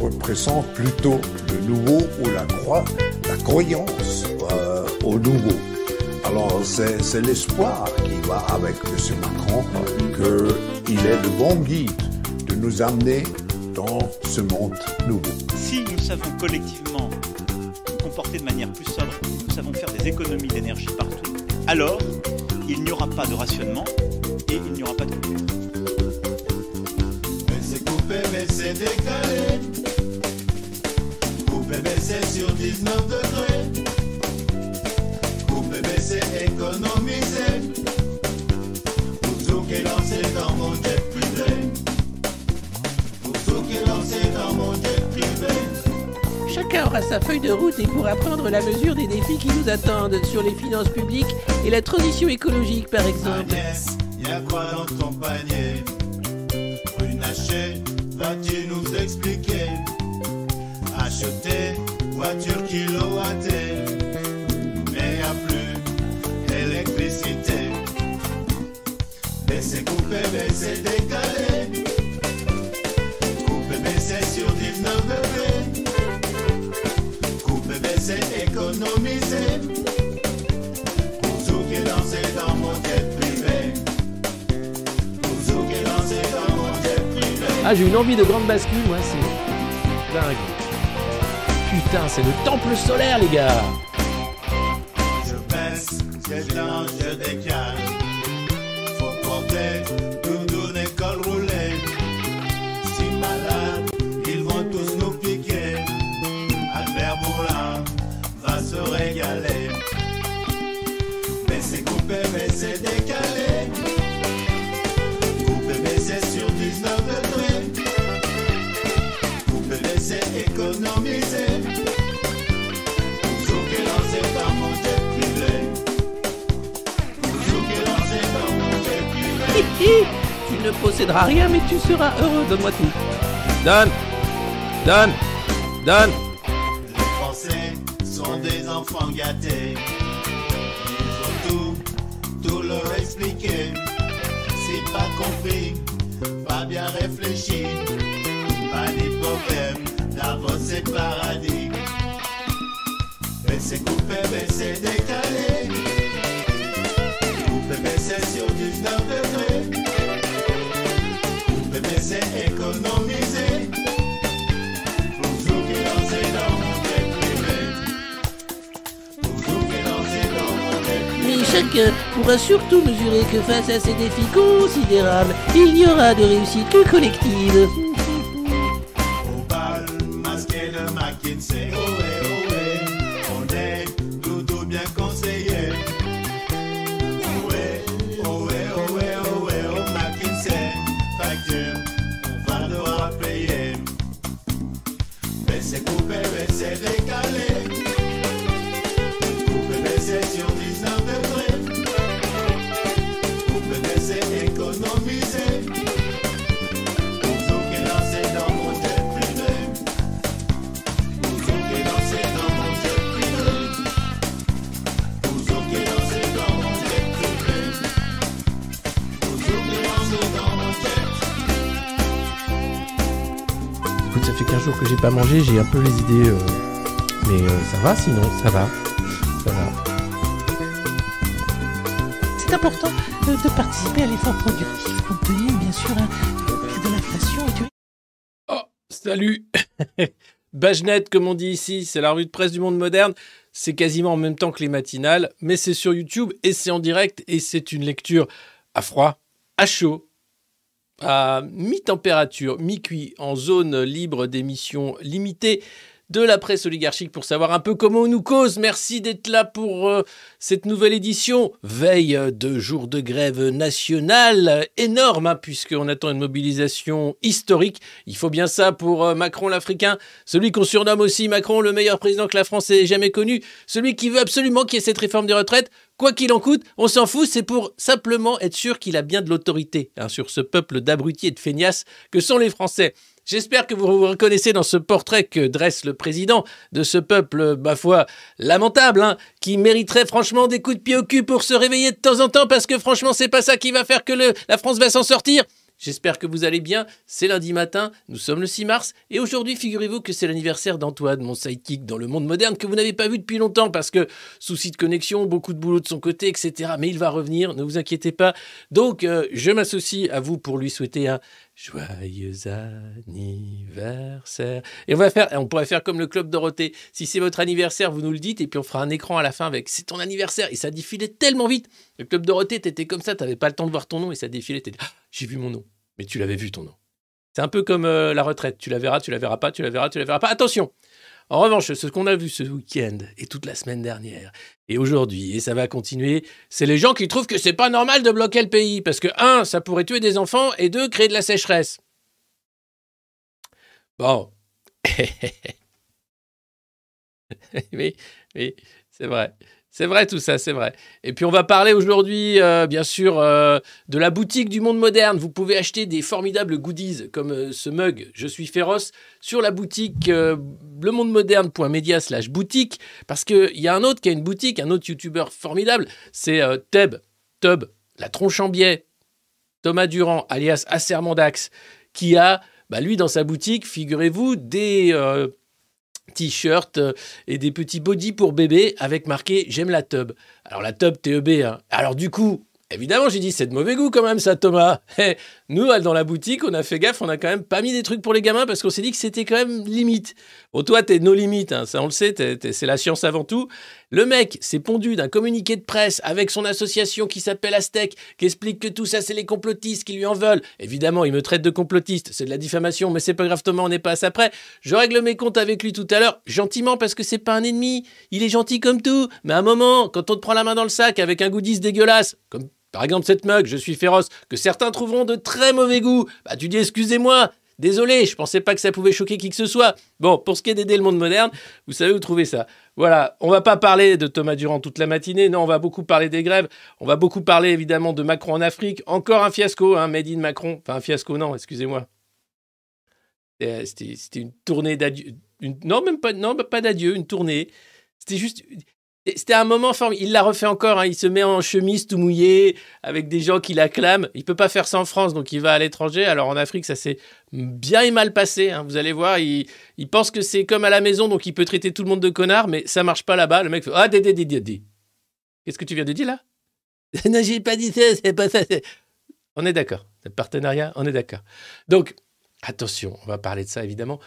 représente plutôt le nouveau ou la, croix, la croyance euh, au nouveau. Alors c'est l'espoir qui va avec M. Macron qu'il est le bon guide de nous amener dans ce monde nouveau. Si nous savons collectivement nous comporter de manière plus sobre, nous savons faire des économies d'énergie partout, alors il n'y aura pas de rationnement et il n'y aura pas de coupure. Mais c'est coupé, mais c'est décalé. C'est sur 19 degrés. Coupé, mais c'est économisé. Pour tout qui est lancé dans mon jet privé. Pour tout qui est lancé dans mon jet privé. Chacun aura sa feuille de route et pourra prendre la mesure des défis qui nous attendent sur les finances publiques et la transition écologique par exemple. Agnès, y'a quoi dans ton panier? Runacher, vas-tu nous expliquer? Acheter voiture kilowattée, mais y'a plus d'électricité. Baisser, couper, baisser, décaler. Couper, baisser sur 19 degrés. Couper, baisser, économiser. Pour tout qui est dans mon jet privé. Pour tout qui est dans mon jet privé. Ah, j'ai une envie de grande bascule, moi, c'est dingue. Putain, c'est le temple solaire, les gars. Posséderas rien mais tu seras heureux, donne-moi tout. Donne. Donne. Donne que face à ces défis considérables, il y aura de réussite que collective. Pas mangé, j'ai un peu les idées. euh, Mais euh, ça va sinon, ça va. Ça va. C'est important de participer à l'effort productif compte tenu bien sûr hein, de l'inflation et du Oh, salut Bagenette, comme on dit ici, c'est la revue de presse du monde moderne. C'est quasiment en même temps que les matinales, mais c'est sur YouTube et c'est en direct et c'est une lecture à froid, à chaud, à mi-température, mi-cuit, en zone libre d'émissions limitées de la presse oligarchique pour savoir un peu comment on nous cause. Merci d'être là pour euh, cette nouvelle édition. Veille de jour de grève nationale énorme, hein, puisqu'on attend une mobilisation historique. Il faut bien ça pour euh, Macron l'Africain, celui qu'on surnomme aussi Macron le meilleur président que la France ait jamais connu, celui qui veut absolument qu'il y ait cette réforme des retraites. Quoi qu'il en coûte, on s'en fout, c'est pour simplement être sûr qu'il a bien de l'autorité hein, sur ce peuple d'abrutis et de feignasses que sont les Français. J'espère que vous vous reconnaissez dans ce portrait que dresse le président de ce peuple, ma foi, lamentable, hein, qui mériterait franchement des coups de pied au cul pour se réveiller de temps en temps, parce que franchement, c'est pas ça qui va faire que la France va s'en sortir. J'espère que vous allez bien. C'est lundi matin, nous sommes le 6 mars, et aujourd'hui, figurez-vous que c'est l'anniversaire d'Antoine, mon sidekick dans le monde moderne, que vous n'avez pas vu depuis longtemps parce que souci de connexion, beaucoup de boulot de son côté, etc. Mais il va revenir, ne vous inquiétez pas. Donc, euh, je m'associe à vous pour lui souhaiter un joyeux anniversaire. Et on va faire, on pourrait faire comme le club Dorothée. Si c'est votre anniversaire, vous nous le dites, et puis on fera un écran à la fin avec c'est ton anniversaire. Et ça défilait tellement vite. Le club Dorothée, t'étais comme ça, t'avais pas le temps de voir ton nom, et ça défilait. Ah, j'ai vu mon nom mais tu l'avais vu ton nom. C'est un peu comme euh, la retraite. Tu la verras, tu la verras pas, tu la verras, tu la verras pas. Attention En revanche, ce qu'on a vu ce week-end et toute la semaine dernière, et aujourd'hui, et ça va continuer, c'est les gens qui trouvent que c'est pas normal de bloquer le pays. Parce que, un, ça pourrait tuer des enfants, et deux, créer de la sécheresse. Bon. oui, oui, c'est vrai. C'est vrai tout ça, c'est vrai. Et puis on va parler aujourd'hui, euh, bien sûr, euh, de la boutique du monde moderne. Vous pouvez acheter des formidables goodies comme euh, ce mug Je suis féroce sur la boutique lemondemoderne.media slash boutique. Parce qu'il y a un autre qui a une boutique, un autre youtubeur formidable, c'est Teb, Tub, la tronche en biais, Thomas Durand, alias Assermandax, qui a, bah, lui, dans sa boutique, figurez-vous, des t-shirts euh, et des petits bodys pour bébé avec marqué J'aime la tub. Alors la tub TEB. Hein. Alors du coup, évidemment, j'ai dit c'est de mauvais goût quand même ça, Thomas. Eh, Nous, dans la boutique, on a fait gaffe, on a quand même pas mis des trucs pour les gamins parce qu'on s'est dit que c'était quand même limite. Bon, toi, t'es nos limites, hein, ça on le sait, c'est la science avant tout. Le mec s'est pondu d'un communiqué de presse avec son association qui s'appelle Aztec, qui explique que tout ça, c'est les complotistes qui lui en veulent. Évidemment, il me traite de complotiste, c'est de la diffamation, mais c'est pas grave, Thomas, on n'est pas à ça près. Je règle mes comptes avec lui tout à l'heure, gentiment, parce que c'est pas un ennemi. Il est gentil comme tout. Mais à un moment, quand on te prend la main dans le sac avec un goodies dégueulasse, comme par exemple cette mug, je suis féroce, que certains trouveront de très mauvais goût, bah tu dis excusez-moi. Désolé, je pensais pas que ça pouvait choquer qui que ce soit. Bon, pour ce qui est d'aider le monde moderne, vous savez où trouver ça. Voilà, on va pas parler de Thomas Durand toute la matinée, non, on va beaucoup parler des grèves, on va beaucoup parler évidemment de Macron en Afrique, encore un fiasco, hein, Made in Macron, enfin un fiasco, non, excusez-moi. Euh, C'était une tournée d'adieu, non, même pas, non, pas d'adieu, une tournée. C'était juste, c'était un moment formidable. Il l'a refait encore, hein, il se met en chemise tout mouillé, avec des gens qui l'acclament. Il peut pas faire ça en France, donc il va à l'étranger. Alors en Afrique, ça s'est bien et mal passé. hein. Vous allez voir, il, pense que c'est comme à la maison, donc il peut traiter tout le monde de connard, mais ça marche pas là-bas. Le mec fait Ah, dé, dé, dé, dé, dé. Qu'est-ce que tu viens de dire là? Non, j'ai pas dit ça, c'est pas ça. On est d'accord. Le partenariat, on est d'accord. Donc, attention, on va parler de ça évidemment.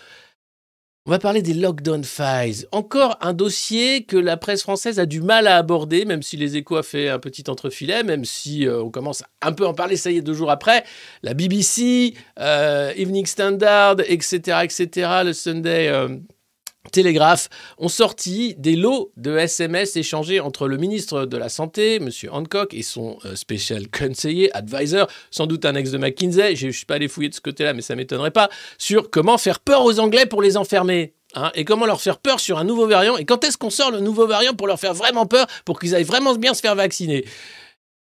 On va parler des lockdown files. Encore un dossier que la presse française a du mal à aborder, même si les échos a fait un petit entrefilet, même si euh, on commence un peu à en parler, ça y est, deux jours après. La BBC, euh, Evening Standard, etc., etc., le Sunday euh, Telegraph ont sorti des lots de SMS échangés entre le ministre de la Santé, M. Hancock, et son euh, spécial conseiller, advisor, sans doute un ex de McKinsey, je ne suis pas allé fouiller de ce côté-là, mais ça m'étonnerait pas, sur comment faire peur aux Anglais pour les enfermer. hein, et comment leur faire peur sur un nouveau variant Et quand est-ce qu'on sort le nouveau variant pour leur faire vraiment peur, pour qu'ils aillent vraiment bien se faire vacciner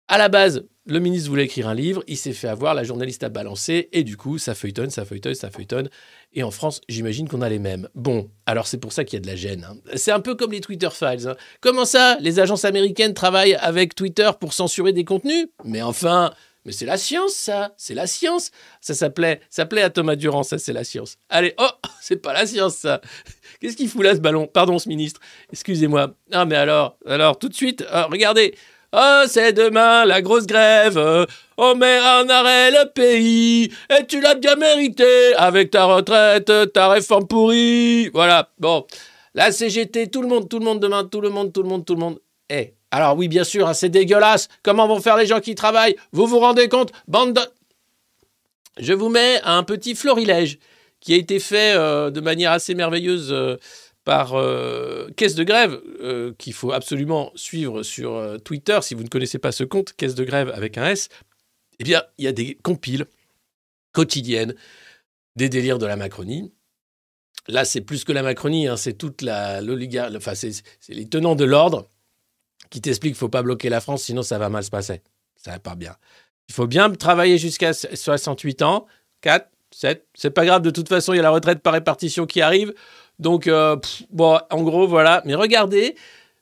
À la base, le ministre voulait écrire un livre, il s'est fait avoir, la journaliste a balancé, et du coup, ça feuilletonne, ça feuilletonne, ça feuilletonne. Et en France, j'imagine qu'on a les mêmes. Bon, alors c'est pour ça qu'il y a de la gêne. hein. C'est un peu comme les Twitter Files. hein. Comment ça, les agences américaines travaillent avec Twitter pour censurer des contenus? Mais enfin, mais c'est la science, ça. C'est la science. Ça s'appelait, ça s'appelait à Thomas Durand, ça c'est la science. Allez, oh, c'est pas la science, ça. Qu'est-ce qu'il fout là, ce ballon? Pardon, ce ministre. Excusez-moi. Ah, mais alors, alors, tout de suite, euh, regardez. Oh, c'est demain la grosse grève. On met en arrêt le pays. Et tu l'as bien mérité avec ta retraite, ta réforme pourrie? Voilà. Bon. La CGT, tout le monde, tout le monde demain, tout le monde, tout le monde, tout le monde. Eh. Alors oui, bien sûr, hein, c'est dégueulasse. Comment vont faire les gens qui travaillent? Vous vous rendez compte? Bande de... Je vous mets un petit florilège qui a été fait euh, de manière assez merveilleuse euh, par euh, Caisse de Grève, euh, qu'il faut absolument suivre sur euh, Twitter si vous ne connaissez pas ce compte, Caisse de Grève avec un S. Eh bien, il y a des compiles quotidiennes des délires de la Macronie. Là, c'est plus que la Macronie, hein, c'est toute enfin, c'est les tenants de l'ordre qui t'expliquent qu'il ne faut pas bloquer la France, sinon ça va mal se passer. Ça va pas bien. Il faut bien travailler jusqu'à 68 ans, 4, 7, c'est pas grave, de toute façon, il y a la retraite par répartition qui arrive. Donc, euh, bon, en gros, voilà. Mais regardez,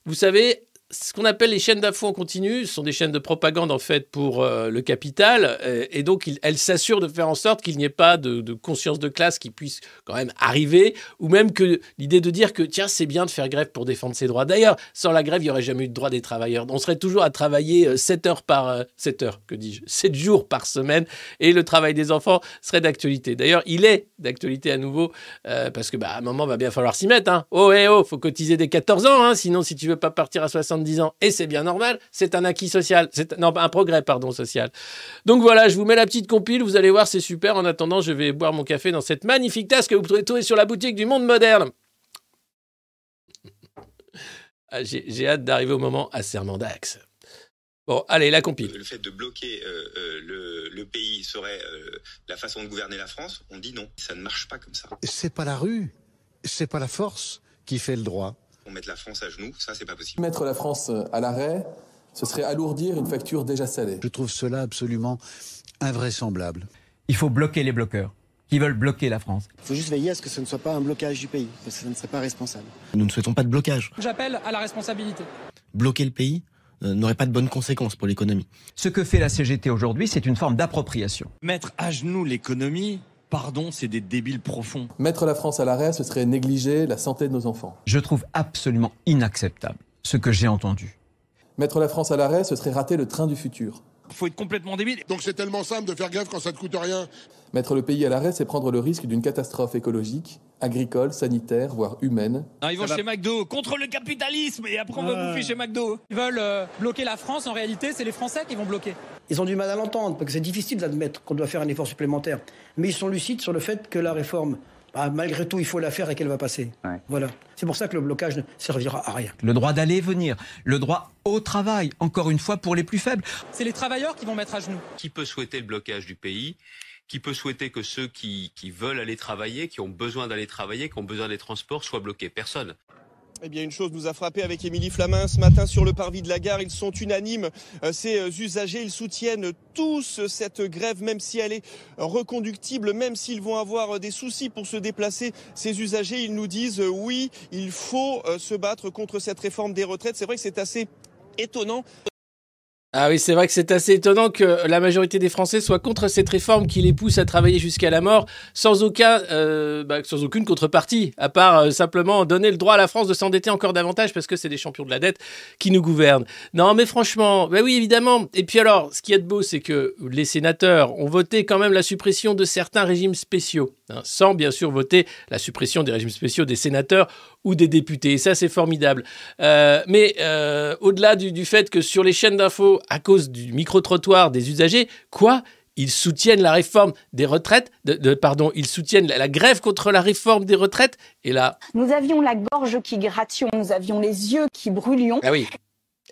vous savez, ce qu'on appelle les chaînes d'infos en continu ce sont des chaînes de propagande en fait pour euh, le capital euh, et donc elles s'assurent de faire en sorte qu'il n'y ait pas de, conscience de classe qui puisse quand même arriver ou même que l'idée de dire que tiens c'est bien de faire grève pour défendre ses droits. D'ailleurs sans la grève il n'y aurait jamais eu de droit des travailleurs. On serait toujours à travailler euh, 7 heures par euh, 7 heures que dis-je 7 jours par semaine et le travail des enfants serait d'actualité. D'ailleurs il est d'actualité à nouveau euh, parce que bah, un moment va bien falloir s'y mettre. Hein. Oh eh oh faut cotiser dès 14 ans hein, sinon si tu veux pas partir à 70 ans et c'est bien normal c'est un acquis social c'est non un progrès pardon social. Donc voilà je vous mets la petite compile vous allez voir c'est super. En attendant je vais boire mon café dans cette magnifique tasse que vous pouvez trouver sur la boutique du Monde Moderne. Ah, J'ai j'ai hâte d'arriver au moment à Serment d'Axe. Bon allez la compile. le fait de bloquer euh, euh, le, le pays serait euh, la façon de gouverner la France, on dit non, ça ne marche pas comme ça. C'est pas la rue, c'est pas la force qui fait le droit. On met la France à genoux, ça c'est pas possible. Mettre la France à l'arrêt, ce serait alourdir une facture déjà salée. Je trouve cela absolument invraisemblable. Il faut bloquer les bloqueurs qui veulent bloquer la France. Il faut juste veiller à ce que ce ne soit pas un blocage du pays, parce que ça ne serait pas responsable. Nous ne souhaitons pas de blocage. J'appelle à la responsabilité. Bloquer le pays euh, n'aurait pas de bonnes conséquences pour l'économie. Ce que fait la CGT aujourd'hui, c'est une forme d'appropriation. Mettre à genoux l'économie, pardon, c'est des débiles profonds. Mettre la France à l'arrêt, ce serait négliger la santé de nos enfants. Je trouve absolument inacceptable ce que j'ai entendu. Mettre la France à l'arrêt, ce serait rater le train du futur. Faut être complètement débile. Donc c'est tellement simple de faire grève quand ça ne coûte rien. Mettre le pays à l'arrêt, c'est prendre le risque d'une catastrophe écologique, agricole, sanitaire, voire humaine. Non, ils vont chez McDo contre le capitalisme et après on va bouffer chez McDo. Ils veulent euh, bloquer la France, en réalité, c'est les Français qui vont bloquer. Ils ont du mal à l'entendre, parce que c'est difficile d'admettre qu'on doit faire un effort supplémentaire. Mais ils sont lucides sur le fait que la réforme, bah, malgré tout, il faut la faire et qu'elle va passer. Voilà. C'est pour ça que le blocage ne servira à rien. Le droit d'aller et venir, le droit au travail, encore une fois pour les plus faibles. C'est les travailleurs qui vont mettre à genoux. Qui peut souhaiter le blocage du pays? Qui peut souhaiter que ceux qui, qui veulent aller travailler, qui ont besoin d'aller travailler, qui ont besoin des transports, soient bloqués? Personne. Eh bien, une chose nous a frappé avec Émilie Flamin ce matin sur le parvis de la gare. Ils sont unanimes, euh, ces euh, usagers. Ils soutiennent tous cette grève, même si elle est reconductible, même s'ils vont avoir euh, des soucis pour se déplacer. Ces usagers, ils nous disent oui, il faut se battre contre cette réforme des retraites. C'est vrai que c'est assez étonnant. Ah oui, c'est vrai que c'est assez étonnant que la majorité des Français soient contre cette réforme qui les pousse à travailler jusqu'à la mort sans euh, bah, aucune contrepartie, à part euh, simplement donner le droit à la France de s'endetter encore davantage parce que c'est des champions de la dette qui nous gouvernent. Non, mais franchement, bah oui, évidemment. Et puis alors, ce qui est de beau, c'est que les sénateurs ont voté quand même la suppression de certains régimes spéciaux, hein, sans bien sûr voter la suppression des régimes spéciaux des sénateurs ou des députés. Et ça, c'est formidable. Euh, mais euh, au-delà du, du fait que sur les chaînes d'infos, à cause du micro-trottoir des usagers, quoi? Ils soutiennent la réforme des retraites, de, de- pardon, ils soutiennent la, la grève contre la réforme des retraites? Et là, Nous avions la gorge qui gratillon, nous avions les yeux qui brûlions. ah oui.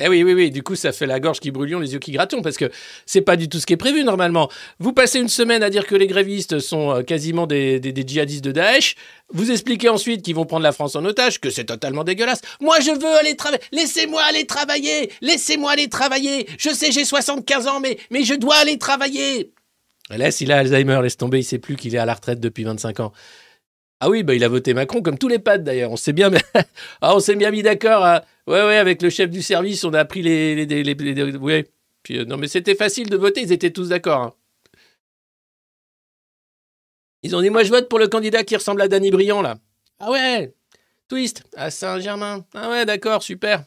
Eh oui, oui, oui, du coup, ça fait la gorge qui brûlions, les yeux qui grattons, parce que c'est pas du tout ce qui est prévu normalement. Vous passez une semaine à dire que les grévistes sont euh, quasiment des djihadistes de Daesh, vous expliquez ensuite qu'ils vont prendre la France en otage, que c'est totalement dégueulasse. Moi, je veux aller travailler, laissez-moi aller travailler, laissez-moi aller travailler. Je sais, j'ai 75 ans, mais, mais je dois aller travailler. Laisse, il a Alzheimer, laisse tomber, il sait plus qu'il est à la retraite depuis 25 ans. Ah oui, bah il a voté Macron comme tous les pattes d'ailleurs. On s'est bien, ah, mis d'accord. hein. Ouais, ouais, avec le chef du service, on a pris les, les, les. Puis euh, non, mais c'était facile de voter. Ils étaient tous d'accord. hein. Ils ont dit, moi je vote pour le candidat qui ressemble à Danny Briand là. Ah ouais, twist à Saint-Germain. Ah ouais, d'accord, super.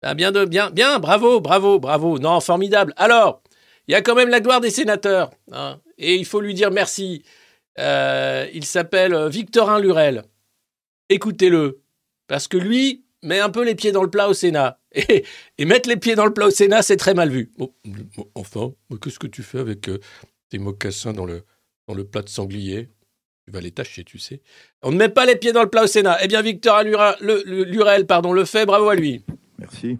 Ah, bien de, bien, bien, bravo, bravo, bravo. Non, formidable. Alors, il y a quand même la gloire des sénateurs, hein, et il faut lui dire merci. Euh, il s'appelle euh, Victorin Lurel. Écoutez-le, parce que lui met un peu les pieds dans le plat au Sénat. Et, et mettre les pieds dans le plat au Sénat, c'est très mal vu. Bon, enfin, qu'est-ce que tu fais avec euh, tes mocassins dans le, dans le plat de sanglier? Tu vas les tâcher, tu sais. On ne met pas les pieds dans le plat au Sénat. Eh bien, Victorin le- Lurel pardon, le fait, bravo à lui. Merci.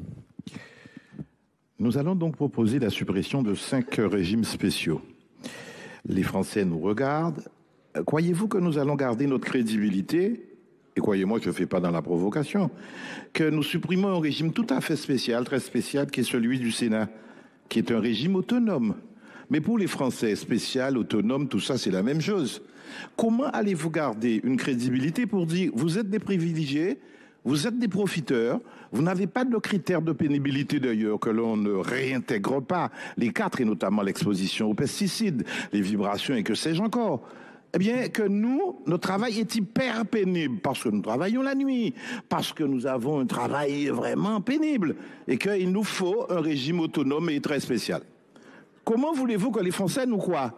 Nous allons donc proposer la suppression de cinq régimes spéciaux. Les Français nous regardent. Croyez-vous que nous allons garder notre crédibilité? Et croyez-moi, je ne fais pas dans la provocation. Que nous supprimons un régime tout à fait spécial, très spécial, qui est celui du Sénat, qui est un régime autonome. Mais pour les Français, spécial, autonome, tout ça, c'est la même chose. Comment allez-vous garder une crédibilité pour dire vous êtes des privilégiés, Vous êtes des profiteurs. Vous n'avez pas de critères de pénibilité d'ailleurs que l'on ne réintègre pas. Les quatre, et notamment l'exposition aux pesticides, les vibrations et que sais-je encore? Eh bien, que nous, notre travail est hyper pénible parce que nous travaillons la nuit, parce que nous avons un travail vraiment pénible et qu'il nous faut un régime autonome et très spécial. Comment voulez-vous que les Français nous croient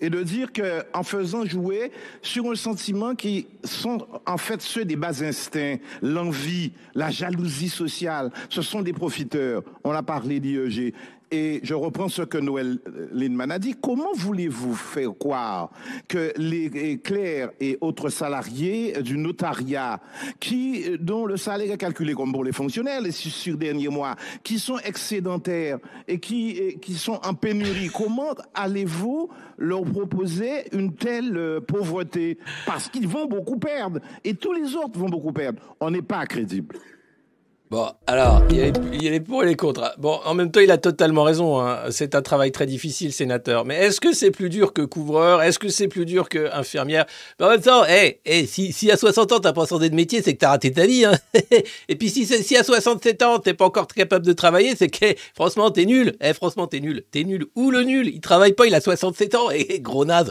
et de dire que en faisant jouer sur un sentiment qui sont en fait ceux des bas instincts, l'envie, la jalousie sociale, ce sont des profiteurs. On a parlé d'IEG. Et je reprends ce que Noël Lindemann a dit. Comment voulez-vous faire croire que les clercs et autres salariés du notariat, qui, dont le salaire est calculé comme pour les fonctionnaires les sur derniers mois, qui sont excédentaires et qui, sont en pénurie, comment allez-vous leur proposer une telle euh, pauvreté? Parce qu'ils vont beaucoup perdre et tous les autres vont beaucoup perdre. On n'est pas crédible. Bon, alors, il y, a les, pour et les contre. Bon, en même temps, il a totalement raison. hein. C'est un travail très difficile, sénateur. Mais est-ce que c'est plus dur que couvreur? Est-ce que c'est plus dur que infirmière? En même temps, hey, hey, si, à 60 ans, t'as pas changé de métier, c'est que t'as raté ta vie. Hein. et puis, si, à 67 ans, t'es pas encore capable de travailler, c'est que, hey, franchement, t'es nul. Eh, franchement, t'es nul. T'es nul. Ou le nul Il travaille pas, il a 67 ans. Et gros naze.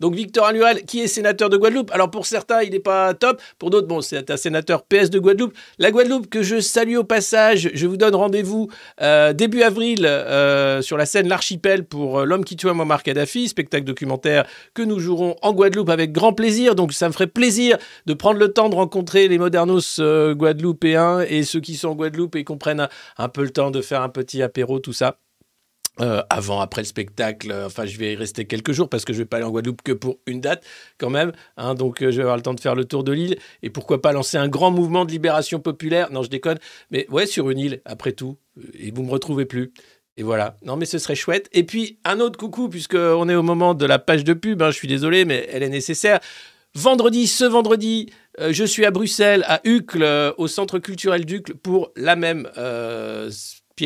Donc Victor Alural, qui est sénateur de Guadeloupe? Alors pour certains, il n'est pas top. Pour d'autres, bon, c'est un sénateur PS de Guadeloupe. La Guadeloupe que je salue au passage. Je vous donne rendez-vous euh, début avril euh, sur la scène L'Archipel pour euh, L'homme qui tua Muammar Kadhafi, spectacle documentaire que nous jouerons en Guadeloupe avec grand plaisir. Donc ça me ferait plaisir de prendre le temps de rencontrer les modernos guadeloupéens et ceux qui sont en Guadeloupe et qu'on prenne un peu le temps de faire un petit apéro, tout ça. Euh, avant, après le spectacle, euh, enfin je vais y rester quelques jours parce que je vais pas aller en Guadeloupe que pour une date quand même, hein, donc euh, je vais avoir le temps de faire le tour de l'île et pourquoi pas lancer un grand mouvement de libération populaire, non je déconne, mais ouais sur une île après tout, et vous me retrouvez plus. Et voilà, non mais ce serait chouette. Et puis un autre coucou, puisqu'on est au moment de la page de pub, hein, je suis désolé mais elle est nécessaire. Vendredi, ce vendredi, je suis à Bruxelles, à Uccle, au Centre culturel d'Uccle, pour la même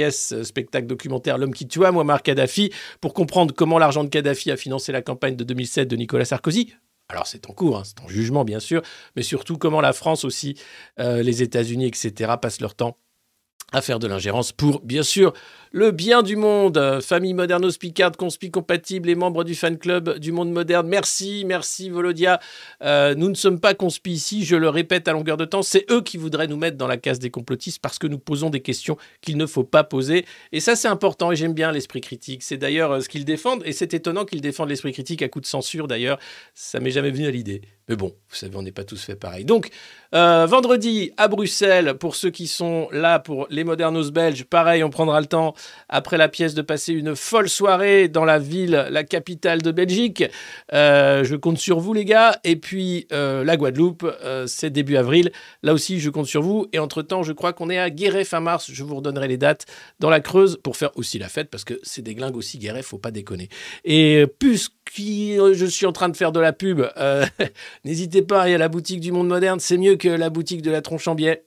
euh, spectacle documentaire L'homme qui tua Muammar Kadhafi, pour comprendre comment l'argent de Kadhafi a financé la campagne de 2007 de Nicolas Sarkozy. Alors c'est en cours, hein, c'est en jugement bien sûr, mais surtout comment la France aussi, euh, les États-Unis, etc., passent leur temps à faire de l'ingérence pour, bien sûr, le bien du monde. Famille Modernos Picard, conspi compatible, les membres du fan club du monde moderne. Merci, merci Volodia. Euh, nous ne sommes pas conspi ici, je le répète à longueur de temps. C'est eux qui voudraient nous mettre dans la case des complotistes parce que nous posons des questions qu'il ne faut pas poser. Et ça, c'est important et j'aime bien l'esprit critique. C'est d'ailleurs euh, ce qu'ils défendent et c'est étonnant qu'ils défendent l'esprit critique à coup de censure d'ailleurs. Ça m'est jamais venu à l'idée. Mais bon, vous savez, on n'est pas tous fait pareil. Donc, euh, vendredi à Bruxelles, pour ceux qui sont là pour les modernos belges, pareil, on prendra le temps après la pièce de passer une folle soirée dans la ville, la capitale de Belgique. Euh, je compte sur vous, les gars. Et puis, euh, la Guadeloupe, euh, c'est début avril. Là aussi, je compte sur vous. Et entre-temps, je crois qu'on est à Guéret fin mars. Je vous redonnerai les dates dans la Creuse pour faire aussi la fête parce que c'est des glingues aussi, Guéret, faut pas déconner. Et puisque je suis en train de faire de la pub, n'hésitez pas à aller à la boutique du Monde Moderne. C'est mieux que la boutique de la Tronche en biais.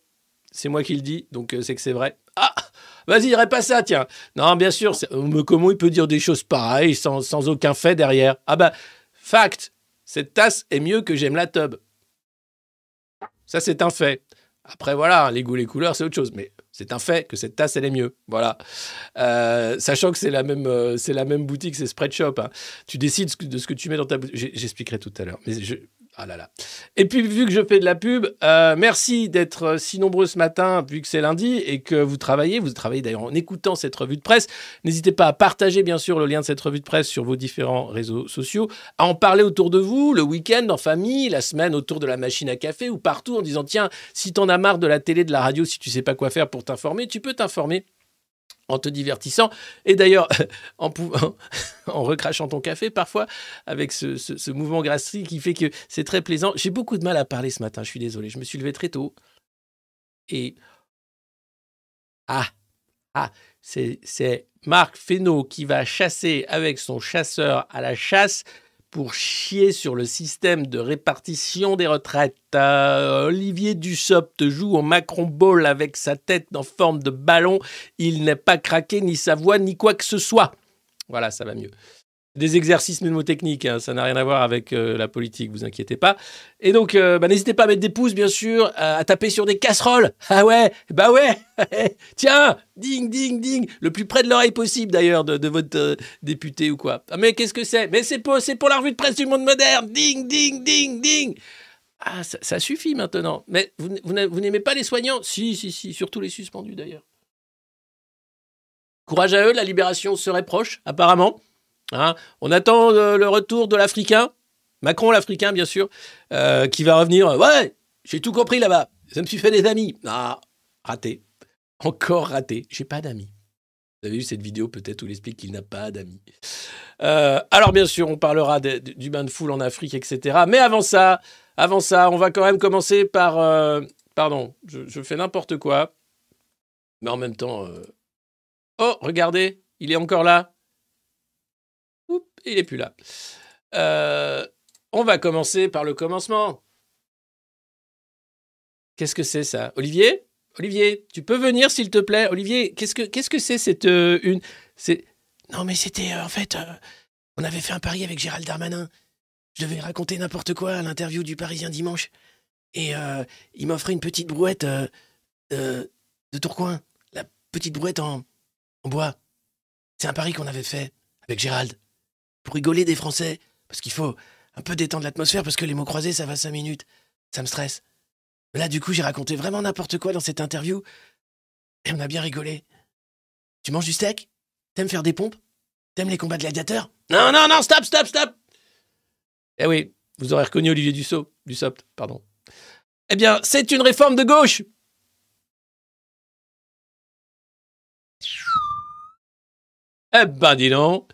C'est moi qui le dis, donc c'est que c'est vrai. Ah Vas-y, pas ça, tiens. Non, bien sûr, euh, comment il peut dire des choses pareilles sans, aucun fait derrière? Ah bah, fact, cette tasse est mieux que j'aime la tub. Ça, c'est un fait. Après, voilà, les goûts, les couleurs, c'est autre chose. Mais c'est un fait que cette tasse, elle est mieux. Voilà. Euh, sachant que c'est la même, euh, la même boutique, c'est Spreadshop. hein. Tu décides de ce que tu mets dans ta boutique. J'expliquerai tout à l'heure. Mais je... Ah là là. Et puis, vu que je fais de la pub, euh, merci d'être euh, si nombreux ce matin, vu que c'est lundi et que vous travaillez. Vous travaillez d'ailleurs en écoutant cette revue de presse. N'hésitez pas à partager, bien sûr, le lien de cette revue de presse sur vos différents réseaux sociaux, à en parler autour de vous, le week-end, en famille, la semaine, autour de la machine à café ou partout en disant tiens, si t'en as marre de la télé, de la radio, si tu sais pas quoi faire pour t'informer, tu peux t'informer en te divertissant. Et d'ailleurs, en, recrachant ton café parfois, avec ce, mouvement grasserie qui fait que c'est très plaisant. J'ai beaucoup de mal à parler ce matin, je suis désolé. Je me suis levé très tôt. Et. Ah Ah c'est Marc Fesneau qui va chasser avec son chasseur à la chasse pour chier sur le système de répartition des retraites. Euh, Olivier Dussopt joue au Macron Ball avec sa tête en forme de ballon. Il n'est pas craqué, ni sa voix, ni quoi que ce soit. Voilà, ça va mieux. Des exercices mnémotechniques, hein, ça n'a rien à voir avec euh, la politique, vous inquiétez pas. Et donc, euh, bah, n'hésitez pas à mettre des pouces, bien sûr, à, taper sur des casseroles. Ah ouais, bah ouais, tiens, ding, ding, ding, le plus près de l'oreille possible d'ailleurs de, votre euh, député ou quoi. Ah mais qu'est-ce que c'est? Mais c'est pour, c'est pour la revue de presse du monde moderne, ding, ding, ding, ding. Ah, ça, suffit maintenant. Mais vous n'aimez pas les soignants? Si, si, si, surtout les suspendus d'ailleurs. Courage à eux, la libération serait proche, apparemment. Hein, on attend euh, le retour de l'Africain, Macron l'Africain bien sûr, euh, qui va revenir. Ouais, j'ai tout compris là-bas. Ça me suis fait des amis. Ah, raté. Encore raté. J'ai pas d'amis. Vous avez vu cette vidéo peut-être où il qu'il n'a pas d'amis. Euh, alors bien sûr, on parlera du bain de foule en Afrique, etc. Mais avant ça, avant ça, on va quand même commencer par... euh, pardon, je, fais n'importe quoi. Mais en même temps... euh, Oh, regardez, il est encore là. Il est plus là. Euh, on va commencer par le commencement. Qu'est-ce que c'est ça? Olivier? Olivier, tu peux venir s'il te plaît? Olivier, qu'est-ce que qu'est-ce que c'est cette euh, une c'est Non mais c'était euh, en fait on avait fait un pari avec Gérald Darmanin. Je devais raconter n'importe quoi à l'interview du Parisien dimanche et il m'offrait une petite brouette de, de Tourcoing, la petite brouette en, en bois. C'est un pari qu'on avait fait avec Gérald pour rigoler des Français parce qu'il faut un peu détendre l'atmosphère parce que les mots croisés ça va cinq minutes, ça me stresse. Là, du coup, j'ai raconté vraiment n'importe quoi dans cette interview. Et on a bien rigolé. Tu manges du steak? T'aimes faire des pompes? T'aimes les combats de gladiateurs? Non, non, non, stop, stop, stop Eh oui, vous aurez reconnu Olivier Dussault, Dussopt, pardon. Eh bien, c'est une réforme de gauche Eh ben, dis donc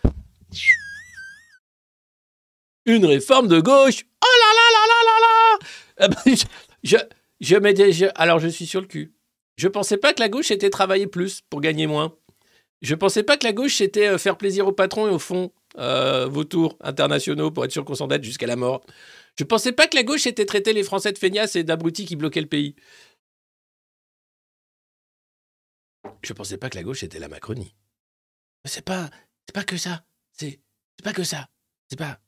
Une réforme de gauche Oh là là là là là là ben, je, je, alors, je suis sur le cul. Je pensais pas que la gauche était travailler plus pour gagner moins. Je pensais pas que la gauche c'était euh, faire plaisir aux patrons et au fond euh, vautours internationaux pour être sûr qu'on s'endette jusqu'à la mort. Je pensais pas que la gauche était traiter les Français de feignasses et d'abrutis qui bloquaient le pays. Je pensais pas que la gauche était la Macronie. C'est pas, c'est pas que ça. C'est, c'est pas que ça. C'est pas.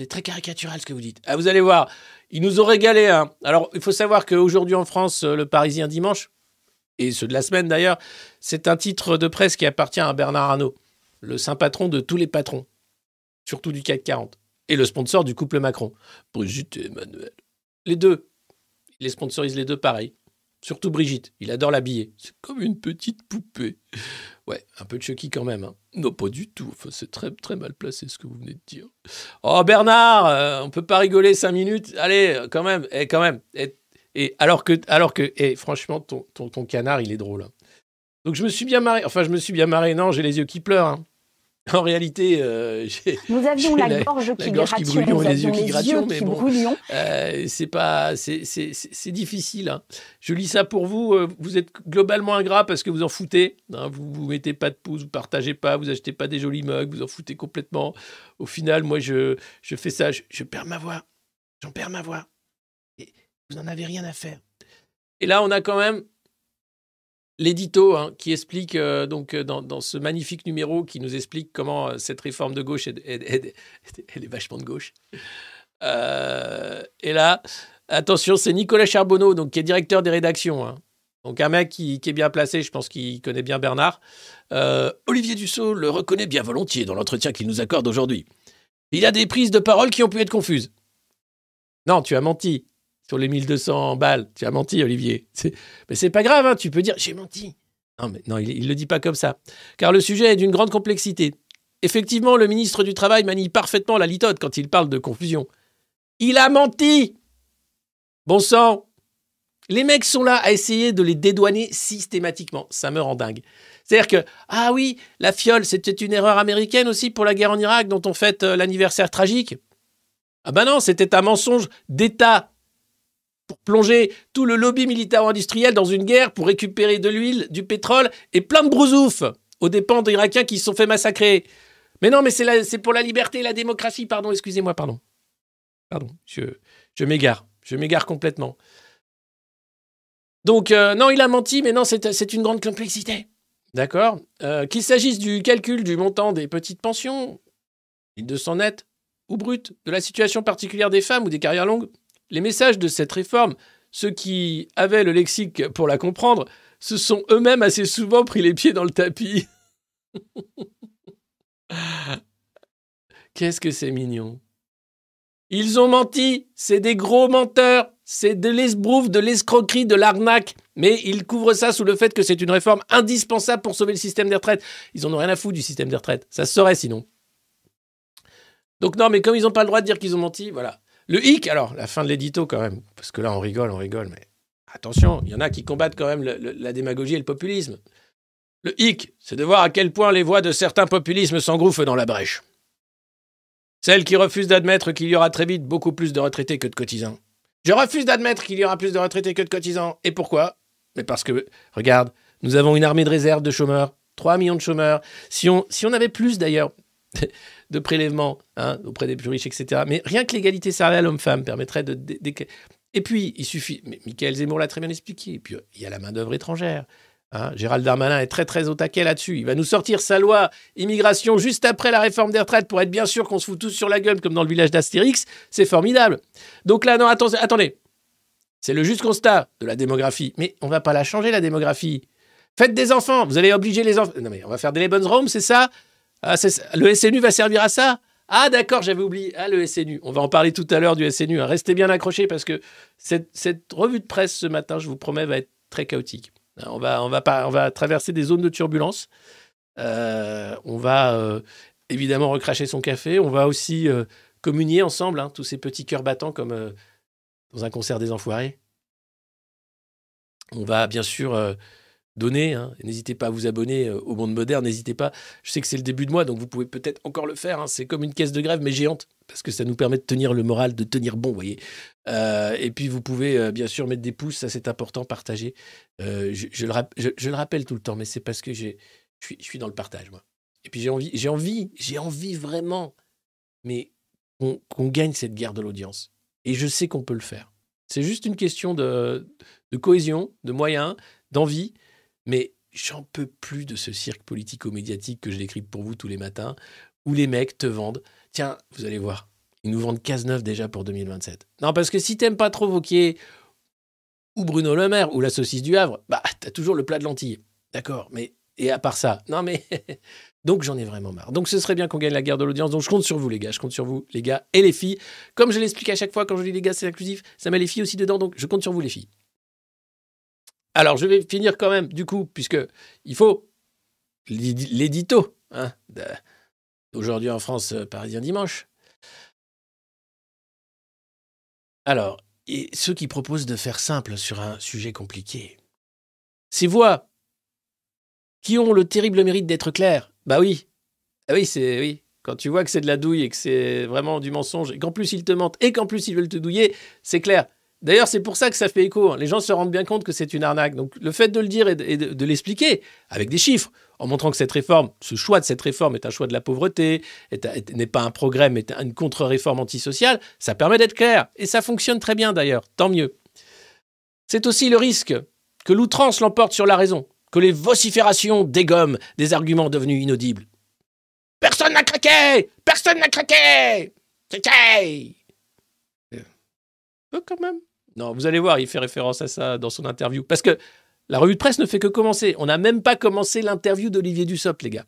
C'est très caricatural ce que vous dites. Ah, vous allez voir, ils nous ont régalé. Hein. Alors, il faut savoir qu'aujourd'hui en France, euh, le Parisien dimanche, et ceux de la semaine d'ailleurs, c'est un titre de presse qui appartient à Bernard Arnault, le saint patron de tous les patrons, surtout du CAC 40, et le sponsor du couple Macron, Brigitte et Emmanuel. Les deux. Il les sponsorise les deux pareil. Surtout Brigitte, il adore l'habiller. C'est comme une petite poupée. Ouais, un peu de Chucky quand même. hein. Non, pas du tout. C'est très, très mal placé ce que vous venez de dire. Oh, Bernard, euh, on peut pas rigoler cinq minutes. Allez, quand même, et quand même. Et, et alors que, alors que, et franchement, ton, ton, ton canard, il est drôle. hein. Donc je me suis bien marré. Enfin, je me suis bien marré. Non, j'ai les yeux qui pleurent. hein. En réalité, euh, j'ai. Nous avions j'ai la gorge qui gorge qui gratillon, brûlion nous et les yeux qui mais bon, brûlions. euh, c'est pas, c'est, difficile. hein. Je lis ça pour vous. euh, Vous êtes globalement ingrat parce que vous en foutez. hein. Vous vous mettez pas de pouces, vous partagez pas, vous achetez pas des jolis mugs, vous en foutez complètement. Au final, moi, je, je fais ça, je, je perds ma voix. J'en perds ma voix. Et vous en avez rien à faire. Et là, on a quand même l'édito hein, qui explique, euh, donc, euh, dans, ce magnifique numéro, qui nous explique comment euh, cette réforme de gauche, est, elle est vachement de gauche. Et là, attention, c'est Nicolas Charbonneau, donc, qui est directeur des rédactions. hein. Donc un mec qui, est bien placé, je pense qu'il connaît bien Bernard. Olivier Dussault le reconnaît bien volontiers dans l'entretien qu'il nous accorde aujourd'hui. Il a des prises de parole qui ont pu être confuses. Non, tu as menti. Sur les 1200 balles, tu as menti, Olivier. Mais c'est pas grave, hein, tu peux dire j'ai menti. Non, mais non, il ne le dit pas comme ça. Car le sujet est d'une grande complexité. Effectivement, le ministre du Travail manie parfaitement la litote quand il parle de confusion. Il a menti Bon sang Les mecs sont là à essayer de les dédouaner systématiquement. Ça me rend dingue. C'est-à-dire que, ah oui, la fiole, c'était une erreur américaine aussi pour la guerre en Irak dont on fête euh, l'anniversaire tragique. Ah ben non, c'était un mensonge d'État pour plonger tout le lobby militaro-industriel dans une guerre pour récupérer de l'huile, du pétrole et plein de brousouf aux dépens des Irakiens qui se sont fait massacrer. Mais non, mais c'est pour la liberté et la démocratie. Pardon, excusez-moi, pardon. Pardon, je, m'égare. Je m'égare complètement. Donc, euh, non, il a menti, mais non, c'est c'est une grande complexité. D'accord? Euh, Qu'il s'agisse du calcul du montant des petites pensions, 1200 net ou brut, de la situation particulière des femmes ou des carrières longues. Les messages de cette réforme, ceux qui avaient le lexique pour la comprendre, se sont eux-mêmes assez souvent pris les pieds dans le tapis. Qu'est-ce que c'est mignon. Ils ont menti, c'est des gros menteurs, c'est de l'esbrouf, de l'escroquerie, de l'arnaque. Mais ils couvrent ça sous le fait que c'est une réforme indispensable pour sauver le système des retraites. Ils en ont rien à foutre du système des retraites. Ça se saurait sinon. Donc non, mais comme ils n'ont pas le droit de dire qu'ils ont menti, voilà. Le hic, alors, la fin de l'édito quand même, parce que là on rigole, on rigole, mais attention, il y en a qui combattent quand même la démagogie et le populisme. Le hic, c'est de voir à quel point les voix de certains populismes s'engouffrent dans la brèche. Celles qui refusent d'admettre qu'il y aura très vite beaucoup plus de retraités que de cotisants. Je refuse d'admettre qu'il y aura plus de retraités que de cotisants. Et pourquoi? Mais parce que, regarde, nous avons une armée de réserve de chômeurs, 3 millions de chômeurs. Si on avait plus d'ailleurs de prélèvements hein, auprès des plus riches, etc. Mais rien que l'égalité salariale homme-femme permettrait de... Et puis, il suffit... Mais Michael Zemmour l'a très bien expliqué. Et puis, euh, il y a la main-d'œuvre étrangère. hein. Gérald Darmanin est très très au taquet là-dessus. Il va nous sortir sa loi immigration juste après la réforme des retraites pour être bien sûr qu'on se fout tous sur la gueule comme dans le village d'Astérix. C'est formidable. Donc là, non, attendez, attendez. C'est le juste constat de la démographie. Mais on va pas la changer, la démographie. Faites des enfants. Vous allez obliger les enfants. Non, mais on va faire des Lebens Rome, c'est ça? Ah. Le SNU va servir à ça Ah, d'accord, j'avais oublié. Ah, le SNU. On va en parler tout à l'heure du SNU. hein. Restez bien accrochés parce que cette, revue de presse ce matin, je vous promets, va être très chaotique. On va, on va, pas, on va traverser des zones de turbulence. Euh, on va euh, évidemment recracher son café. On va aussi euh, communier ensemble, hein, tous ces petits cœurs battants comme dans un concert des enfoirés. On va bien sûr donner. hein. N'hésitez pas à vous abonner euh, au Monde Moderne. N'hésitez pas. Je sais que c'est le début de mois, donc vous pouvez peut-être encore le faire. hein. C'est comme une caisse de grève, mais géante, parce que ça nous permet de tenir le moral, de tenir bon, voyez. Euh, et puis vous pouvez euh, bien sûr mettre des pouces, ça c'est important, partager. Je, le rappelle tout le temps, mais c'est parce que je suis, dans le partage, moi. Et puis j'ai envie, j'ai envie, j'ai envie vraiment, mais qu'on gagne cette guerre de l'audience. Et je sais qu'on peut le faire. C'est juste une question de cohésion, de moyens, d'envie. Mais j'en peux plus de ce cirque politico-médiatique que je décrypte pour vous tous les matins, où les mecs te vendent. Tiens, vous allez voir, ils nous vendent Cazeneuve déjà pour 2027. Non, parce que si t'aimes pas trop Vauquier, ou Bruno Le Maire, ou la saucisse du Havre, bah, t'as toujours le plat de lentilles. D'accord, mais. Et à part ça, non mais. Donc j'en ai vraiment marre. Donc ce serait bien qu'on gagne la guerre de l'audience. Donc je compte sur vous, les gars. Je compte sur vous, les gars et les filles. Comme je l'explique à chaque fois quand je dis les gars, c'est inclusif, ça met les filles aussi dedans. Donc je compte sur vous, les filles. Alors je vais finir quand même, du coup, puisque il faut l'édi- l'édito hein, d'aujourd'hui en France, euh, Parisien Dimanche. Alors, ceux qui proposent de faire simple sur un sujet compliqué. Ces voix qui ont le terrible mérite d'être claires. Bah oui. Ah oui, c'est oui. Quand tu vois que c'est de la douille et que c'est vraiment du mensonge, et qu'en plus ils te mentent, et qu'en plus ils veulent te douiller, c'est clair. D'ailleurs, c'est pour ça que ça fait écho. Les gens se rendent bien compte que c'est une arnaque. Donc, le fait de le dire et de, l'expliquer avec des chiffres, en montrant que cette réforme, ce choix de cette réforme est un choix de la pauvreté, est- est- n'est pas un progrès, mais une contre-réforme antisociale, ça permet d'être clair. Et ça fonctionne très bien d'ailleurs. Tant mieux. C'est aussi le risque que l'outrance l'emporte sur la raison, que les vociférations dégomment des arguments devenus inaudibles. Personne n'a craqué Personne n'a craqué Craqué Euh, quand même. Non, vous allez voir, il fait référence à ça dans son interview. Parce que la revue de presse ne fait que commencer. On n'a même pas commencé l'interview d'Olivier Dussopt, les gars.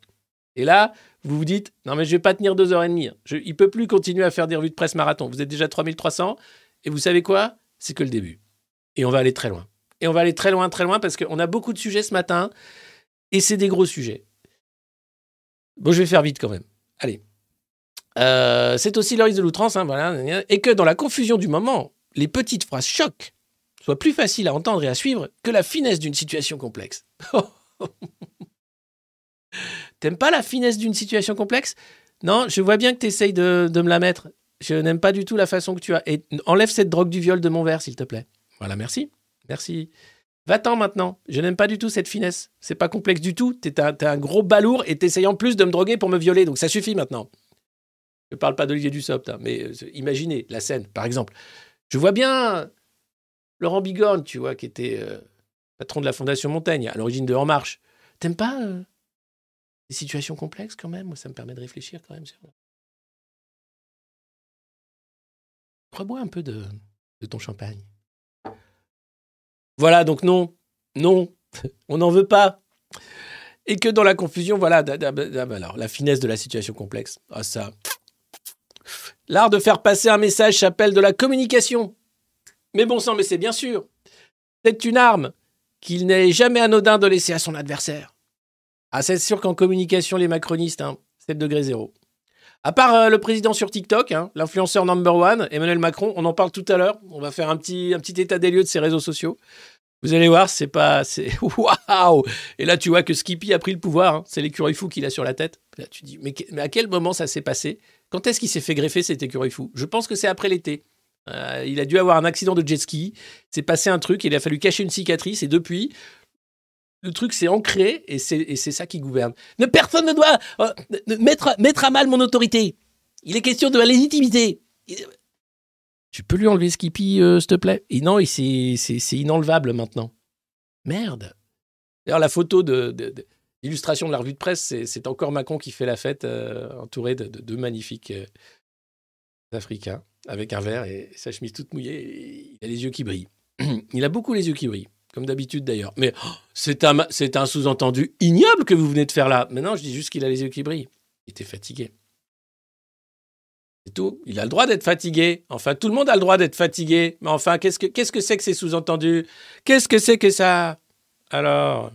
Et là, vous vous dites, non mais je vais pas tenir deux heures et demie. Je, il peut plus continuer à faire des revues de presse marathon. Vous êtes déjà 3300. Et vous savez quoi? C'est que le début. Et on va aller très loin. Et on va aller très loin, très loin, parce qu'on a beaucoup de sujets ce matin. Et c'est des gros sujets. Bon, je vais faire vite quand même. Allez. Euh, c'est aussi le risque de l'outrance, hein, et que dans la confusion du moment, les petites phrases choc soient plus faciles à entendre et à suivre que la finesse d'une situation complexe. T'aimes pas la finesse d'une situation complexe? Non, je vois bien que tu essayes de, de me la mettre. Je n'aime pas du tout la façon que tu as. Enlève cette drogue du viol de mon verre, s'il te plaît. Voilà, merci. Merci. Va-t'en maintenant. Je n'aime pas du tout cette finesse. C'est pas complexe du tout. T'es un, un gros balourd et t'essayes en plus de me droguer pour me violer. Donc ça suffit maintenant. Je parle pas d'Olivier Dussopt, hein, mais euh, imaginez la scène, par exemple. Je vois bien Laurent Bigorne, tu vois, qui était euh, patron de la Fondation Montaigne, à l'origine de En Marche. T'aimes pas euh, les situations complexes quand même ça me permet de réfléchir quand même. sur- Rebois un peu de, ton champagne. Voilà, donc non, non, on n'en veut pas. Et que dans la confusion, voilà, da- alors, la finesse de la situation complexe. Ah, ça. L'art de faire passer un message s'appelle de la communication. Mais bon sang, mais c'est bien sûr. C'est une arme qu'il n'est jamais anodin de laisser à son adversaire. Ah, c'est sûr qu'en communication, les macronistes, hein, c'est le degré zéro. À part euh, le président sur TikTok, hein, l'influenceur number one, Emmanuel Macron, on en parle tout à l'heure. On va faire un petit, état des lieux de ses réseaux sociaux. Vous allez voir, c'est pas. Waouh Et là, tu vois que Skippy a pris le pouvoir. hein. C'est l'écureuil fou qu'il a sur la tête. Là, tu dis, mais à quel moment ça s'est passé? Quand est-ce qu'il s'est fait greffer cet écureuil fou? Je pense que c'est après l'été. Euh, il a dû avoir un accident de jet ski. C'est passé un truc. Il a fallu cacher une cicatrice. Et depuis, le truc s'est ancré. Et c'est ça qui gouverne. Ne, personne ne doit euh, mettre, à mal mon autorité. Il est question de la légitimité. Tu peux lui enlever Skippy, euh, s'il te plaît? Et Non, c'est inenlevable maintenant. Merde. D'ailleurs, la photo de- d'illustration de la revue de presse, c'est, c'est encore Macron qui fait la fête, euh, entouré de, de deux magnifiques euh, Africains, avec un verre et sa chemise toute mouillée. et il a les yeux qui brillent. il a beaucoup les yeux qui brillent, comme d'habitude d'ailleurs. Mais oh, c'est un, c'est sous-entendu ignoble que vous venez de faire là. Mais non, je dis juste qu'il a les yeux qui brillent. Il était fatigué. C'est tout. Il a le droit d'être fatigué. Enfin, tout le monde a le droit d'être fatigué. Mais enfin, qu'est-ce que qu'est-ce que c'est que ces sous-entendus? Qu'est-ce que c'est que ça? Alors.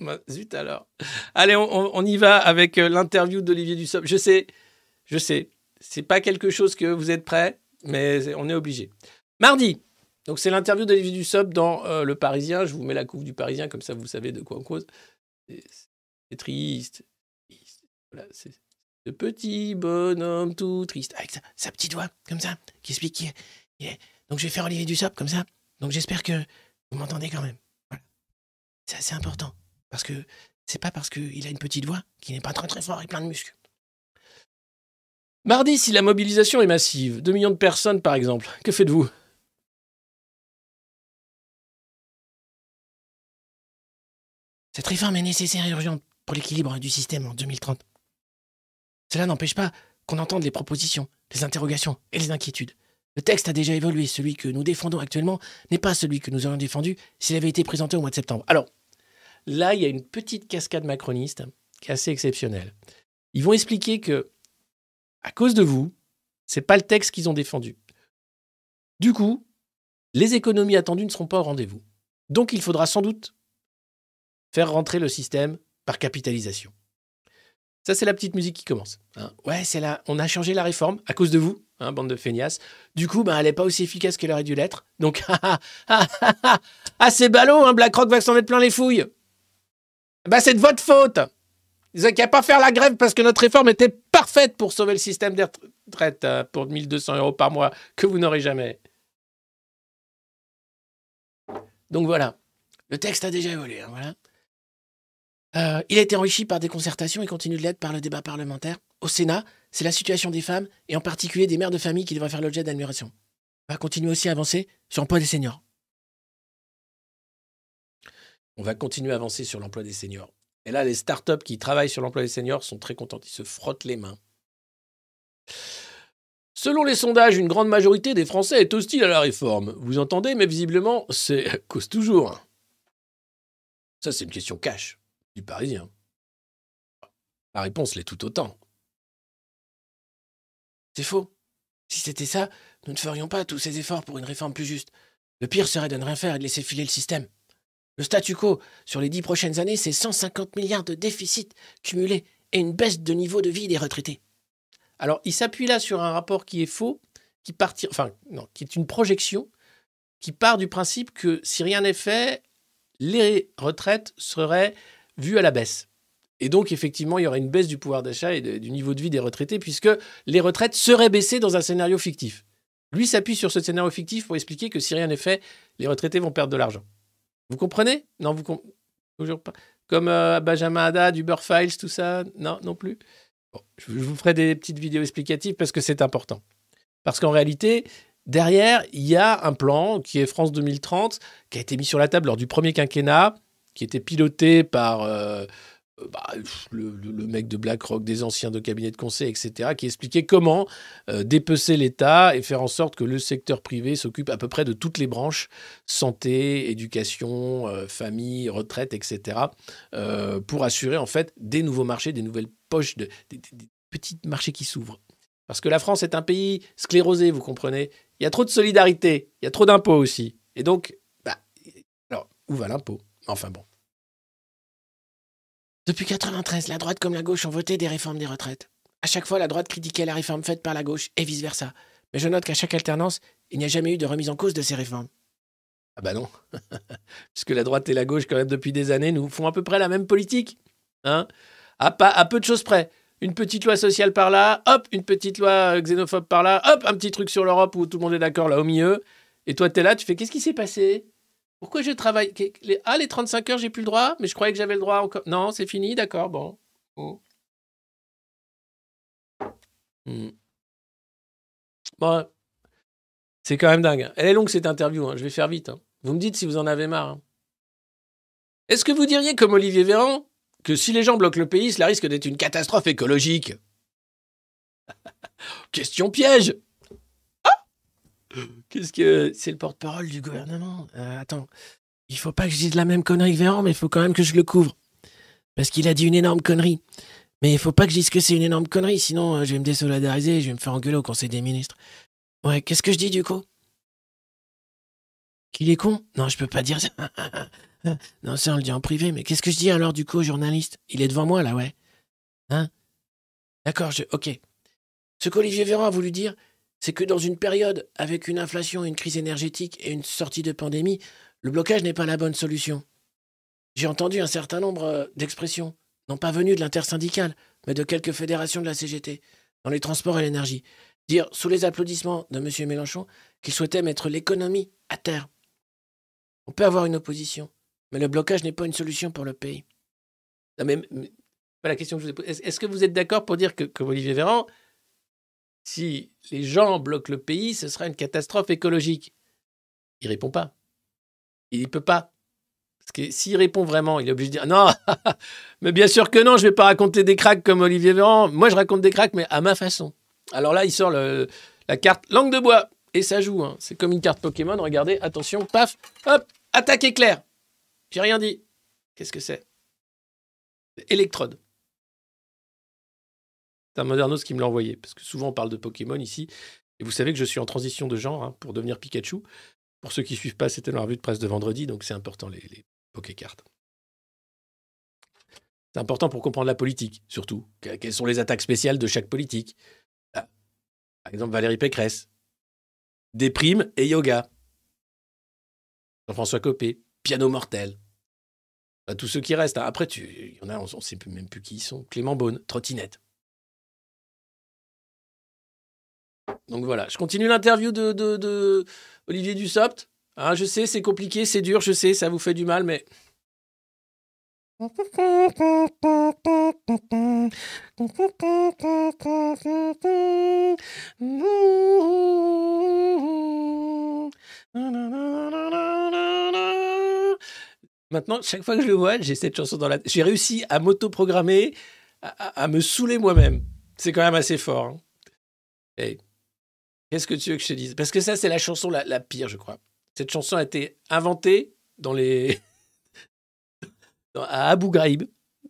Bah, Zut alors. Allez, on, y va avec euh, l'interview d'Olivier Dussopt. Je sais, je sais, c'est pas quelque chose que vous êtes prêts, mais on est obligé. Mardi, donc c'est l'interview d'Olivier Dussopt dans euh, Le Parisien. Je vous mets la couve du Parisien, comme ça vous savez de quoi on cause. C'est triste. Voilà, c'est ce petit bonhomme tout triste, avec sa, sa petite voix, comme ça, qui explique qui est. Donc je vais faire Olivier Dussopt, comme ça. Donc j'espère que vous m'entendez quand même. C'est assez important. Parce que c'est pas parce qu'il a une petite voix qu'il n'est pas très très fort et plein de muscles. Mardi, si la mobilisation est massive, 2 millions de personnes par exemple, que faites-vous? Cette réforme est nécessaire et urgente pour l'équilibre du système en 2030. Cela n'empêche pas qu'on entende les propositions, les interrogations et les inquiétudes. Le texte a déjà évolué. Celui que nous défendons actuellement n'est pas celui que nous aurions défendu s'il avait été présenté au mois de septembre. Alors, là, il y a une petite cascade macroniste qui est assez exceptionnelle. Ils vont expliquer que, à cause de vous, c'est pas le texte qu'ils ont défendu. Du coup, les économies attendues ne seront pas au rendez-vous. Donc, il faudra sans doute faire rentrer le système par capitalisation. Ça, c'est la petite musique qui commence. hein. Ouais, c'est là. On a changé la réforme à cause de vous, hein, bande de feignasses. Du coup, ben, elle n'est pas aussi efficace qu'elle aurait dû l'être. Donc, ah, ah, ah, ah, c'est ballot, hein, BlackRock va s'en mettre plein les fouilles. Bah, c'est de votre faute. Ils n'ont qu'à pas faire la grève parce que notre réforme était parfaite pour sauver le système des retraites euh, pour 1200 euros par mois que vous n'aurez jamais. Donc voilà, le texte a déjà évolué. hein, voilà. Euh, il a été enrichi par des concertations et continue de l'être par le débat parlementaire. Au Sénat, c'est la situation des femmes et en particulier des mères de famille qui devrait faire l'objet d'admiration. On va continuer aussi à avancer sur l'emploi des seniors. On va continuer à avancer sur l'emploi des seniors. Et là, les startups qui travaillent sur l'emploi des seniors sont très contents. Ils se frottent les mains. Selon les sondages, une grande majorité des Français est hostile à la réforme. Vous entendez, mais visiblement, c'est cause toujours. Ça, c'est une question cash du Parisien. La réponse l'est tout autant. C'est faux. Si c'était ça, nous ne ferions pas tous ces efforts pour une réforme plus juste. Le pire serait de ne rien faire et de laisser filer le système. Le statu quo, sur les dix prochaines années, c'est 150 milliards de déficit cumulés et une baisse de niveau de vie des retraités. Alors, il s'appuie là sur un rapport qui est faux, qui partir, enfin, non, qui est une projection, qui part du principe que si rien n'est fait, les retraites seraient vues à la baisse. Et donc, effectivement, il y aurait une baisse du pouvoir d'achat et du niveau de vie des retraités, puisque les retraites seraient baissées dans un scénario fictif. Lui s'appuie sur ce scénario fictif pour expliquer que si rien n'est fait, les retraités vont perdre de l'argent. Vous comprenez? Non, vous com- toujours pas. Comme euh, Benjamin Haddad, Uber Files, tout ça? Non, non plus? Je vous ferai des petites vidéos explicatives parce que c'est important. Parce qu'en réalité, derrière, il y a un plan qui est France 2030, qui a été mis sur la table lors du premier quinquennat, qui était piloté par euh, bah, pff, le, mec de BlackRock, des anciens de cabinets de conseil, etc., qui expliquait comment euh, dépecer l'État et faire en sorte que le secteur privé s'occupe à peu près de toutes les branches, santé, éducation, euh, famille, retraite, etc., euh, pour assurer en fait des nouveaux marchés, des nouvelles poches, de, des petits marchés qui s'ouvrent. Parce que la France est un pays sclérosé, vous comprenez Il y a trop de solidarité, il y a trop d'impôts aussi. Et donc, bah, alors, où va l'impôt? Enfin bon. Depuis 93, la droite comme la gauche ont voté des réformes des retraites. À chaque fois, la droite critiquait la réforme faite par la gauche et vice-versa. Mais je note qu'à chaque alternance, il n'y a jamais eu de remise en cause de ces réformes. Ah bah non. Puisque la droite et la gauche, quand même, depuis des années, nous font à peu près la même politique. Hein à, à peu de choses près. Une petite loi sociale par là, hop, une petite loi xénophobe par là, hop, un petit truc sur l'Europe où tout le monde est d'accord là au milieu. Et toi, t'es là, tu fais qu'est-ce qui s'est passé? Pourquoi je travaille? Ah, les 35 heures, j'ai plus le droit? Mais je croyais que j'avais le droit encore. Non, c'est fini, d'accord, bon. Oh. Hmm. Bon, c'est quand même dingue. Elle est longue cette interview, hein. je vais faire vite. hein. Vous me dites si vous en avez marre. hein. Est-ce que vous diriez, comme Olivier Véran, que si les gens bloquent le pays, cela risque d'être une catastrophe écologique? Question piège Qu'est-ce que. C'est le porte-parole du gouvernement? Euh, attends, il faut pas que je dise la même connerie que Véran, mais il faut quand même que je le couvre. Parce qu'il a dit une énorme connerie. Mais il faut pas que je dise que c'est une énorme connerie, sinon euh, je vais me désolidariser je vais me faire engueuler au Conseil des ministres. Ouais, qu'est-ce que je dis du coup? Qu'il est con? Non, je peux pas dire ça. non, ça on le dit en privé, mais qu'est-ce que je dis alors du coup au journaliste? Il est devant moi là, ouais. Hein? D'accord, je. Ok. Ce qu'Olivier Véran a voulu dire, c'est que dans une période avec une inflation, une crise énergétique et une sortie de pandémie, le blocage n'est pas la bonne solution. J'ai entendu un certain nombre euh, d'expressions, non pas venues de l'intersyndicale, mais de quelques fédérations de la CGT, dans les transports et l'énergie, dire, sous les applaudissements de M. Mélenchon, qu'il souhaitait mettre l'économie à terre. On peut avoir une opposition, mais le blocage n'est pas une solution pour le pays. Non, mais, la question que je vous. Est-ce que vous êtes d'accord pour dire que, comme Olivier Véran, si les gens bloquent le pays, ce sera une catastrophe écologique Il répond pas. Il ne peut pas. Parce que s'il répond vraiment, il est obligé de dire non, mais bien sûr que non, je vais pas raconter des cracks comme Olivier Véran. Moi, je raconte des cracks, mais à ma façon. Alors là, il sort la carte langue de bois et ça joue. hein. C'est comme une carte Pokémon. Regardez, attention, paf, hop, attaque éclair. J'ai rien dit. Qu'est-ce que c'est? Électrode. C'est un Modernos qui me l'a envoyé, parce que souvent on parle de Pokémon ici. Et vous savez que je suis en transition de genre hein, pour devenir Pikachu. Pour ceux qui suivent pas, c'était dans la revue de presse de vendredi, donc c'est important les, les Pokécartes. C'est important pour comprendre la politique, surtout. Que- Quelles sont les attaques spéciales de chaque politique? Ah, Par exemple, Valérie Pécresse. Déprime et yoga. Jean-François Copé. Piano mortel. Bah, tous ceux qui restent. hein. Après, il y en a, on ne sait même plus qui ils sont. Clément Beaune, trottinette. Donc voilà, je continue l'interview de, Olivier Dussopt. Hein, je sais, c'est compliqué, c'est dur, je sais, ça vous fait du mal, mais. Maintenant, chaque fois que je le vois, j'ai cette chanson dans la J'ai réussi à m'auto-programmer, à me saouler moi-même. C'est quand même assez fort. hein. Hey, Qu'est-ce que tu veux que je te dise Parce que ça, c'est la chanson la, pire, je crois. Cette chanson a été inventée dans les... à Abu Ghraib.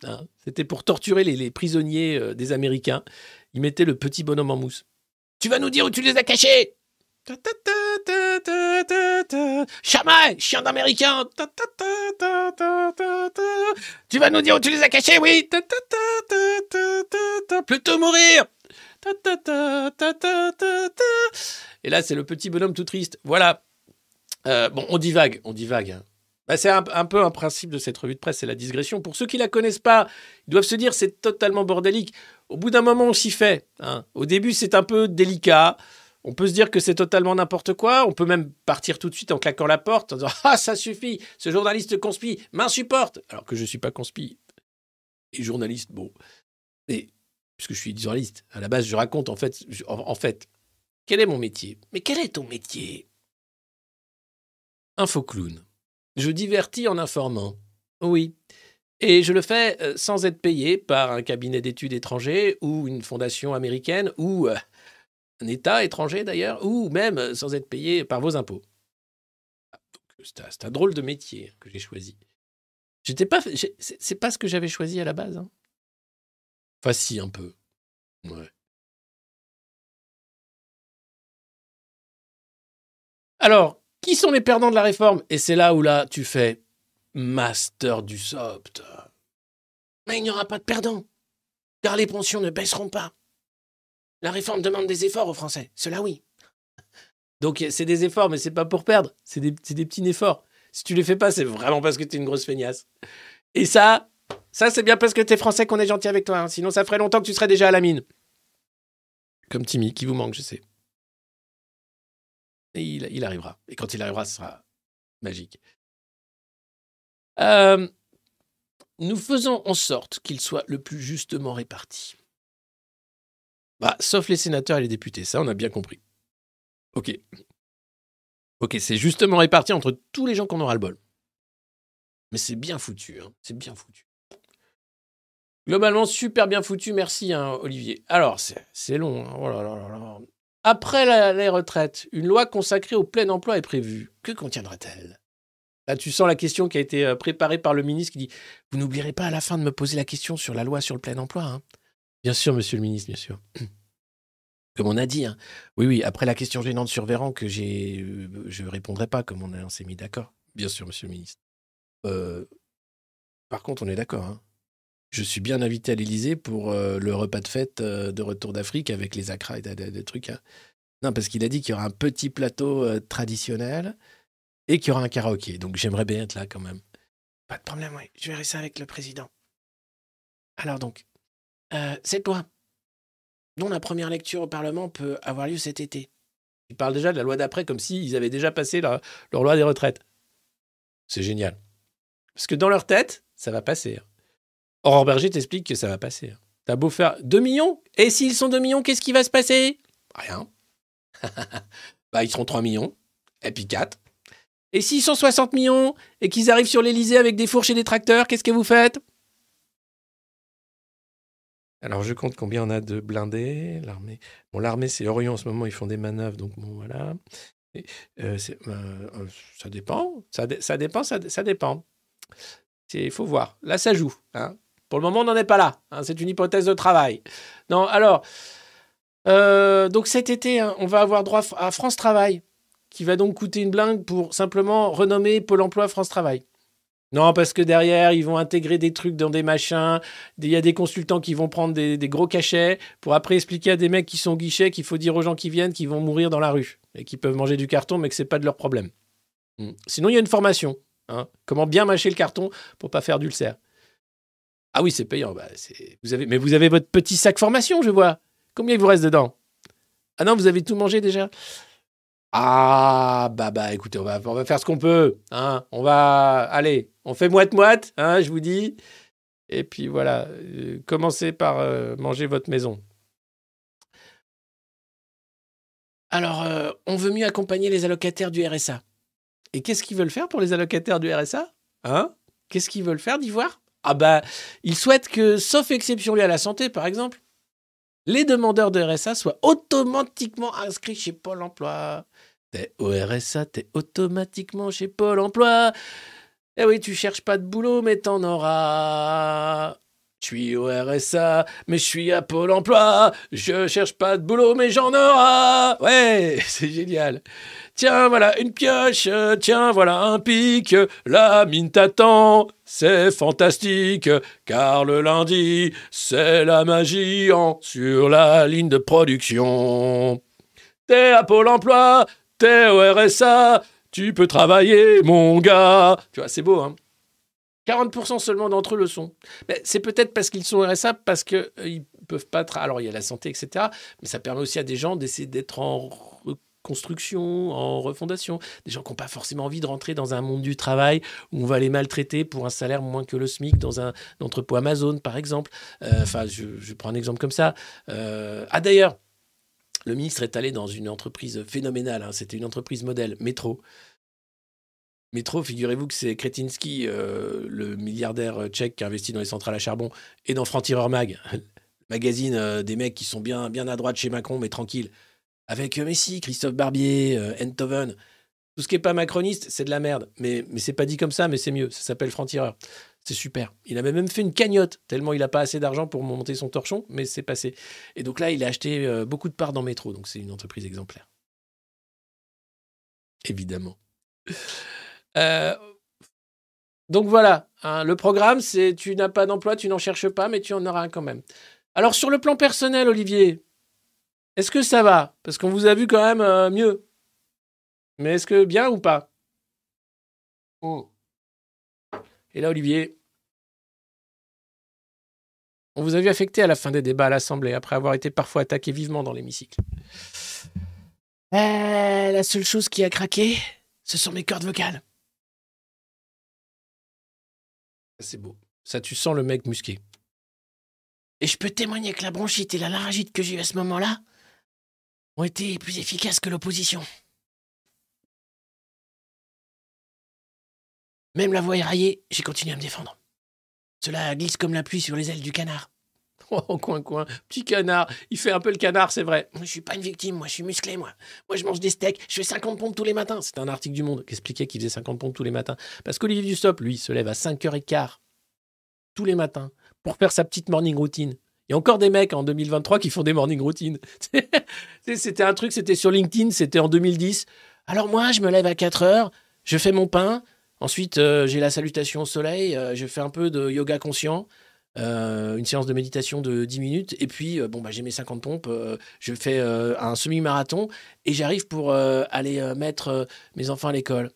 hein. C'était pour torturer les, prisonniers euh, des Américains. Ils mettaient le petit bonhomme en mousse. Tu vas nous dire où tu les as cachés. Chamaille, chien d'américain. Tu vas nous dire où tu les as cachés, oui. Plutôt mourir. Et là, c'est le petit bonhomme tout triste. Voilà. Euh, bon, on divague, on divague. hein. Bah, c'est un, peu un principe de cette revue de presse, c'est la digression. Pour ceux qui la connaissent pas, ils doivent se dire c'est totalement bordélique. Au bout d'un moment, on s'y fait. hein. Au début, c'est un peu délicat. On peut se dire que c'est totalement n'importe quoi. On peut même partir tout de suite en claquant la porte, en disant Ah, ça suffit, ce journaliste conspi m'insupporte. Alors que je ne suis pas conspi. Et journaliste, bon. Et puisque je suis journaliste, à la base, je raconte en fait, quel est mon métier? Mais quel est ton métier? Infoclown. Je divertis en informant. Oui. Et je le fais euh, sans être payé par un cabinet d'études étranger ou une fondation américaine ou euh, un État étranger d'ailleurs, ou même euh, sans être payé par vos impôts. Ah, C'est un, drôle de métier que j'ai choisi. C'est pas ce que j'avais choisi à la base. hein. Enfin, si, un peu. Ouais. Alors, qui sont les perdants de la réforme? Et c'est là où là, tu fais master du soft. Mais il n'y aura pas de perdants, car les pensions ne baisseront pas. La réforme demande des efforts aux Français, cela oui. Donc c'est des efforts, mais c'est pas pour perdre, c'est des, des petits efforts. Si tu les fais pas, c'est vraiment parce que tu es une grosse feignasse. Et ça, ça c'est bien parce que tu es français qu'on est gentil avec toi. hein. Sinon, ça ferait longtemps que tu serais déjà à la mine. Comme Timmy, qui vous manque, je sais. Et il, il arrivera. Et quand il arrivera, ce sera magique. Euh, nous faisons en sorte qu'il soit le plus justement réparti. Bah, sauf les sénateurs et les députés, ça on a bien compris. Ok. Ok, c'est justement réparti entre tous les gens qu'on aura le bol. Mais c'est bien foutu, hein, c'est bien foutu. Globalement, super bien foutu, merci hein, Olivier. Alors, c'est long. hein, oh. Après les retraites, une loi consacrée au plein emploi est prévue. Que contiendra-t-elle Là, tu sens la question qui a été euh, préparée par le ministre qui dit Vous n'oublierez pas à la fin de me poser la question sur la loi sur le plein emploi. hein Bien sûr, monsieur le ministre, bien sûr. Comme on a dit. Oui, oui, après la question gênante sur Véran, que j'ai, euh, je répondrai pas, comme on s'est mis d'accord. Bien sûr, monsieur le ministre. Euh, par contre, on est d'accord. hein. Je suis bien invité à l'Élysée pour euh, le repas de fête euh, de retour d'Afrique avec les acras et des, des- des trucs. hein. Non, parce qu'il a dit qu'il y aura un petit plateau euh, traditionnel et qu'il y aura un karaoké. Donc j'aimerais bien être là quand même. Pas de problème, oui. Je verrai ça avec le président. Alors donc, euh, cette loi, dont la première lecture au Parlement peut avoir lieu cet été. Ils parlent déjà de la loi d'après comme s'ils avaient déjà passé leur, leur loi des retraites. C'est génial. Parce que dans leur tête, ça va passer. hein. Aurore Berger t'explique que ça va passer. hein. T'as beau faire 2 millions Et s'ils sont 2 millions, qu'est-ce qui va se passer? Rien. bah, ils seront 3 millions. Et puis 4. Et s'ils sont 60 millions et qu'ils arrivent sur l'Elysée avec des fourches et des tracteurs, qu'est-ce que vous faites? Alors, je compte combien on a de blindés? L'armée, bon, l'armée, c'est Orion en ce moment, ils font des manœuvres, donc bon, voilà. Euh, euh, euh, ça dépend, ça, dé- ça dépend, ça, ça dépend. Il faut voir. Là, ça joue. hein. Pour le moment, on n'en est pas là. hein. C'est une hypothèse de travail. Non, alors, euh, donc cet été, hein, on va avoir droit à France Travail, qui va donc coûter une blinde pour simplement renommer Pôle emploi France Travail. Non, parce que derrière, ils vont intégrer des trucs dans des machins. Il y a des consultants qui vont prendre des, gros cachets pour après expliquer à des mecs qui sont au guichet qu'il faut dire aux gens qui viennent qu'ils vont mourir dans la rue et qu'ils peuvent manger du carton, mais que c'est pas de leur problème. Mm. Sinon, il y a une formation. hein. Comment bien mâcher le carton pour pas faire d'ulcère. Ah oui, c'est payant. Bah, vous. Mais vous avez votre petit sac formation, je vois. Combien il vous reste dedans? Ah non, vous avez tout mangé déjà? Ah, bah, bah, écoutez, on va, on va faire ce qu'on peut. Hein. On va. Allez, on fait moite-moite, hein, je vous dis. Et puis voilà, euh, commencez par euh, manger votre maison. Alors, euh, on veut mieux accompagner les allocataires du RSA. Et qu'est-ce qu'ils veulent faire pour les allocataires du RSA Hein? Qu'est-ce qu'ils veulent faire d'Ivoire Ah bah, ils souhaitent que, sauf exception liée à la santé, par exemple, les demandeurs de RSA soient automatiquement inscrits chez Pôle emploi. T'es au RSA, t'es automatiquement chez Pôle emploi. Eh oui, tu cherches pas de boulot, mais t'en auras. Je suis au RSA, mais je suis à Pôle emploi. Je cherche pas de boulot, mais j'en aurai. Ouais, c'est génial. Tiens, voilà une pioche. Tiens, voilà un pic. La mine t'attend. C'est fantastique, car le lundi, c'est la magie en sur la ligne de production. T'es à Pôle emploi, t'es au RSA, tu peux travailler, mon gars. Tu vois, c'est beau, hein 40% seulement d'entre eux le sont. C'est peut-être parce qu'ils sont RSA, parce qu'ils ne peuvent pas... tra- Alors, il y a la santé, etc. Mais ça permet aussi à des gens d'essayer d'être en reconstruction, en refondation. Des gens qui n'ont pas forcément envie de rentrer dans un monde du travail où on va les maltraiter pour un salaire moins que le SMIC dans un entrepôt Amazon, par exemple. Euh, Enfin, je, je prends un exemple comme ça. Euh, Ah, d'ailleurs, le ministre est allé dans une entreprise phénoménale. hein. C'était une entreprise modèle, Métro. Métro, figurez-vous que c'est Kretinsky, euh, le milliardaire tchèque qui a investi dans les centrales à charbon, et dans Franc-Tireur Mag, magazine euh, des mecs qui sont bien, bien à droite chez Macron, mais tranquille. Avec euh, Messi, Christophe Barbier, euh, Enthoven. Tout ce qui n'est pas macroniste, c'est de la merde. Mais, mais c'est pas dit comme ça, mais c'est mieux. Ça s'appelle Franc-Tireur. C'est super. Il avait même fait une cagnotte, tellement il n'a pas assez d'argent pour monter son torchon, mais c'est passé. Et donc là, il a acheté euh, beaucoup de parts dans Métro, donc c'est une entreprise exemplaire. Évidemment. Euh, donc voilà, hein, le programme, c'est tu n'as pas d'emploi, tu n'en cherches pas, mais tu en auras un quand même. Alors sur le plan personnel, Olivier, est-ce que ça va? Parce qu'on vous a vu quand même euh, mieux. Mais est-ce que bien ou pas? Oh. Et là, Olivier, on vous a vu affecté à la fin des débats à l'Assemblée, après avoir été parfois attaqué vivement dans l'hémicycle. Euh, la seule chose qui a craqué, ce sont mes cordes vocales. C'est beau. Ça, tu sens le mec musqué. Et je peux témoigner que la bronchite et la laryngite que j'ai eu à ce moment-là ont été plus efficaces que l'opposition. Même la voix éraillée, j'ai continué à me défendre. Cela glisse comme la pluie sur les ailes du canard. Oh, coin, coin, petit canard. Il fait un peu le canard, c'est vrai. Moi, je suis pas une victime, moi, je suis musclé, moi. Moi, je mange des steaks, je fais 50 pompes tous les matins. C'est un article du Monde qui expliquait qu'il faisait 50 pompes tous les matins. Parce qu'Olivier Dussopt, lui, se lève à 5h15 tous les matins pour faire sa petite morning routine. Il y a encore des mecs en 2023 qui font des morning routines. c'était un truc, c'était sur LinkedIn, c'était en 2010. Alors moi, je me lève à 4 heures, je fais mon pain, ensuite euh, j'ai la salutation au soleil, euh, je fais un peu de yoga conscient, euh, une séance de méditation de 10 minutes, et puis euh, bon, bah, j'ai mes 50 pompes, euh, je fais un semi-marathon, et j'arrive pour aller mettre mes enfants à l'école.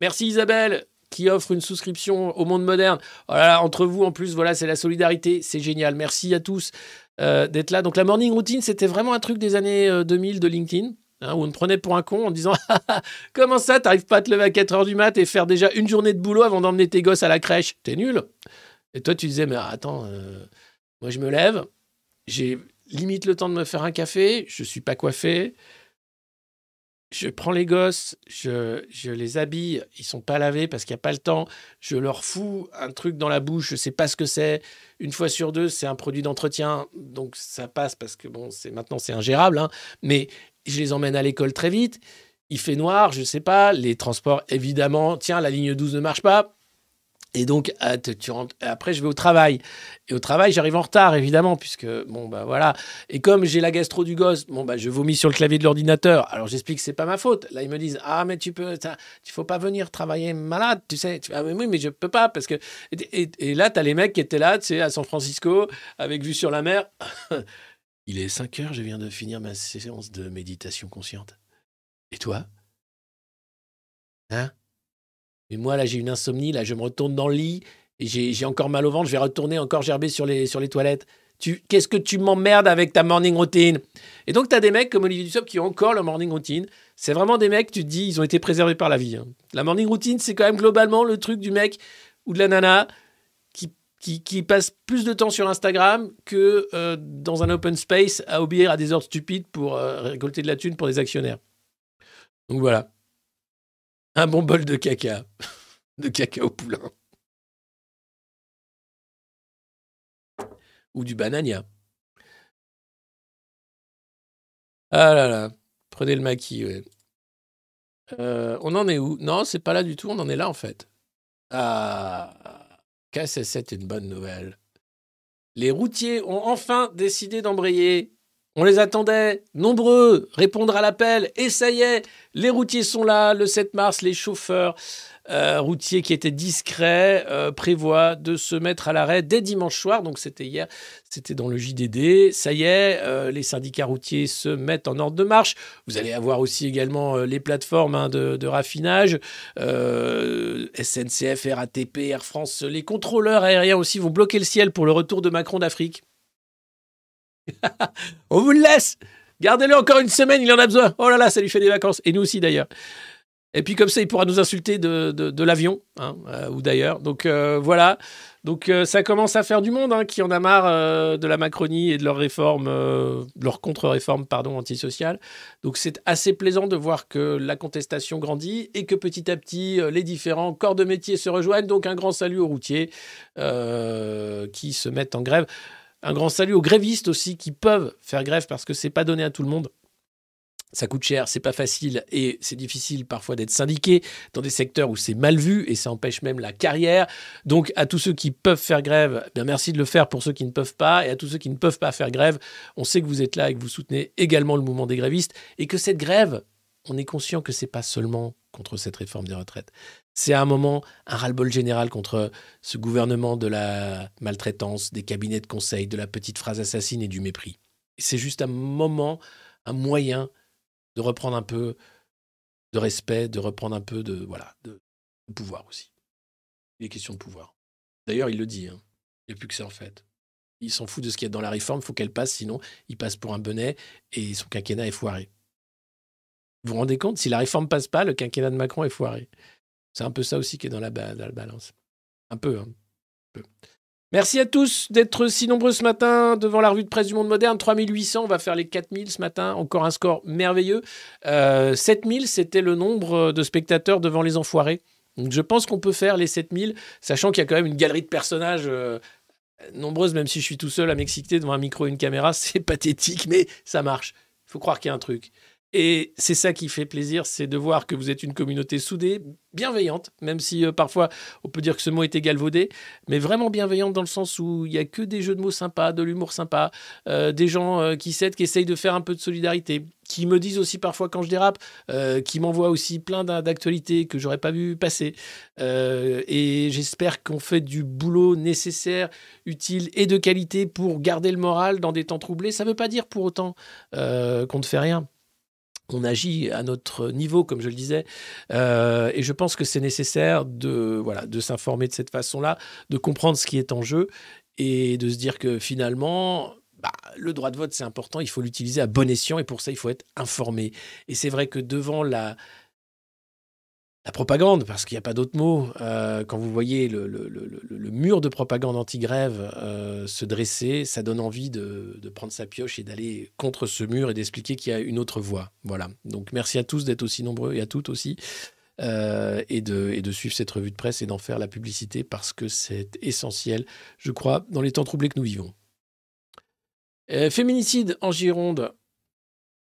Merci Isabelle qui offre une souscription au monde moderne. Voilà, entre vous, en plus, voilà, c'est la solidarité, c'est génial. Merci à tous d'être là. Donc la morning routine, c'était vraiment un truc des années euh, 2000 de LinkedIn. hein, où on te prenait pour un con en disant Comment ça, t'arrives pas à te lever à 4 heures du mat et faire déjà une journée de boulot avant d'emmener tes gosses à la crèche? T'es nul Et toi, tu disais Mais attends, euh, moi je me lève, j'ai limite le temps de me faire un café, je suis pas coiffé, je prends les gosses, je, les habille, ils sont pas lavés parce qu'il n'y a pas le temps, je leur fous un truc dans la bouche, je sais pas ce que c'est. Une fois sur deux, c'est un produit d'entretien, donc ça passe parce que bon, c'est maintenant c'est ingérable, hein, mais je les emmène à l'école très vite. Il fait noir, je sais pas, les transports évidemment, tiens, la ligne 12 ne marche pas. Et donc, ah, tu après, je vais au travail. Et au travail, j'arrive en retard, évidemment, puisque, bon, bah voilà. Et comme j'ai la gastro du gosse, bon, bah, je vomis sur le clavier de l'ordinateur. Alors, j'explique que c'est pas ma faute. Là, ils me disent, ah, mais tu peux, il faut pas venir travailler malade, tu sais. Tu ah, mais oui, mais je peux pas, parce que. Et, et- et là, t'as les mecs qui étaient là, tu sais, à San Francisco, avec vue sur la mer. il est 5 heures, je viens de finir ma séance de méditation consciente. Et toi? Hein? Mais moi, là, j'ai une insomnie, là, je me retourne dans le lit, j'ai encore mal au ventre, je vais retourner encore gerber sur les, toilettes. Qu'est-ce que tu m'emmerdes avec ta morning routine? Et donc, tu as des mecs comme Olivier Dussopt qui ont encore leur morning routine. C'est vraiment des mecs, tu te dis, ils ont été préservés par la vie. hein. La morning routine, c'est quand même globalement le truc du mec ou de la nana qui passe plus de temps sur Instagram que euh, dans un open space à obéir à des ordres stupides pour euh, récolter de la thune pour des actionnaires. Donc voilà. Un bon bol de caca. De caca au poulain. Ou du banania. Ah là là. Prenez le maquis, ouais. Euh, on en est où? Non, c'est pas là du tout, on en est là en fait. Ah. KSS7 est une bonne nouvelle. Les routiers ont enfin décidé d'embrayer. On les attendait, nombreux, répondre à l'appel. Et ça y est, les routiers sont là. Le 7 mars, les chauffeurs euh, routiers qui étaient discrets euh, prévoient de se mettre à l'arrêt dès dimanche soir. Donc c'était hier, c'était dans le JDD. Ça y est, euh, les syndicats routiers se mettent en ordre de marche. Vous allez avoir aussi également les plateformes hein, de, raffinage, SNCF, RATP, Air France. Les contrôleurs aériens aussi vont bloquer le ciel pour le retour de Macron d'Afrique. On vous le laisse. Gardez-le encore une semaine, il en a besoin. Oh là là, ça lui fait des vacances. Et nous aussi d'ailleurs. Et puis comme ça, il pourra nous insulter de, l'avion, hein, euh, ou d'ailleurs. Donc euh, voilà. Donc euh, ça commence à faire du monde hein, qui en a marre de la Macronie et de leur réforme, de leur contre-réforme, pardon, antisociale. Donc c'est assez plaisant de voir que la contestation grandit et que petit à petit, les différents corps de métier se rejoignent. Donc un grand salut aux routiers qui se mettent en grève. Un grand salut aux grévistes aussi qui peuvent faire grève parce que c'est pas donné à tout le monde. Ça coûte cher, c'est pas facile et c'est difficile parfois d'être syndiqué dans des secteurs où c'est mal vu et ça empêche même la carrière. Donc à tous ceux qui peuvent faire grève, eh bien merci de le faire pour ceux qui ne peuvent pas et à tous ceux qui ne peuvent pas faire grève, on sait que vous êtes là et que vous soutenez également le mouvement des grévistes et que cette grève, on est conscient que c'est pas seulement contre cette réforme des retraites. C'est à un moment un ras-le-bol général contre ce gouvernement de la maltraitance, des cabinets de conseil, de la petite phrase assassine et du mépris. C'est juste un moment, un moyen de reprendre un peu de respect, de reprendre un peu de voilà de, de pouvoir aussi. Il est question de pouvoir. D'ailleurs, il le dit. hein. Il n'y a plus que ça en fait. Il s'en fout de ce qu'il y a dans la réforme. Il faut qu'elle passe, sinon il passe pour un bonnet et son quinquennat est foiré. Vous vous rendez compte Si la réforme passe pas, le quinquennat de Macron est foiré. C'est un peu ça aussi qui est dans la, balance. Un peu. hein. Un peu. Merci à tous d'être si nombreux ce matin devant la revue de presse du monde moderne. 3800, on va faire les 4000 ce matin. Encore un score merveilleux. Euh, 7000, c'était le nombre de spectateurs devant les enfoirés. Donc je pense qu'on peut faire les 7000, sachant qu'il y a quand même une galerie de personnages euh, nombreuses, même si je suis tout seul à m'exciter devant un micro et une caméra. C'est pathétique, mais ça marche. Il faut croire qu'il y a un truc. Et c'est ça qui fait plaisir, c'est de voir que vous êtes une communauté soudée, bienveillante, même si euh, parfois on peut dire que ce mot était galvaudé, mais vraiment bienveillante dans le sens où il y a que des jeux de mots sympas, de l'humour sympa, euh, des gens euh, qui s'aident, qui essayent de faire un peu de solidarité, qui me disent aussi parfois quand je dérape, qui m'envoient aussi plein d'a- d'actualités que j'aurais pas vu passer. Et j'espère qu'on fait du boulot nécessaire, utile et de qualité pour garder le moral dans des temps troublés. Ça ne veut pas dire pour autant qu'on ne fait rien on agit à notre niveau, comme je le disais, Euh, et je pense que c'est nécessaire de, voilà, de s'informer de cette façon-là, de comprendre ce qui est en jeu et de se dire que finalement, bah, le droit de vote, c'est important, il faut l'utiliser à bon escient et pour ça, il faut être informé. Et c'est vrai que devant la, la propagande, parce qu'il n'y a pas d'autre mot, euh, quand vous voyez le, mur de propagande anti-grève euh, se dresser, ça donne envie de, prendre sa pioche et d'aller contre ce mur et d'expliquer qu'il y a une autre voie. Voilà. Donc merci à tous d'être aussi nombreux et à toutes aussi. euh, et, de, et de suivre cette revue de presse et d'en faire la publicité parce que c'est essentiel, je crois, dans les temps troublés que nous vivons. Féminicide en Gironde.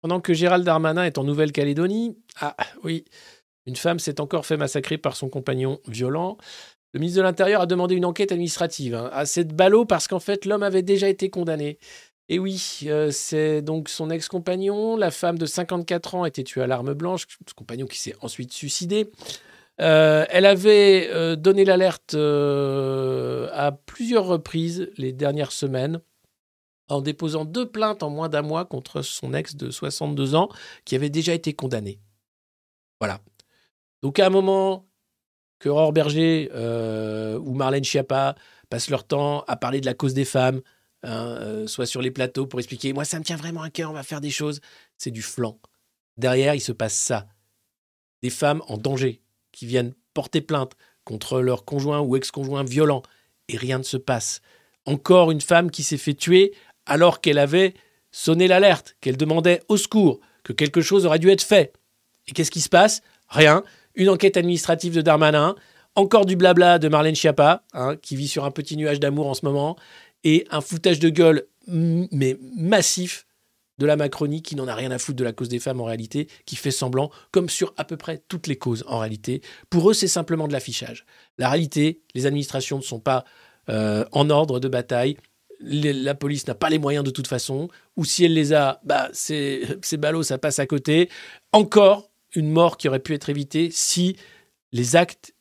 Pendant que Gérald Darmanin est en Nouvelle-Calédonie, ah oui, une femme s'est encore fait massacrer par son compagnon violent. Le ministre de l'Intérieur a demandé une enquête administrative hein, à cette ballot parce qu'en fait l'homme avait déjà été condamné. Et oui, euh, c'est donc son ex-compagnon, la femme de 54 ans, été tuée à l'arme blanche, ce compagnon qui s'est ensuite suicidé. Euh, elle avait euh, donné l'alerte à plusieurs reprises les dernières semaines en déposant deux plaintes en moins d'un mois contre son ex de 62 ans qui avait déjà été condamné. Voilà. Donc à un moment que Aurore Berger euh, ou Marlène Schiappa passent leur temps à parler de la cause des femmes, hein, euh, soit sur les plateaux pour expliquer moi ça me tient vraiment à cœur, on va faire des choses, c'est du flanc. Derrière, il se passe ça. Des femmes en danger qui viennent porter plainte contre leur conjoint ou ex-conjoint violent et rien ne se passe. Encore une femme qui s'est fait tuer alors qu'elle avait sonné l'alerte, qu'elle demandait au secours, que quelque chose aurait dû être fait. Et qu'est-ce qui se passe? Rien. Une enquête administrative de Darmanin, encore du blabla de Marlène Schiappa, hein, qui vit sur un petit nuage d'amour en ce moment, et un foutage de gueule, mais massif, de la Macronie qui n'en a rien à foutre de la cause des femmes en réalité, qui fait semblant, comme sur à peu près toutes les causes en réalité. Pour eux, c'est simplement de l'affichage. La réalité, les administrations ne sont pas euh, en ordre de bataille. La police n'a pas les moyens de toute façon, ou si elle les a, bah c'est ballot, ça passe à côté. Encore une mort qui aurait pu être évitée si les actes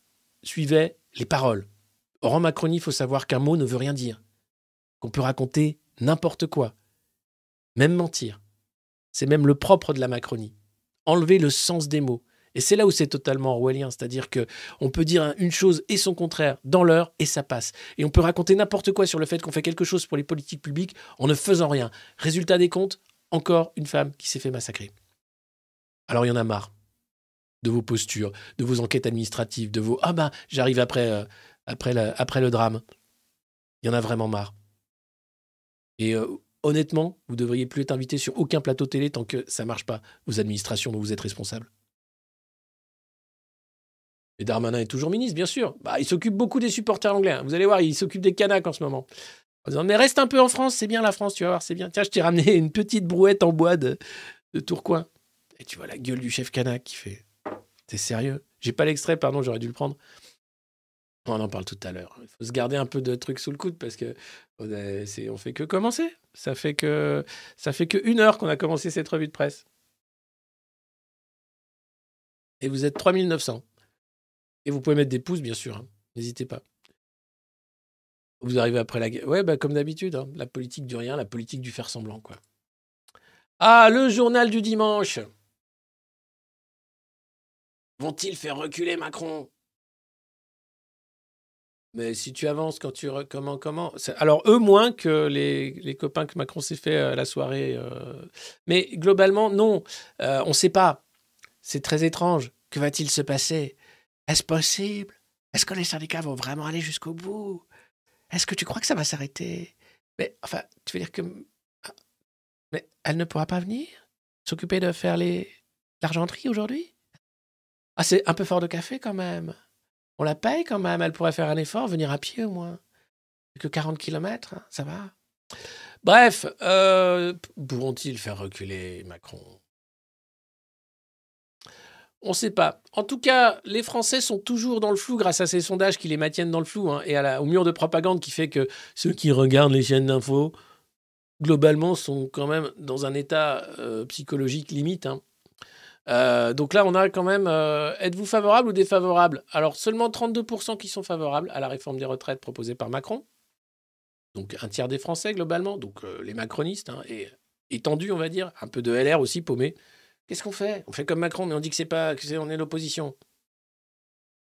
suivaient les paroles. Or, en Macronie, il faut savoir qu'un mot ne veut rien dire. Qu'on peut raconter n'importe quoi, même mentir. C'est même le propre de la Macronie. Enlever le sens des mots. Et c'est là où c'est totalement orwellien, c'est-à-dire que on peut dire une chose et son contraire dans l'heure et ça passe. Et on peut raconter n'importe quoi sur le fait qu'on fait quelque chose pour les politiques publiques en ne faisant rien. Résultat des comptes, encore une femme qui s'est fait massacrer. Alors il y en a marre. De vos postures, de vos enquêtes administratives, de vos ah ben j'arrive après euh, après, après le drame. Il y en a vraiment marre. Et euh, honnêtement, vous devriez plus être invité sur aucun plateau télé tant que ça marche pas, vos administrations dont vous êtes responsable. Et Darmanin est toujours ministre, bien sûr. Bah, il s'occupe beaucoup des supporters anglais. hein. Vous allez voir, il s'occupe des Canaques en ce moment. En disant, mais reste un peu en France, c'est bien la France, tu vas voir, c'est bien. Tiens, je t'ai ramené une petite brouette en bois de, de Tourcoing. Et tu vois la gueule du chef Canac qui fait, t'es sérieux? J'ai pas l'extrait, pardon, j'aurais dû le prendre. On en parle tout à l'heure. Il faut se garder un peu de trucs sous le coude parce que on, fait que commencer. Ça fait que ça fait que une heure qu'on a commencé cette revue de presse. Et vous êtes 3900. Et vous pouvez mettre des pouces, bien sûr. hein. N'hésitez pas. Vous arrivez après la guerre. Ouais, bah, comme d'habitude. hein. La politique du rien, la politique du faire semblant, quoi. Ah, le journal du dimanche. Vont-ils faire reculer Macron? Mais si tu avances, quand tu. Comment, comment? Alors, eux, moins que les, les copains que Macron s'est fait euh, la soirée. euh. Mais globalement, non. Euh, on ne sait pas. C'est très étrange. Que va-t-il se passer? Est-ce possible? Est-ce que les syndicats vont vraiment aller jusqu'au bout? Est-ce que tu crois que ça va s'arrêter? Mais enfin, tu veux dire que. ah, Mais elle ne pourra pas venir? S'occuper de faire les l'argenterie aujourd'hui? Ah, c'est un peu fort de café quand même. On la paye quand même. Elle pourrait faire un effort, venir à pied au moins. Que 40 km, ça va. Bref, euh, pourront-ils faire reculer Macron? On ne sait pas. En tout cas, les Français sont toujours dans le flou grâce à ces sondages qui les maintiennent dans le flou hein, et au mur de propagande qui fait que ceux qui regardent les chaînes d'infos, globalement, sont quand même dans un état euh, psychologique limite. hein. Euh, donc là, on a quand même. euh, Êtes-vous favorable ou défavorable? Alors, seulement 32% qui sont favorables à la réforme des retraites proposée par Macron. Donc, un tiers des Français, globalement. Donc, euh, les macronistes. hein, et étendu, on va dire. Un peu de LR aussi, paumé. Qu'est-ce qu'on fait? On fait comme Macron, mais on dit que c'est pas, c'est, on est l'opposition.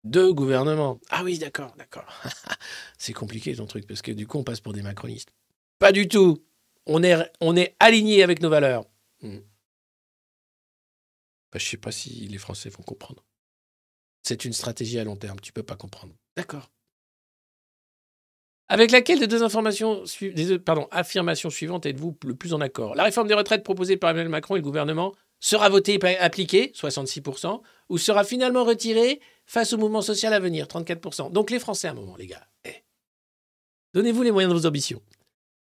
Deux gouvernements. Ah oui, d'accord, d'accord. c'est compliqué ton truc parce que du coup, on passe pour des macronistes. Pas du tout. On est, on est aligné avec nos valeurs. Hmm. Bah, je sais pas si les Français vont comprendre. C'est une stratégie à long terme. Tu peux pas comprendre. D'accord. Avec laquelle des deux informations, sui- des deux, pardon, affirmations suivantes êtes-vous le plus en accord? La réforme des retraites proposée par Emmanuel Macron et le gouvernement sera votée et appliquée, 66%, ou sera finalement retirée face au mouvement social à venir, 34%. Donc les Français, à un moment, les gars, eh, donnez-vous les moyens de vos ambitions.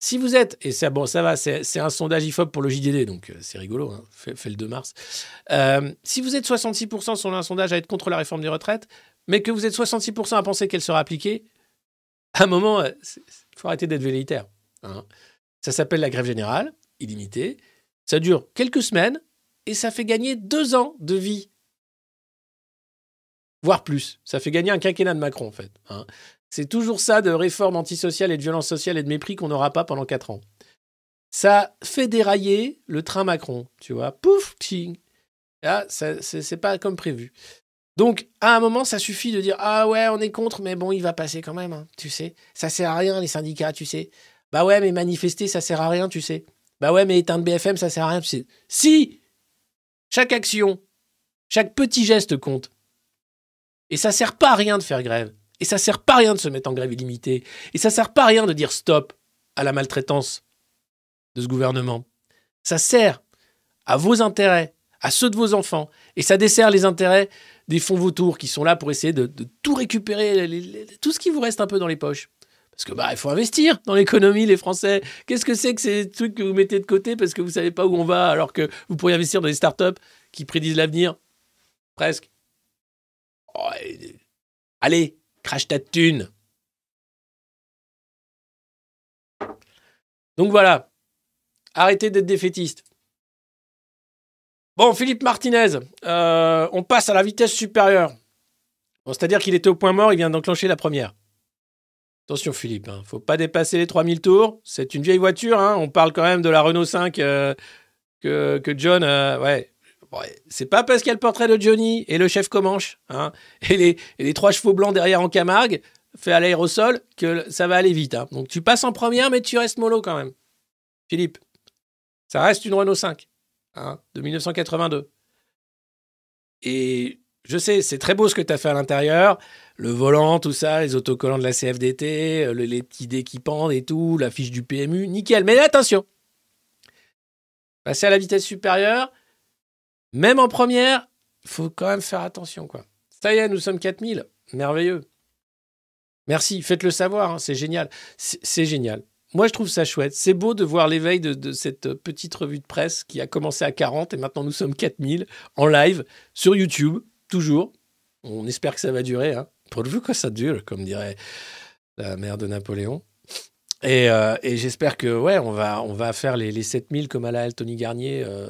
Si vous êtes, et ça, bon, ça va, c'est un sondage IFOP pour le JDD, donc euh, c'est rigolo, hein, fait, le 2 mars. Euh, si vous êtes 66% selon un sondage à être contre la réforme des retraites, mais que vous êtes 66% à penser qu'elle sera appliquée, à un moment, il faut arrêter d'être velléitaire. hein. Ça s'appelle la grève générale, illimitée. Ça dure quelques semaines et ça fait gagner deux ans de vie. Voire plus. Ça fait gagner un quinquennat de Macron, en fait. hein. C'est toujours ça de réforme antisociale et de violence sociale et de mépris qu'on n'aura pas pendant quatre ans. Ça fait dérailler le train Macron, tu vois. Pouf, tching. Là, ça- c'est pas comme prévu. Donc, à un moment, ça suffit de dire Ah ouais, on est contre, mais bon, il va passer quand même, hein, tu sais. Ça sert à rien, les syndicats, tu sais. Bah ouais, mais manifester, ça sert à rien, tu sais. Bah ouais, mais éteindre BFM, ça sert à rien. Si Chaque action, chaque petit geste compte. Et ça sert pas à rien de faire grève. Et ça sert pas à rien de se mettre en grève illimitée. Et ça sert pas à rien de dire stop à la maltraitance de ce gouvernement. Ça sert à vos intérêts, à ceux de vos enfants. Et ça dessert les intérêts des fonds vautours qui sont là pour essayer de, tout récupérer, tout ce qui vous reste un peu dans les poches. Parce que bah il faut investir dans l'économie, les Français. Qu'est-ce que c'est que ces trucs que vous mettez de côté parce que vous savez pas où on va alors que vous pourriez investir dans des startups qui prédisent l'avenir? Presque. Oh, allez, crache ta thune. Donc voilà. Arrêtez d'être défaitiste. Bon, Philippe Martinez, euh, on passe à la vitesse supérieure. C'est-à-dire qu'il était au point mort, il vient d'enclencher la première. Attention Philippe, hein, faut pas dépasser les 3000 tours. C'est une vieille voiture, hein, on parle quand même de la Renault 5 euh, que, que John... euh, ouais. C'est pas parce qu'il y a le portrait de Johnny et le chef Comanche hein, et, les, et les trois chevaux blancs derrière en Camargue fait à l'aérosol que ça va aller vite. hein. Donc tu passes en première mais tu restes mollo quand même. Philippe, ça reste une Renault 5 hein, de 1982. Et Je sais, c'est très beau ce que tu as fait à l'intérieur. Le volant, tout ça, les autocollants de la CFDT, euh, le- les petits dés qui pendent et tout, la fiche du PMU, nickel. Mais attention, passer à la vitesse supérieure, même en première, il faut quand même faire attention. quoi. Ça y est, nous sommes 4000. Merveilleux. Merci, faites-le savoir, hein, c'est génial. C'est génial. Moi, je trouve ça chouette. C'est beau de voir l'éveil de, cette petite revue de presse qui a commencé à 40 et maintenant nous sommes 4000 en live sur YouTube, toujours. On espère que ça va durer. Hein. Pourvu que ça dure, comme dirait la mère de Napoléon. Et, euh, j'espère que ouais, on va, on va faire les, les 7000 comme à la Tony Garnier euh,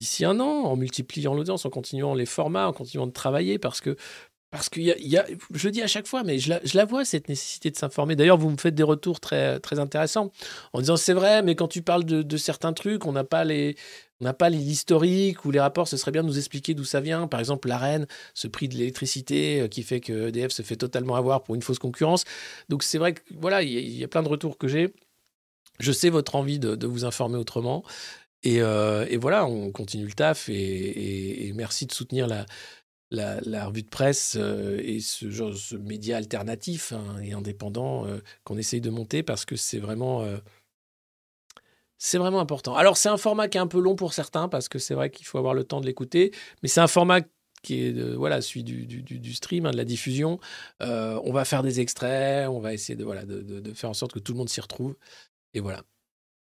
d'ici un an, en multipliant l'audience, en continuant les formats, en continuant de travailler, parce que parce qu'il y y a- je dis à chaque fois, mais je la, je la vois, cette nécessité de s'informer. D'ailleurs, vous me faites des retours très, très intéressants en disant c'est vrai, mais quand tu parles de, certains trucs, on n'a pas les. On n'a pas l'historique ou les rapports, ce serait bien de nous expliquer d'où ça vient. Par exemple, l'AREN, ce prix de l'électricité euh, qui fait que EDF se fait totalement avoir pour une fausse concurrence. Donc c'est vrai que voilà, il y, a- plein de retours que j'ai. Je sais votre envie de vous informer autrement. Et, euh, et voilà, on continue le taf et, merci de soutenir la, revue de presse euh, et ce, genre, ce média alternatif hein, et indépendant euh, qu'on essaye de monter parce que c'est vraiment, c'est vraiment important. Alors c'est un format qui est un peu long pour certains parce que c'est vrai qu'il faut avoir le temps de l'écouter, mais c'est un format qui est voilà celui du, stream, hein, de la diffusion. On va faire des extraits, on va essayer de, voilà, de faire en sorte que tout le monde s'y retrouve. Et voilà.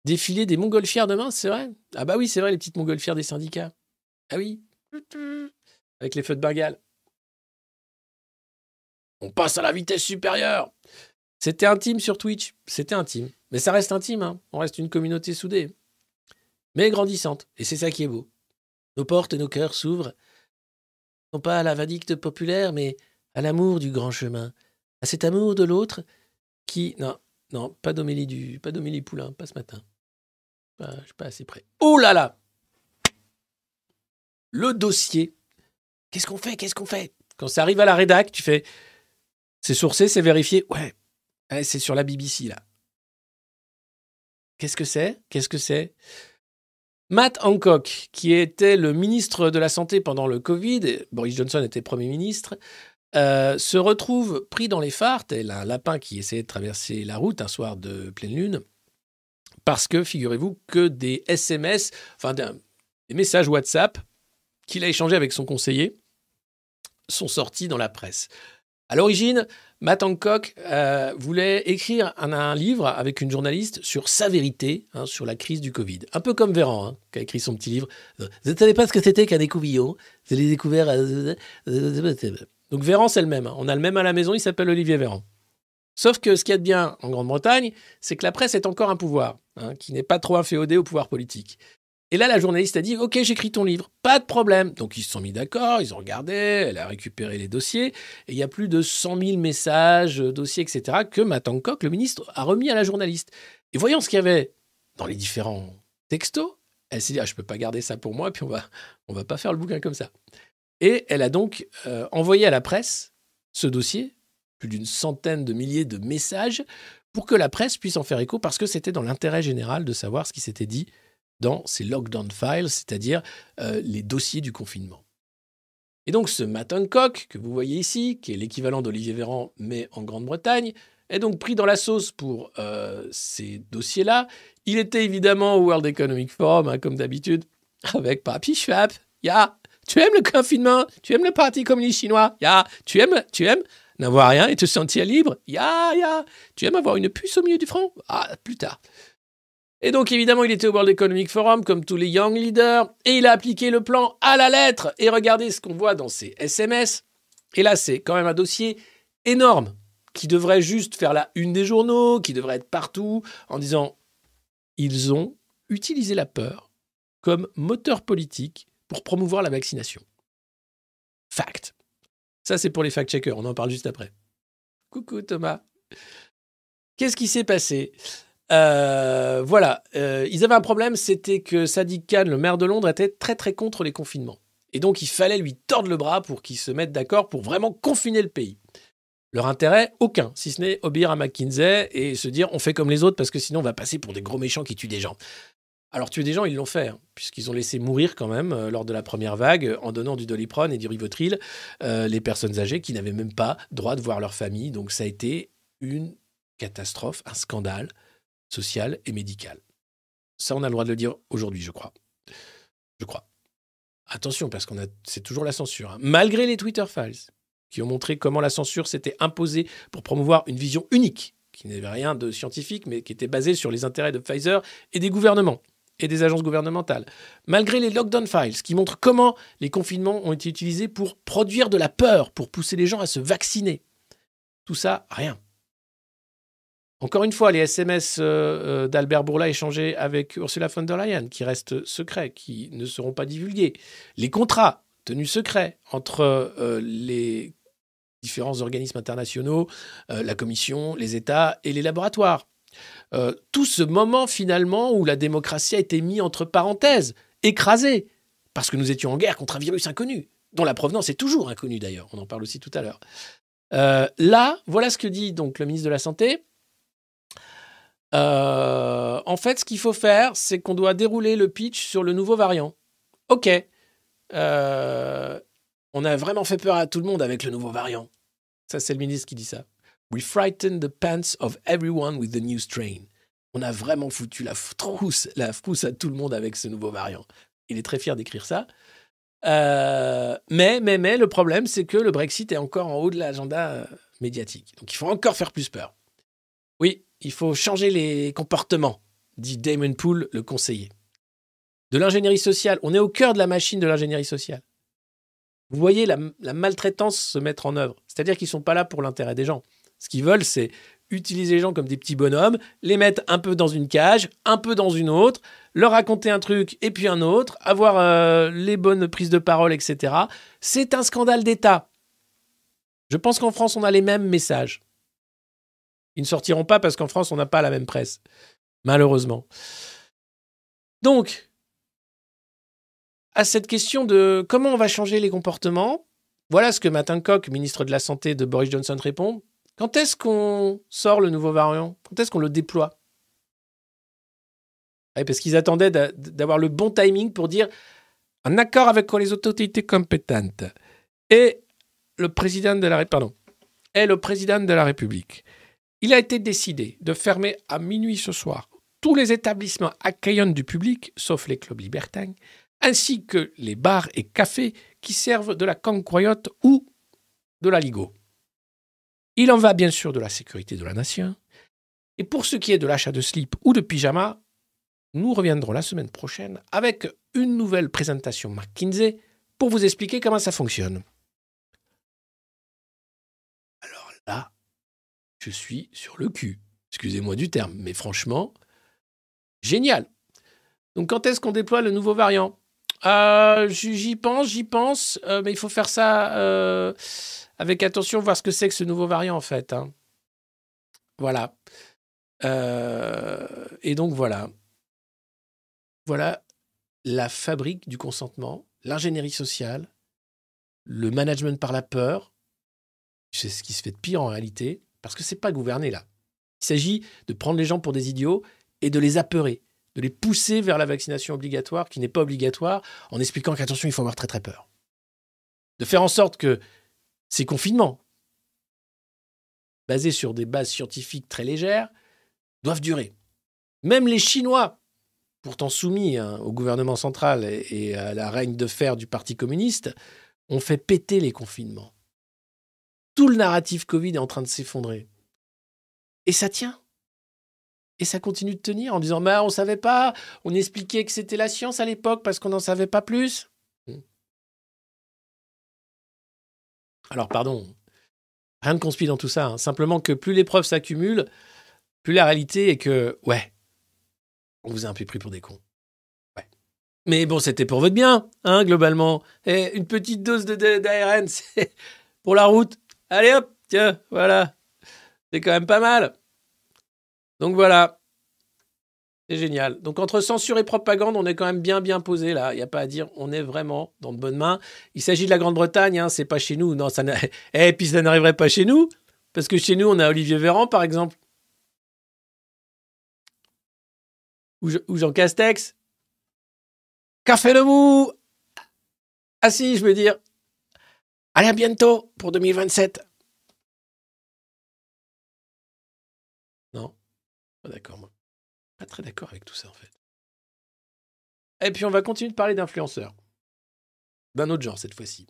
Défiler des montgolfières demain, c'est vrai? Ah bah oui, c'est vrai, les petites montgolfières des syndicats. Ah oui. Avec les feux de Bengale. On passe à la vitesse supérieure. C'était intime sur Twitch. C'était intime. Mais ça reste intime. hein. On reste une communauté soudée. Mais grandissante. Et c'est ça qui est beau. Nos portes et nos cœurs s'ouvrent. Non pas à la vindicte populaire, mais à l'amour du grand chemin. À cet amour de l'autre qui. Non, non, pas d'Omélie du. Pas d'Omélie Poulain, pas ce matin. Pas- je suis pas assez près. Oh là là Le dossier. Qu'est-ce qu'on fait? Qu'est-ce qu'on fait? Quand ça arrive à la rédac, tu fais. C'est sourcé, c'est vérifié. Ouais. Ouais, c'est sur la BBC, là. Qu'est-ce que c'est? Qu'est-ce que c'est? Matt Hancock, qui était le ministre de la Santé pendant le Covid, Boris Johnson était Premier ministre, euh, se retrouve pris dans les phares, tel un lapin qui essayait de traverser la route un soir de pleine lune, parce que, figurez-vous, que des SMS, enfin des messages WhatsApp qu'il a échangés avec son conseiller sont sortis dans la presse. À l'origine, Matt Hancock euh, voulait écrire un, livre avec une journaliste sur sa vérité hein, sur la crise du Covid. Un peu comme Véran, hein, qui a écrit son petit livre. Vous ne savez pas ce que c'était qu'un écouvillon? Vous allez découvrir. euh, Donc Véran, c'est le même. hein. On a le même à la maison, il s'appelle Olivier Véran. Sauf que ce qu'il y a de bien en Grande-Bretagne, c'est que la presse est encore un pouvoir, hein, qui n'est pas trop inféodé au pouvoir politique. Et là, la journaliste a dit Ok, j'écris ton livre, pas de problème. Donc ils se sont mis d'accord, ils ont regardé, elle a récupéré les dossiers, et il y a plus de 100 000 messages, euh, dossiers, etc., que Matt Hancock, le ministre, a remis à la journaliste. Et voyant ce qu'il y avait dans les différents textos, elle s'est dit ah, Je peux pas garder ça pour moi, puis on va, va pas faire le bouquin comme ça. Et elle a donc euh, envoyé à la presse ce dossier, plus d'une centaine de milliers de messages, pour que la presse puisse en faire écho, parce que c'était dans l'intérêt général de savoir ce qui s'était dit dans ces lockdown files, c'est-à-dire euh, les dossiers du confinement. Et donc ce Matt Hancock, que vous voyez ici, qui est l'équivalent d'Olivier Véran, mais en Grande-Bretagne, est donc pris dans la sauce pour euh, ces dossiers-là. Il était évidemment au World Economic Forum, hein, comme d'habitude, avec Papy Schwab. Ya, tu aimes le confinement? Tu aimes le Parti communiste chinois? Ya, tu aimes, tu aimes n'avoir rien et te sentir libre Ya, ya, tu aimes avoir une puce au milieu du front? Ah, plus tard. Et donc, évidemment, il était au World Economic Forum, comme tous les young leaders, et il a appliqué le plan à la lettre. Et regardez ce qu'on voit dans ces SMS. Et là, c'est quand même un dossier énorme, qui devrait juste faire la une des journaux, qui devrait être partout, en disant ils ont utilisé la peur comme moteur politique pour promouvoir la vaccination. Fact. Ça, c'est pour les fact-checkers, on en parle juste après. Coucou Thomas. Qu'est-ce qui s'est passé? Euh, voilà, euh, ils avaient un problème, c'était que Sadiq Khan, le maire de Londres, était très très contre les confinements. Et donc il fallait lui tordre le bras pour qu'ils se mettent d'accord pour vraiment confiner le pays. Leur intérêt, aucun, si ce n'est obéir à McKinsey et se dire on fait comme les autres parce que sinon on va passer pour des gros méchants qui tuent des gens. Alors tuer des gens, ils l'ont fait, hein, puisqu'ils ont laissé mourir quand même euh, lors de la première vague euh, en donnant du doliprane et du rivotril euh, les personnes âgées qui n'avaient même pas droit de voir leur famille. Donc ça a été une catastrophe, un scandale social et médical. Ça, on a le droit de le dire aujourd'hui, je crois. Je crois. Attention, parce qu'on a, c'est toujours la censure. hein. Malgré les Twitter Files, qui ont montré comment la censure s'était imposée pour promouvoir une vision unique, qui n'avait rien de scientifique, mais qui était basée sur les intérêts de Pfizer et des gouvernements et des agences gouvernementales. Malgré les lockdown files, qui montrent comment les confinements ont été utilisés pour produire de la peur, pour pousser les gens à se vacciner. Tout ça, rien. Encore une fois, les SMS euh, euh, d'Albert Bourla échangés avec Ursula von der Leyen, qui restent secrets, qui ne seront pas divulgués. Les contrats tenus secrets entre euh, les différents organismes internationaux, la Commission, les États et les laboratoires. Euh, tout ce moment finalement où la démocratie a été mise entre parenthèses, écrasée, parce que nous étions en guerre contre un virus inconnu, dont la provenance est toujours inconnue d'ailleurs, on en parle aussi tout à l'heure. Euh, là, voilà ce que dit donc le ministre de la Santé. Euh, en fait, ce qu'il faut faire, c'est qu'on doit dérouler le pitch sur le nouveau variant. Ok. On a vraiment fait peur à tout le monde avec le nouveau variant. Ça, c'est le ministre qui dit ça. We frightened the pants of everyone with the new strain. On a vraiment foutu la frousse, la frousse à tout le monde avec ce nouveau variant. Il est très fier d'écrire ça. Euh, mais, mais, mais, le problème, c'est que le Brexit est encore en haut de l'agenda euh, médiatique. Donc, il faut encore faire plus peur. Oui, il faut changer les comportements, dit Damon Poole, le conseiller. De l'ingénierie sociale. On est au cœur de la machine de l'ingénierie sociale. Vous voyez la, la maltraitance se mettre en œuvre. C'est-à-dire qu'ils ne sont pas là pour l'intérêt des gens. Ce qu'ils veulent, c'est utiliser les gens comme des petits bonhommes, les mettre un peu dans une cage, un peu dans une autre, leur raconter un truc et puis un autre, avoir euh, les bonnes prises de parole, etc. C'est un scandale d'État. Je pense qu'en France, on a les mêmes messages. Ils ne sortiront pas parce qu'en France, on n'a pas la même presse, malheureusement. Donc, à cette question de comment on va changer les comportements, voilà ce que Martin Koch, ministre de la Santé de Boris Johnson, répond. Quand est-ce qu'on sort le nouveau variant? Quand est-ce qu'on le déploie? Parce qu'ils attendaient d'a- d'avoir le bon timing pour dire un accord avec les autorités compétentes et le président de la Ré- pardon, et le président de la République. Il a été décidé de fermer à minuit ce soir tous les établissements accueillants du public, sauf les clubs libertins, ainsi que les bars et cafés qui servent de la concroyote ou de la ligo. Il en va bien sûr de la sécurité de la nation. Et pour ce qui est de l'achat de slip ou de pyjama, nous reviendrons la semaine prochaine avec une nouvelle présentation McKinsey pour vous expliquer comment ça fonctionne. Alors là, je suis sur le cul. Excusez-moi du terme, mais franchement, génial. Donc quand est-ce qu'on déploie le nouveau variant? Euh, J'y pense, j'y pense, euh, mais il faut faire ça euh, avec attention, voir ce que c'est que ce nouveau variant en fait. hein. Voilà. Euh, et donc voilà. Voilà la fabrique du consentement, l'ingénierie sociale, le management par la peur. C'est ce qui se fait de pire en réalité, parce que c'est pas gouverner là. Il s'agit de prendre les gens pour des idiots et de les apeurer, de les pousser vers la vaccination obligatoire, qui n'est pas obligatoire, en expliquant qu'attention, il faut avoir très très peur. De faire en sorte que ces confinements, basés sur des bases scientifiques très légères, doivent durer. Même les Chinois, pourtant soumis hein, au gouvernement central et, et à la règne de fer du Parti communiste, ont fait péter les confinements. Tout le narratif Covid est en train de s'effondrer. Et ça tient. Et ça continue de tenir en disant bah, on ne savait pas, on expliquait que c'était la science à l'époque parce qu'on n'en savait pas plus. Alors, pardon, rien de conspi dans tout ça. hein. Simplement que plus les preuves s'accumulent, plus la réalité est que, ouais, on vous a un peu pris pour des cons. Ouais. Mais bon, c'était pour votre bien, hein, globalement. Et une petite dose de- de- d'ARN, c'est pour la route. Allez hop, tiens, voilà. C'est quand même pas mal. Donc voilà. C'est génial. Donc entre censure et propagande, on est quand même bien bien posé là. Il n'y a pas à dire, on est vraiment dans de bonnes mains. Il s'agit de la Grande-Bretagne, hein, c'est pas chez nous. Non, ça Et puis ça n'arriverait pas chez nous, parce que chez nous, on a Olivier Véran, par exemple. Ou, Je- ou Jean Castex. Café debout Assis, je veux dire. Allez, à bientôt pour 2027. Non Pas d'accord, moi. Pas très d'accord avec tout ça, en fait. Et puis, on va continuer de parler d'influenceurs. D'un autre genre, cette fois-ci.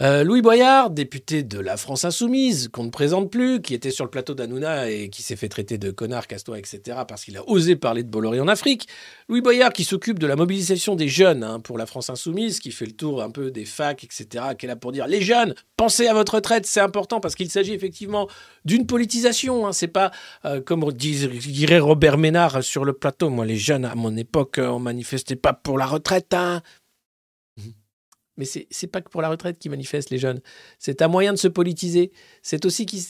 Euh, Louis Boyard, député de la France Insoumise, qu'on ne présente plus, qui était sur le plateau d'Anouna et qui s'est fait traiter de connard, casse etc., parce qu'il a osé parler de Bolloré en Afrique. Louis Boyard, qui s'occupe de la mobilisation des jeunes hein, pour la France Insoumise, qui fait le tour un peu des facs, etc., qui est là pour dire les jeunes, pensez à votre retraite, c'est important, parce qu'il s'agit effectivement d'une politisation. Hein, c'est pas, euh, comme dirait Robert Ménard sur le plateau, moi, les jeunes, à mon époque, on manifestait pas pour la retraite. Hein. Mais c'est n'est pas que pour la retraite qu'ils manifestent, les jeunes. C'est un moyen de se politiser. C'est aussi qu'il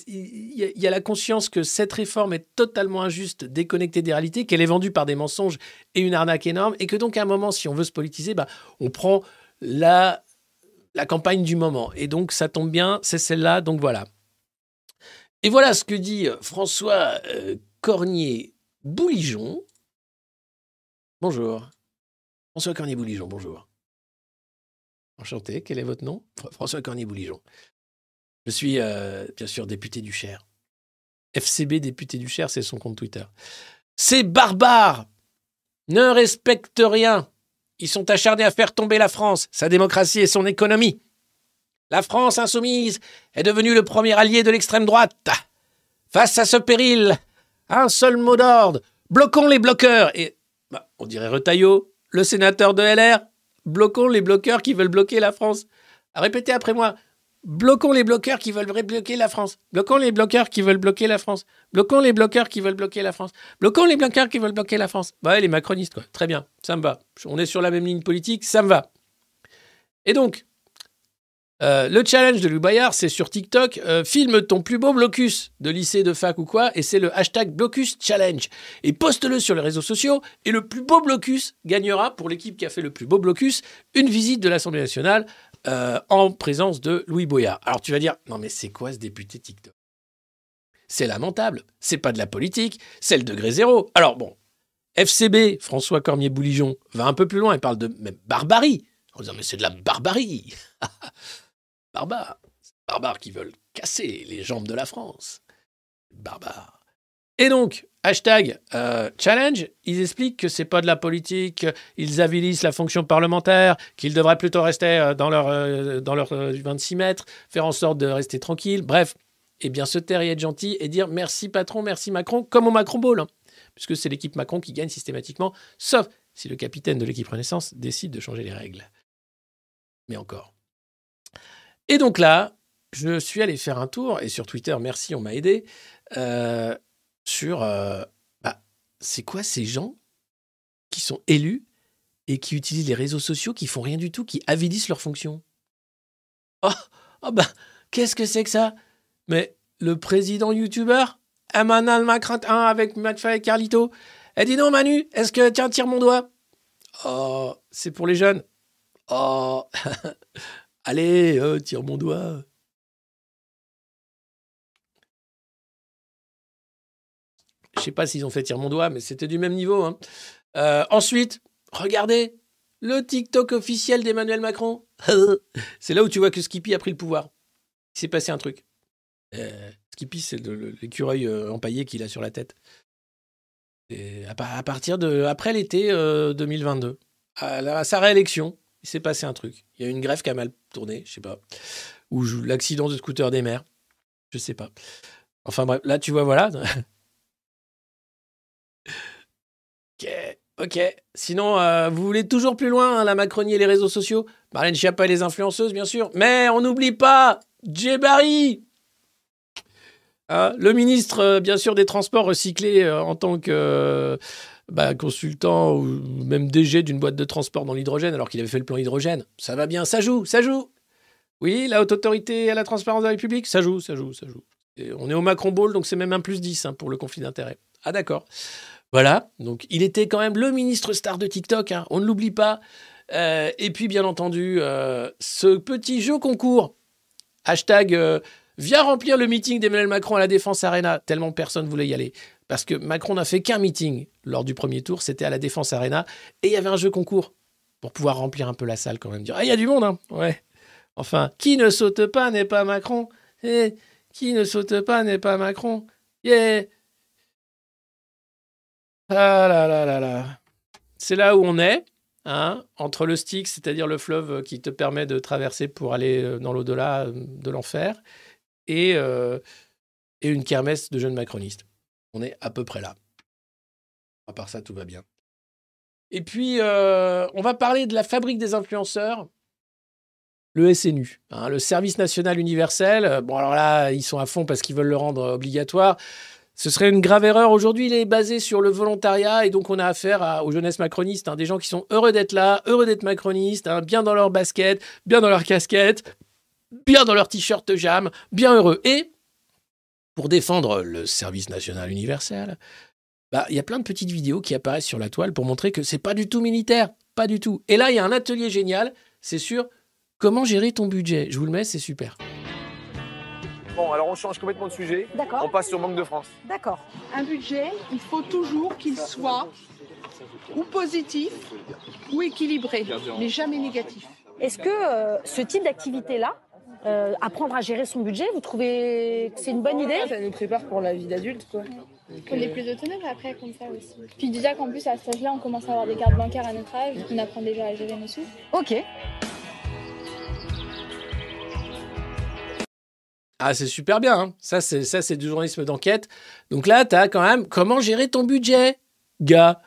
y, a la conscience que cette réforme est totalement injuste, déconnectée des réalités, qu'elle est vendue par des mensonges et une arnaque énorme, et que donc à un moment, si on veut se politiser, bah, on prend la, campagne du moment. Et donc ça tombe bien, c'est celle-là, donc voilà. Et voilà ce que dit euh, François euh, Cornier-Bouligeon. Bonjour. François Cornier-Bouligeon, bonjour. Enchanté, quel est votre nom? François Cornier-Bouligeon. Je suis euh, bien sûr député du Cher. FCB député du Cher, c'est son compte Twitter. Ces barbares ne respectent rien. Ils sont acharnés à faire tomber la France, sa démocratie et son économie. La France insoumise est devenue le premier allié de l'extrême droite. Face à ce péril, un seul mot d'ordre. Bloquons les bloqueurs. Et bah, on dirait Retaillot, le sénateur de LR, bloquons les bloqueurs qui veulent bloquer la France. Répétez après moi. Bloquons les bloqueurs qui veulent bloquer la France. Bloquons les bloqueurs qui veulent bloquer la France. Bloquons les bloqueurs qui veulent bloquer la France. Bloquons les bloqueurs qui veulent bloquer la France. Bah, les macronistes, quoi. Très bien. Ça me va. On est sur la même ligne politique. Ça me va. Et donc, euh, le challenge de Louis Bayard, c'est sur TikTok. Euh, filme ton plus beau blocus de lycée, de fac ou quoi, et c'est le hashtag blocus challenge. Et poste-le sur les réseaux sociaux, et le plus beau blocus gagnera, pour l'équipe qui a fait le plus beau blocus, une visite de l'Assemblée nationale euh, en présence de Louis Boyard. Alors tu vas dire, non mais c'est quoi ce député TikTok? C'est lamentable. C'est pas de la politique, c'est le degré zéro. Alors bon, FCB, François Cormier-Bouligeon, va un peu plus loin et parle de même barbarie. En disant, mais c'est de la barbarie. barbares. Barbares qui veulent casser les jambes de la France. Barbares. Et donc, hashtag euh, challenge, ils expliquent que c'est pas de la politique, ils avilissent la fonction parlementaire, qu'ils devraient plutôt rester euh, dans leur, euh, dans leur 26 mètres, faire en sorte de rester tranquille. Bref, et bien se taire et être gentil et dire merci patron, merci Macron, comme au Macron Ball, hein, puisque c'est l'équipe Macron qui gagne systématiquement, sauf si le capitaine de l'équipe Renaissance décide de changer les règles. Mais encore. Et donc là, je suis allé faire un tour, et sur Twitter, merci, on m'a aidé, euh, sur euh, bah, c'est quoi ces gens qui sont élus et qui utilisent les réseaux sociaux, qui font rien du tout, qui avidissent leurs fonctions? Oh, oh bah, qu'est-ce que c'est que ça? Mais le président youtubeur, Emmanuel Macron avec McFly et Carlito, elle dit non Manu, est-ce que tiens tire mon doigt? Oh, c'est pour les jeunes. Oh, Allez, euh, tire mon doigt. Je sais pas s'ils ont fait tire mon doigt, mais c'était du même niveau. Hein. Euh, ensuite, regardez le TikTok officiel d'Emmanuel Macron. c'est là où tu vois que Skippy a pris le pouvoir. Il s'est passé un truc. Euh, Skippy, c'est l'écureuil empaillé qu'il a sur la tête. À, partir de après l'été 2022, à sa réélection, il s'est passé un truc. Il y a une grève qui a mal tourné, je sais pas. Ou l'accident de scooter des mers, je sais pas. Enfin bref, là tu vois, voilà. ok, ok. Sinon, euh, vous voulez toujours plus loin, hein, la Macronie et les réseaux sociaux? Marlène Schiappa et les influenceuses, bien sûr. Mais on n'oublie pas Djebari hein, Le ministre, euh, bien sûr, des Transports recyclés euh, en tant que bah, consultant ou même DG d'une boîte de transport dans l'hydrogène alors qu'il avait fait le plan hydrogène. Ça va bien, ça joue, ça joue. Oui, la haute autorité à la transparence de la République, ça joue, ça joue, ça joue. on est au Macron Ball, donc c'est même un plus 10 hein, pour le conflit d'intérêt. Ah d'accord. Voilà, donc il était quand même le ministre star de TikTok, hein, on ne l'oublie pas. Euh, et puis bien entendu, euh, ce petit jeu concours, hashtag euh, viens remplir le meeting d'Emmanuel Macron à la Défense Arena, tellement personne voulait y aller. Parce que Macron n'a fait qu'un meeting lors du premier tour, c'était à la Défense Arena, et il y avait un jeu concours pour pouvoir remplir un peu la salle quand même. Dire, ah, il y a du monde, hein Ouais. Enfin, qui ne saute pas n'est pas Macron. Eh, qui ne saute pas n'est pas Macron. Yeah. Ah là là là là. C'est là où on est, hein, entre le Styx, c'est-à-dire le fleuve qui te permet de traverser pour aller euh, dans l'au-delà euh, de l'enfer, euh, et une kermesse de jeunes macronistes. On est à peu près là. À part ça, tout va bien. Et puis, euh, on va parler de la fabrique des influenceurs, le SNU, hein, le Service National Universel. Bon, alors là, ils sont à fond parce qu'ils veulent le rendre obligatoire. Ce serait une grave erreur. Aujourd'hui, il est basé sur le volontariat et donc on a affaire aux jeunesses macronistes, hein, des gens qui sont heureux d'être là, heureux d'être macronistes, hein, bien dans leur basket, bien dans leur casquette, bien dans leur t-shirt jam, bien heureux. Et pour défendre le service national universel, bah, il y a plein de petites vidéos qui apparaissent sur la toile pour montrer que c'est pas du tout militaire, pas du tout. Et là, il y a un atelier génial, c'est sur comment gérer ton budget. Je vous le mets, c'est super. Bon, alors on change complètement de sujet. D'accord. On passe sur Banque de France. D'accord. Un budget, il faut toujours qu'il soit ou positif ou équilibré, mais jamais négatif. Est-ce que euh, ce type d'activité-là, euh, apprendre à gérer son budget, vous trouvez que c'est une bonne idée Ça nous prépare pour la vie d'adulte, quoi. On est plus autonome après comme ça aussi. Puis déjà qu'en plus à cet âge-là, on commence à avoir des cartes bancaires à notre âge, on apprend déjà à gérer nos sous. Ok. Ah, c'est super bien. hein. Ça, c'est ça, c'est du journalisme d'enquête. Donc là, tu as quand même comment gérer ton budget, gars,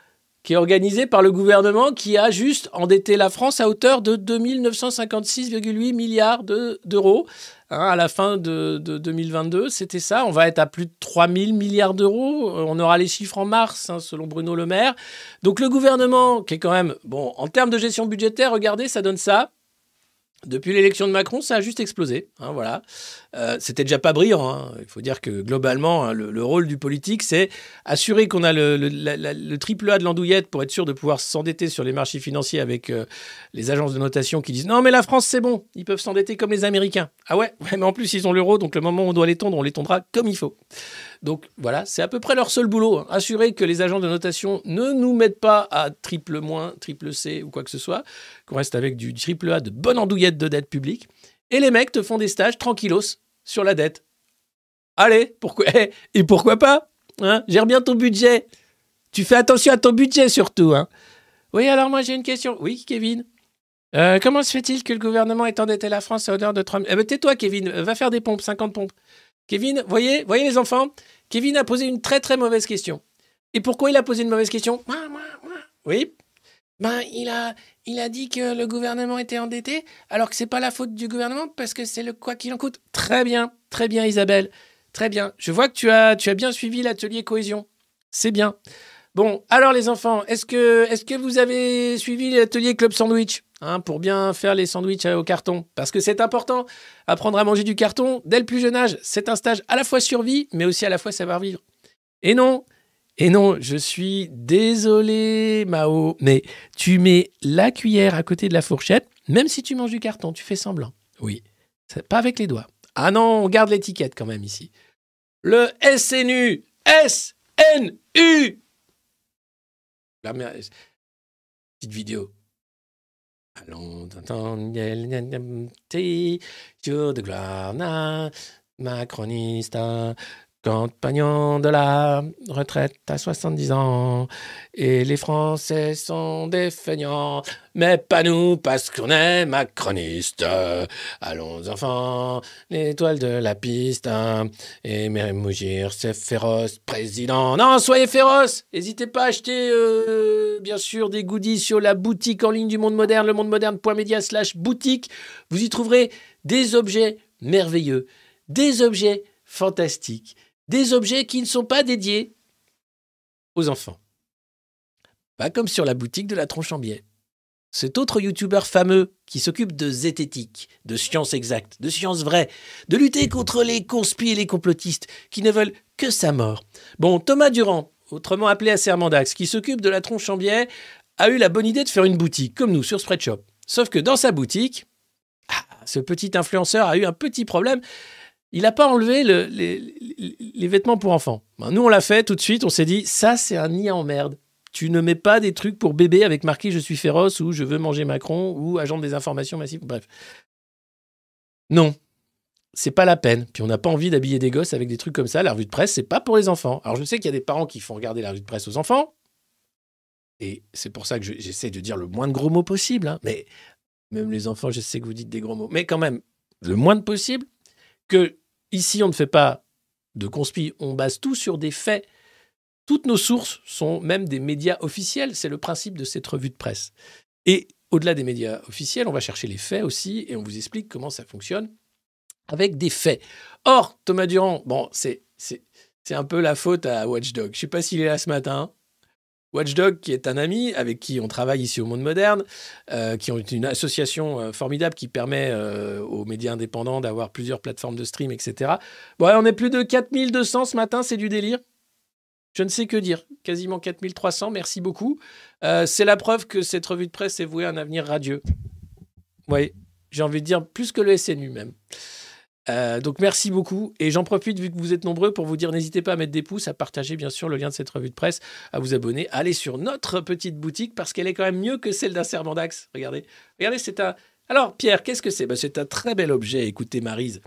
qui est organisé par le gouvernement qui a juste endetté la France à hauteur de 2 956,8 milliards de- d'euros hein, à la fin de, de 2022. C'était ça. On va être à plus de 3 000 milliards d'euros. Euh, On aura les chiffres en mars, hein, selon Bruno Le Maire. Donc le gouvernement, qui est quand même, bon, en termes de gestion budgétaire, regardez, ça donne ça. Depuis l'élection de Macron, ça a juste explosé. hein, voilà. Euh, C'était déjà pas brillant. hein. Il faut dire que globalement, hein, le, le rôle du politique, c'est assurer qu'on a le, triple A de l'andouillette pour être sûr de pouvoir s'endetter sur les marchés financiers avec euh, les agences de notation qui disent non, mais la France, c'est bon, ils peuvent s'endetter comme les Américains. Ah ouais, mais en plus, ils ont l'euro, donc le moment où on doit les on les tondra comme il faut. Donc voilà, c'est à peu près leur seul boulot. hein. Assurer que les agents de notation ne nous mettent pas à triple moins, triple C ou quoi que ce soit, qu'on reste avec du triple A de bonne andouillette de dette publique. Et les mecs te font des stages tranquillos sur la dette. Allez, pourquoi eh, Et pourquoi pas hein? Gère bien ton budget. Tu fais attention à ton budget surtout. Hein oui, alors moi j'ai une question. Oui, Kevin Euh, Comment se fait-il que le gouvernement ait endetté la France à hauteur de 3 000 eh ben, Tais-toi, Kevin. Va faire des pompes, 50 pompes. Kevin, voyez, voyez les enfants Kevin a posé une très très mauvaise question. Et pourquoi il a posé une mauvaise question? Oui ben, il a, il a dit que le gouvernement était endetté, alors que c'est pas la faute du gouvernement parce que c'est le quoi qu'il en coûte. Très bien, très bien, Isabelle. Très bien. Je vois que tu as, tu as bien suivi l'atelier cohésion. C'est bien. Bon, alors les enfants, est-ce que, est-ce que vous avez suivi l'atelier club sandwich? Hein, pour bien faire les sandwichs au carton Parce que c'est important. Apprendre à manger du carton dès le plus jeune âge, c'est un stage à la fois survie, mais aussi à la fois savoir-vivre. Et non, et non, je suis désolé, Mao, mais tu mets la cuillère à côté de la fourchette, même si tu manges du carton, tu fais semblant. Oui, pas avec les doigts. Ah non, on garde l'étiquette quand même ici. Le SNU, S-N-U. La merde. Petite vidéo. Allons entendre de gloire, na, macroniste, compagnon de la retraite à 70 ans. Et les Français sont des feignants, mais pas nous parce qu'on est macroniste. Allons enfants, l'étoile de la piste. Et Mougir, c'est féroce, président. Non, soyez féroce N'hésitez pas à acheter, euh, bien sûr, des goodies sur la boutique en ligne du Monde Moderne, le mondemoderne.media slash boutique. Vous y trouverez des objets merveilleux, des objets fantastiques, des objets qui ne sont pas dédiés aux enfants. Pas comme sur la boutique de la tronche en biais. Cet autre youtubeur fameux qui s'occupe de zététique, de sciences exactes, de sciences vraies, de lutter contre les conspis et les complotistes qui ne veulent que sa mort. Bon, Thomas Durand, autrement appelé Assermandax, qui s'occupe de la tronche en biais, a eu la bonne idée de faire une boutique, comme nous, sur Spreadshop. Sauf que dans sa boutique, ah, ce petit influenceur a eu un petit problème. Il n'a pas enlevé le- les, vêtements pour enfants. Ben, nous, on l'a fait tout de suite. On s'est dit, ça, c'est un nid en merde. Tu ne mets pas des trucs pour bébé avec marqué je suis féroce ou je veux manger Macron ou agent des informations massives. Bref. Non. C'est pas la peine. Puis on n'a pas envie d'habiller des gosses avec des trucs comme ça. La revue de presse, c'est pas pour les enfants. Alors je sais qu'il y a des parents qui font regarder la revue de presse aux enfants. Et c'est pour ça que je- j'essaie de dire le moins de gros mots possible. hein. Mais même les enfants, je sais que vous dites des gros mots. Mais quand même, le moins de possible. Que ici, on ne fait pas de conspi. On base tout sur des faits. Toutes nos sources sont même des médias officiels. C'est le principe de cette revue de presse. Et au-delà des médias officiels, on va chercher les faits aussi et on vous explique comment ça fonctionne avec des faits. Or, Thomas Durand, bon, c'est, un peu la faute à Watchdog. Je ne sais pas s'il est là ce matin. Watchdog, qui est un ami avec qui on travaille ici au Monde Moderne, euh, qui ont une association euh, formidable qui permet euh, aux médias indépendants d'avoir plusieurs plateformes de stream, etc. Bon, on est plus de 4200 ce matin, c'est du délire. Je ne sais que dire. Quasiment 4300, merci beaucoup. C'est la preuve que cette revue de presse est vouée à un avenir radieux. Oui, j'ai envie de dire plus que le SNU même. Euh, donc merci beaucoup et j'en profite vu que vous êtes nombreux pour vous dire n'hésitez pas à mettre des pouces, à partager bien sûr le lien de cette revue de presse, à vous abonner, à sur notre petite boutique parce qu'elle est quand même mieux que celle d'un serment d'axe. Regardez, regardez, c'est un. Alors Pierre, qu'est-ce que c'est? Ben, C'est un très bel objet. Écoutez Marise,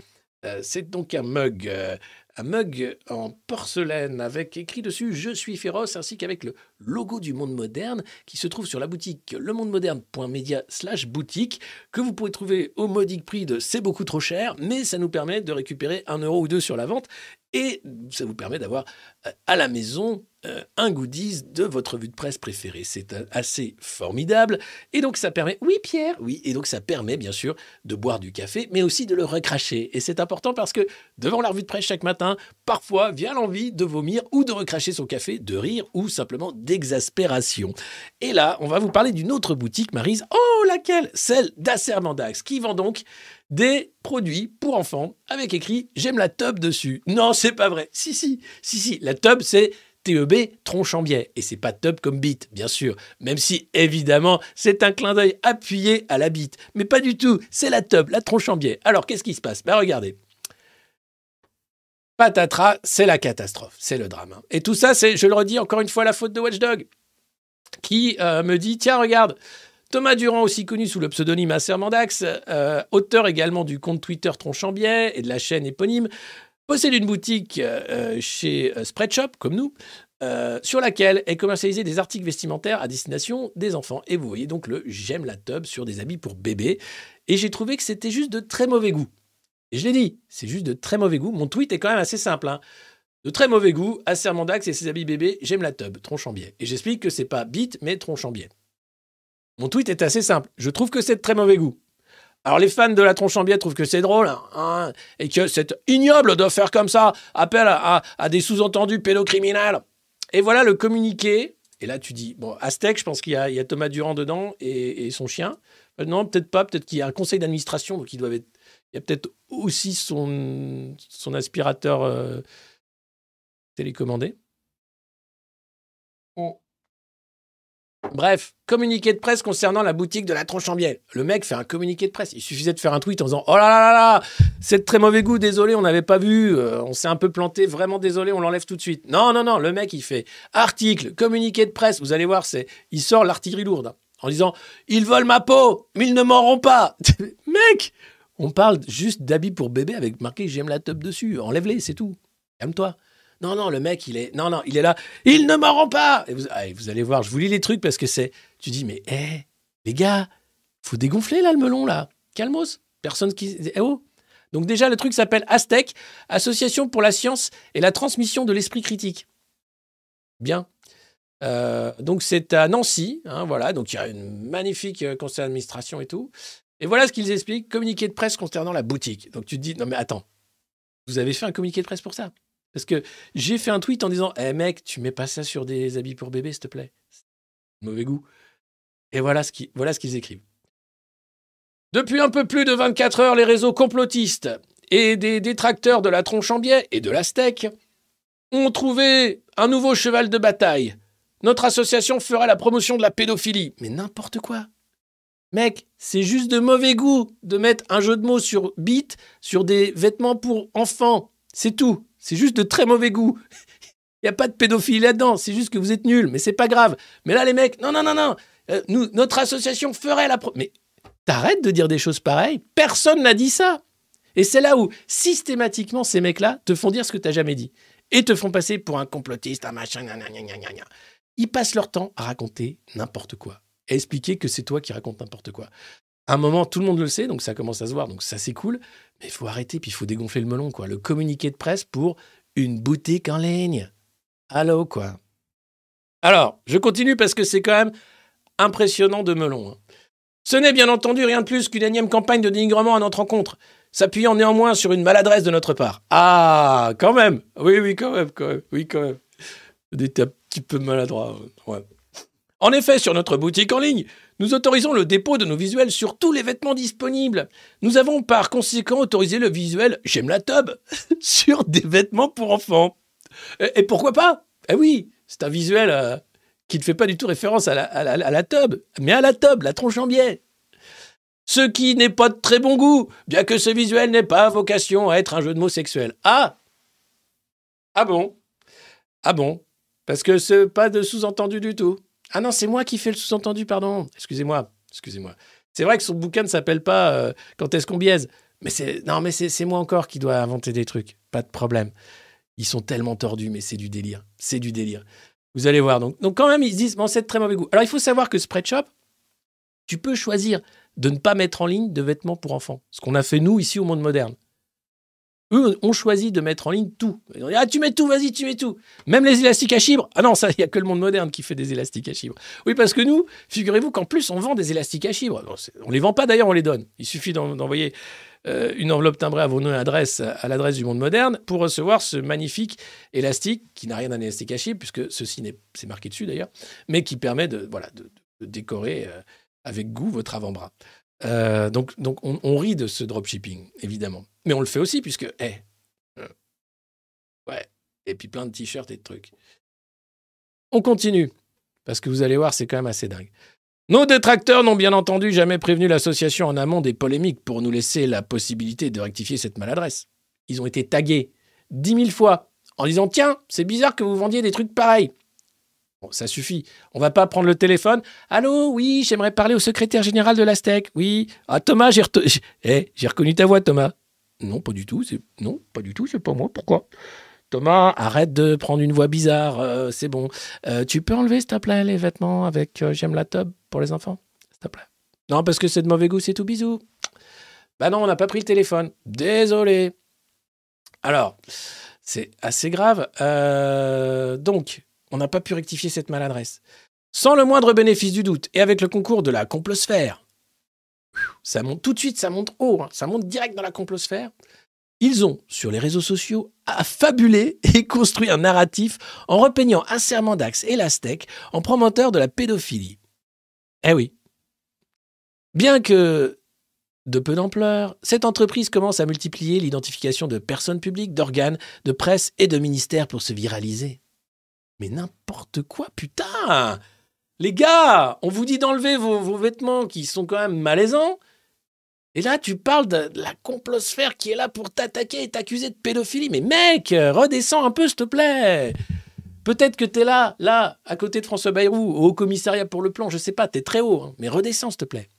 Euh, c'est donc un mug, euh, un mug en porcelaine avec écrit dessus Je suis féroce ainsi qu'avec le logo du monde moderne qui se trouve sur la boutique lemondemoderne.media slash boutique que vous pouvez trouver au modique prix de c'est beaucoup trop cher mais ça nous permet de récupérer un euro ou deux sur la vente et ça vous permet d'avoir euh, à la maison euh, un goodies de votre vue de presse préférée. C'est euh, assez formidable. Et donc ça permet, oui Pierre, oui, et donc ça permet bien sûr de boire du café, mais aussi de le recracher. Et c'est important parce que devant la revue de presse chaque matin, parfois vient l'envie de vomir ou de recracher son café, de rire ou simplement d'exaspération. Et là, on va vous parler d'une autre boutique, Marise. Oh, laquelle? Celle d'Assermandax, qui vend donc des produits pour enfants avec écrit J'aime la tub dessus. Non, c'est pas vrai. Si, si, si, si. La tub, c'est TEB tronche en biais. Et c'est pas tub comme bite, bien sûr. Même si, évidemment, c'est un clin d'œil appuyé à la bite. Mais pas du tout. C'est la tub, la tronche en biais. Alors, qu'est-ce qui se passe? Ben, regardez. Patatras, c'est la catastrophe. C'est le drame. hein. Et tout ça, c'est, je le redis encore une fois, la faute de Watchdog. Qui euh, me dit Tiens, regarde. Thomas Durand, aussi connu sous le pseudonyme Assermandax, euh, auteur également du compte Twitter Tronchambier et de la chaîne éponyme, possède une boutique euh, chez euh, Spreadshop, comme nous, euh, sur laquelle est commercialisé des articles vestimentaires à destination des enfants. Et vous voyez donc le J'aime la tub sur des habits pour bébés. Et j'ai trouvé que c'était juste de très mauvais goût. Et je l'ai dit, c'est juste de très mauvais goût. Mon tweet est quand même assez simple. hein. De très mauvais goût, Assermandax et ses habits bébés, j'aime la tub, Tronchambier. Et j'explique que c'est pas bite, mais Tronchambier. Mon tweet est assez simple. Je trouve que c'est de très mauvais goût. Alors les fans de la tronche en biais trouvent que c'est drôle hein, et que c'est ignoble de faire comme ça, appel à, des sous-entendus pédocriminels. Et voilà le communiqué. Et là tu dis, bon, Aztec, je pense qu'il y, a- Thomas Durand dedans et, son chien. Euh, non, peut-être pas, peut-être qu'il y a un conseil d'administration, donc ils être... Il y a peut-être aussi son, son aspirateur euh, télécommandé. Bref, communiqué de presse concernant la boutique de la tronche en biais. Le mec fait un communiqué de presse. Il suffisait de faire un tweet en disant Oh là là là là, c'est de très mauvais goût, désolé, on n'avait pas vu, euh, on s'est un peu planté, vraiment désolé, on l'enlève tout de suite. Non, non, non, le mec il fait article, communiqué de presse. Vous allez voir, c'est il sort l'artillerie lourde hein, en disant Ils volent ma peau, mais ils ne m'auront pas. mec, on parle juste d'habits pour bébé avec marqué J'aime la tub dessus. Enlève-les, c'est tout. Calme-toi. Non, non, le mec, il est. Non, non, il est là. Ils ne m'auront pas et vous, ah, et vous allez voir, je vous lis les trucs parce que c'est. Tu dis, mais hé, les gars, faut dégonfler là le melon là. Calmos. Personne qui. Eh oh Donc, déjà, le truc s'appelle Aztec, Association pour la science et la transmission de l'esprit critique. Bien. Euh, donc, c'est à Nancy. hein, voilà. Donc, il y a une magnifique euh, conseil d'administration et tout. Et voilà ce qu'ils expliquent communiqué de presse concernant la boutique. Donc, tu te dis, non, mais attends. Vous avez fait un communiqué de presse pour ça? Parce que j'ai fait un tweet en disant Eh mec, tu mets pas ça sur des habits pour bébé, s'il te plaît. Mauvais goût. Et voilà ce qu'ils écrivent. Depuis un peu plus de 24 heures, les réseaux complotistes et des détracteurs de la tronche en biais et de la steak ont trouvé un nouveau cheval de bataille. Notre association fera la promotion de la pédophilie. Mais n'importe quoi. Mec, c'est juste de mauvais goût de mettre un jeu de mots sur bit sur des vêtements pour enfants. C'est tout. C'est juste de très mauvais goût. Il n'y a pas de pédophilie là-dedans. C'est juste que vous êtes nuls, mais c'est pas grave. Mais là, les mecs, non, non, non, non. Euh, nous, notre association ferait la. Pro mais t'arrêtes de dire des choses pareilles. Personne n'a dit ça. Et c'est là où, systématiquement, ces mecs-là te font dire ce que t'as jamais dit. Et te font passer pour un complotiste, un machin, gna, gna, gna. Ils passent leur temps à raconter n'importe quoi. Expliquer que c'est toi qui racontes n'importe quoi. Un moment, tout le monde le sait, donc ça commence à se voir, donc ça c'est cool. Mais il faut arrêter, puis il faut dégonfler le melon, quoi. Le communiqué de presse pour une boutique en ligne. Allô, quoi. Alors, je continue parce que c'est quand même impressionnant de melon. hein. Ce n'est bien entendu rien de plus qu'une énième campagne de dénigrement à notre rencontre, s'appuyant néanmoins sur une maladresse de notre part. Ah, quand même Oui, oui, quand même, quand même. Oui, quand même. Un petit peu maladroit. En effet, sur notre boutique en ligne, nous autorisons le dépôt de nos visuels sur tous les vêtements disponibles. Nous avons par conséquent autorisé le visuel J'aime la tub sur des vêtements pour enfants. Et, pourquoi pas? Eh oui, c'est un visuel euh, qui ne fait pas du tout référence à la, à la- à la tub, mais à la tub, la tronche en biais. Ce qui n'est pas de très bon goût, bien que ce visuel n'ait pas vocation à être un jeu de mots sexuel. Ah Ah bon? Ah bon? Parce que c'est pas de sous-entendu du tout. Ah non, c'est moi qui fais le sous-entendu, pardon. Excusez-moi, excusez-moi. C'est vrai que son bouquin ne s'appelle pas euh, Quand est-ce qu'on biaise? Mais c'est non, mais c'est moi encore qui dois inventer des trucs. Pas de problème. Ils sont tellement tordus, mais c'est du délire. C'est du délire. Vous allez voir. Donc, donc quand même, ils se disent, bon, c'est de très mauvais goût. Alors, il faut savoir que Spreadshop, tu peux choisir de ne pas mettre en ligne de vêtements pour enfants. Ce qu'on a fait, nous, ici, au monde moderne. Eux ont choisi de mettre en ligne tout. Ils dit, ah, tu mets tout, vas-y, tu mets tout. Même les élastiques à chibre. Ah non, ça, il n'y a que le monde moderne qui fait des élastiques à chibre. Oui, parce que nous, figurez-vous qu'en plus, on vend des élastiques à chibre. On les vend pas d'ailleurs, on les donne. Il suffit d'en- d'envoyer euh, une enveloppe timbrée à vos noms et adresses à l'adresse du monde moderne pour recevoir ce magnifique élastique qui n'a rien d'un élastique à chibre, puisque ceci c'est marqué dessus d'ailleurs, mais qui permet de, voilà, de, de décorer euh, avec goût votre avant-bras. Euh, donc, donc on, on rit de ce dropshipping, évidemment. Mais on le fait aussi, puisque, eh, euh, ouais, et puis plein de t-shirts et de trucs. On continue, parce que vous allez voir, c'est quand même assez dingue. Nos détracteurs n'ont bien entendu jamais prévenu l'association en amont des polémiques pour nous laisser la possibilité de rectifier cette maladresse. Ils ont été tagués dix mille fois en disant Tiens, c'est bizarre que vous vendiez des trucs pareils. Ça suffit. On va pas prendre le téléphone. Allô, oui, j'aimerais parler au secrétaire général de l'Astec. Oui. Ah, Thomas, eh, j'ai reconnu ta voix, Thomas. Non, pas du tout. c'est- Non, pas du tout, c'est pas moi. Pourquoi? Thomas, arrête de prendre une voix bizarre. euh, c'est bon. Euh, tu peux enlever, s'il te plaît, les vêtements avec euh, J'aime la tub pour les enfants S'il te plaît? Non, parce que c'est de mauvais goût, c'est tout. Bisous. Bah non, on n'a pas pris le téléphone. Désolé. Alors, c'est assez grave. Donc, on n'a pas pu rectifier cette maladresse. Sans le moindre bénéfice du doute et avec le concours de la complosphère, ça monte tout de suite, ça monte haut, hein, ça monte direct dans la complosphère. Ils ont, sur les réseaux sociaux, affabulé et construit un narratif en repeignant un serment d'axe et l'Aztèque en promoteur de la pédophilie. Eh oui. Bien que de peu d'ampleur, cette entreprise commence à multiplier l'identification de personnes publiques, d'organes, de presse et de ministères pour se viraliser. Mais n'importe quoi, putain Les gars, on vous dit d'enlever vos, vêtements qui sont quand même malaisants. Et là, tu parles de la complosphère qui est là pour t'attaquer et t'accuser de pédophilie. Mais mec, redescends un peu, s'il te plaît. Peut-être que t'es là, là, à côté de François Bayrou, au commissariat pour le plan, je sais pas, t'es très haut, hein, mais redescends, s'il te plaît.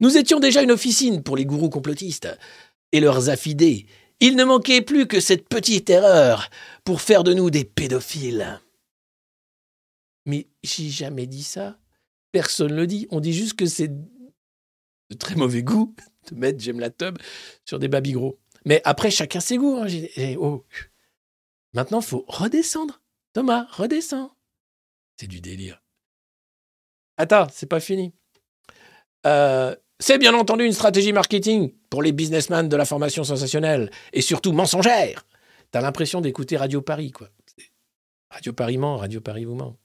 Nous étions déjà une officine pour les gourous complotistes et leurs affidés. Il ne manquait plus que cette petite erreur pour faire de nous des pédophiles. Mais j'ai jamais dit ça. Personne le dit. On dit juste que c'est de très mauvais goût de mettre J'aime la tub sur des babys gros. Mais après, chacun ses goûts. hein. J'ai- oh. Maintenant, faut redescendre. Thomas, redescends. C'est du délire. Attends, c'est pas fini. Euh, c'est bien entendu une stratégie marketing pour les businessmen de l'information sensationnelle et surtout mensongère. T'as l'impression d'écouter Radio Paris, quoi. Radio Paris ment, Radio Paris vous ment.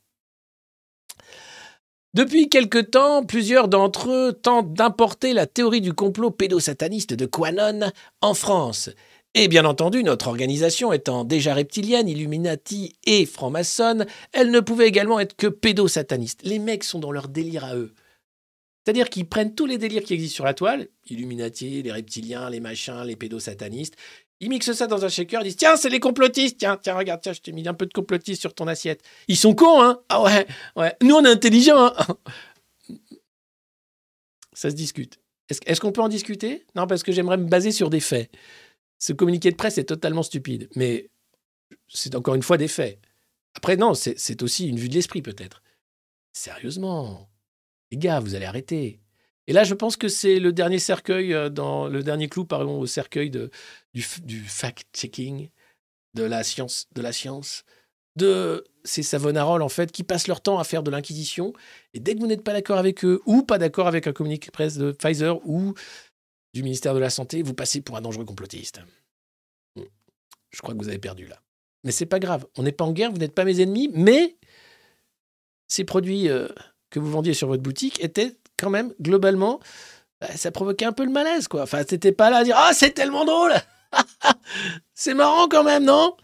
Depuis quelque temps, plusieurs d'entre eux tentent d'importer la théorie du complot pédosataniste de Quanon en France. Et bien entendu, notre organisation étant déjà reptilienne, Illuminati et franc-maçonne, elle ne pouvait également être que pédosataniste. Les mecs sont dans leur délire à eux. C'est-à-dire qu'ils prennent tous les délires qui existent sur la toile, Illuminati, les reptiliens, les machins, les pédosatanistes, ils mixent ça dans un shaker, ils disent Tiens, c'est les complotistes, tiens, tiens, regarde, tiens, je t'ai mis un peu de complotistes sur ton assiette. Ils sont cons, hein Ah ouais, ouais. Nous, on est intelligents, hein Ça se discute. Est-ce qu'on peut en discuter? Non, parce que j'aimerais me baser sur des faits. Ce communiqué de presse est totalement stupide, mais c'est encore une fois des faits. Après, non, c'est aussi une vue de l'esprit, peut-être. Sérieusement, les gars, vous allez arrêter. Et là, je pense que c'est le dernier cercueil, euh, dans le dernier clou, pardon, au cercueil de, du, fact-checking, de la science, de la science, de ces savonaroles, en fait, qui passent leur temps à faire de l'inquisition. Et dès que vous n'êtes pas d'accord avec eux, ou pas d'accord avec un communiqué de presse de Pfizer ou du ministère de la Santé, vous passez pour un dangereux complotiste. Je crois que vous avez perdu là. Mais c'est pas grave. On n'est pas en guerre, vous n'êtes pas mes ennemis, mais ces produits euh, que vous vendiez sur votre boutique étaient quand même, globalement, bah, ça provoquait un peu le malaise, quoi. Enfin, c'était pas là à dire Ah, c'est tellement drôle C'est marrant quand même, non?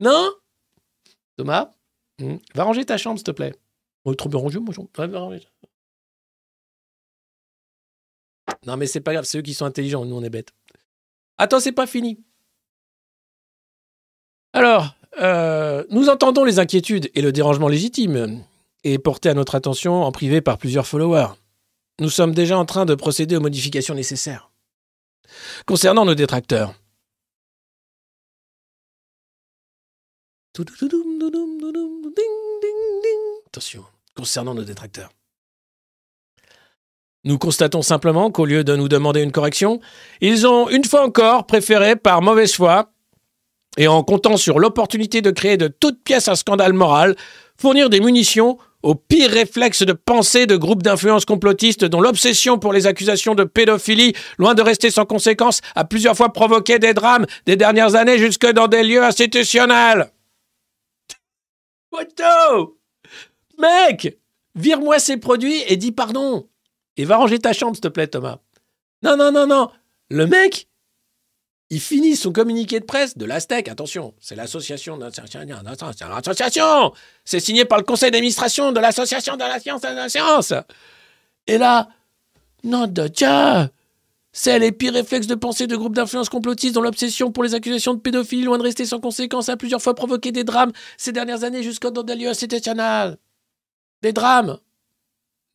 Non? Thomas? Hmm? Va ranger ta chambre, s'il te plaît. Oh, trop bien rangé, moi, va ranger. Non, mais c'est pas grave, c'est eux qui sont intelligents, nous, on est bêtes. Attends, c'est pas fini. Alors, euh, nous entendons les inquiétudes et le dérangement légitime et porté à notre attention en privé par plusieurs followers. Nous sommes déjà en train de procéder aux modifications nécessaires. Concernant nos détracteurs. Attention, concernant nos détracteurs. Nous constatons simplement qu'au lieu de nous demander une correction, ils ont une fois encore préféré, par mauvaise foi, et en comptant sur l'opportunité de créer de toutes pièces un scandale moral, fournir des munitions aux pires réflexes de pensée de groupes d'influence complotistes dont l'obsession pour les accusations de pédophilie, loin de rester sans conséquence, a plusieurs fois provoqué des drames des dernières années jusque dans des lieux institutionnels. Photo Mec Vire-moi ces produits et dis pardon. Et va ranger ta chambre, s'il te plaît, Thomas. Non, non, non, non. Le mec, il finit son communiqué de presse de l'Aztec. Attention, c'est l'association. de- c'est signé par le conseil d'administration de l'association de la science et de la science. Et là, nom de Dieu C'est les pires réflexes de pensée de groupes d'influence complotistes dont l'obsession pour les accusations de pédophilie, loin de rester sans conséquence, a plusieurs fois provoqué des drames ces dernières années jusqu'au dans des. Des drames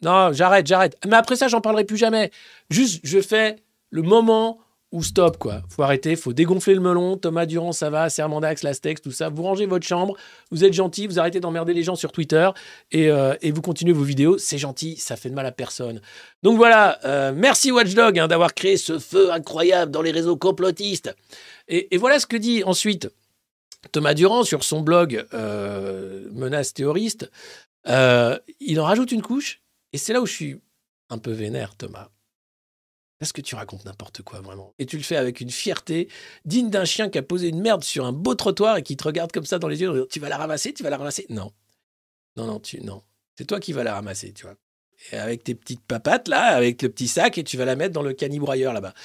Non, j'arrête, j'arrête. Mais après ça, j'en parlerai plus jamais. Juste, je fais le moment où stop, quoi. Faut arrêter, faut dégonfler le melon. Thomas Durand, ça va, Sermandax, Lastex, tout ça. Vous rangez votre chambre, vous êtes gentil, vous arrêtez d'emmerder les gens sur Twitter et, euh, vous continuez vos vidéos. C'est gentil, ça fait de mal à personne. Donc voilà, euh, merci Watchdog hein, d'avoir créé ce feu incroyable dans les réseaux complotistes. Et, voilà ce que dit ensuite Thomas Durand sur son blog euh, Menace théoriste. Euh, il en rajoute une couche et c'est là où je suis un peu vénère, Thomas. Parce que tu racontes n'importe quoi, vraiment. Et tu le fais avec une fierté digne d'un chien qui a posé une merde sur un beau trottoir et qui te regarde comme ça dans les yeux. Tu vas la ramasser, tu vas la ramasser? Non. Non, non, tu, non. C'est toi qui vas la ramasser, tu vois. Et avec tes petites papates, là, avec le petit sac, et tu vas la mettre dans le canibroyeur, là-bas.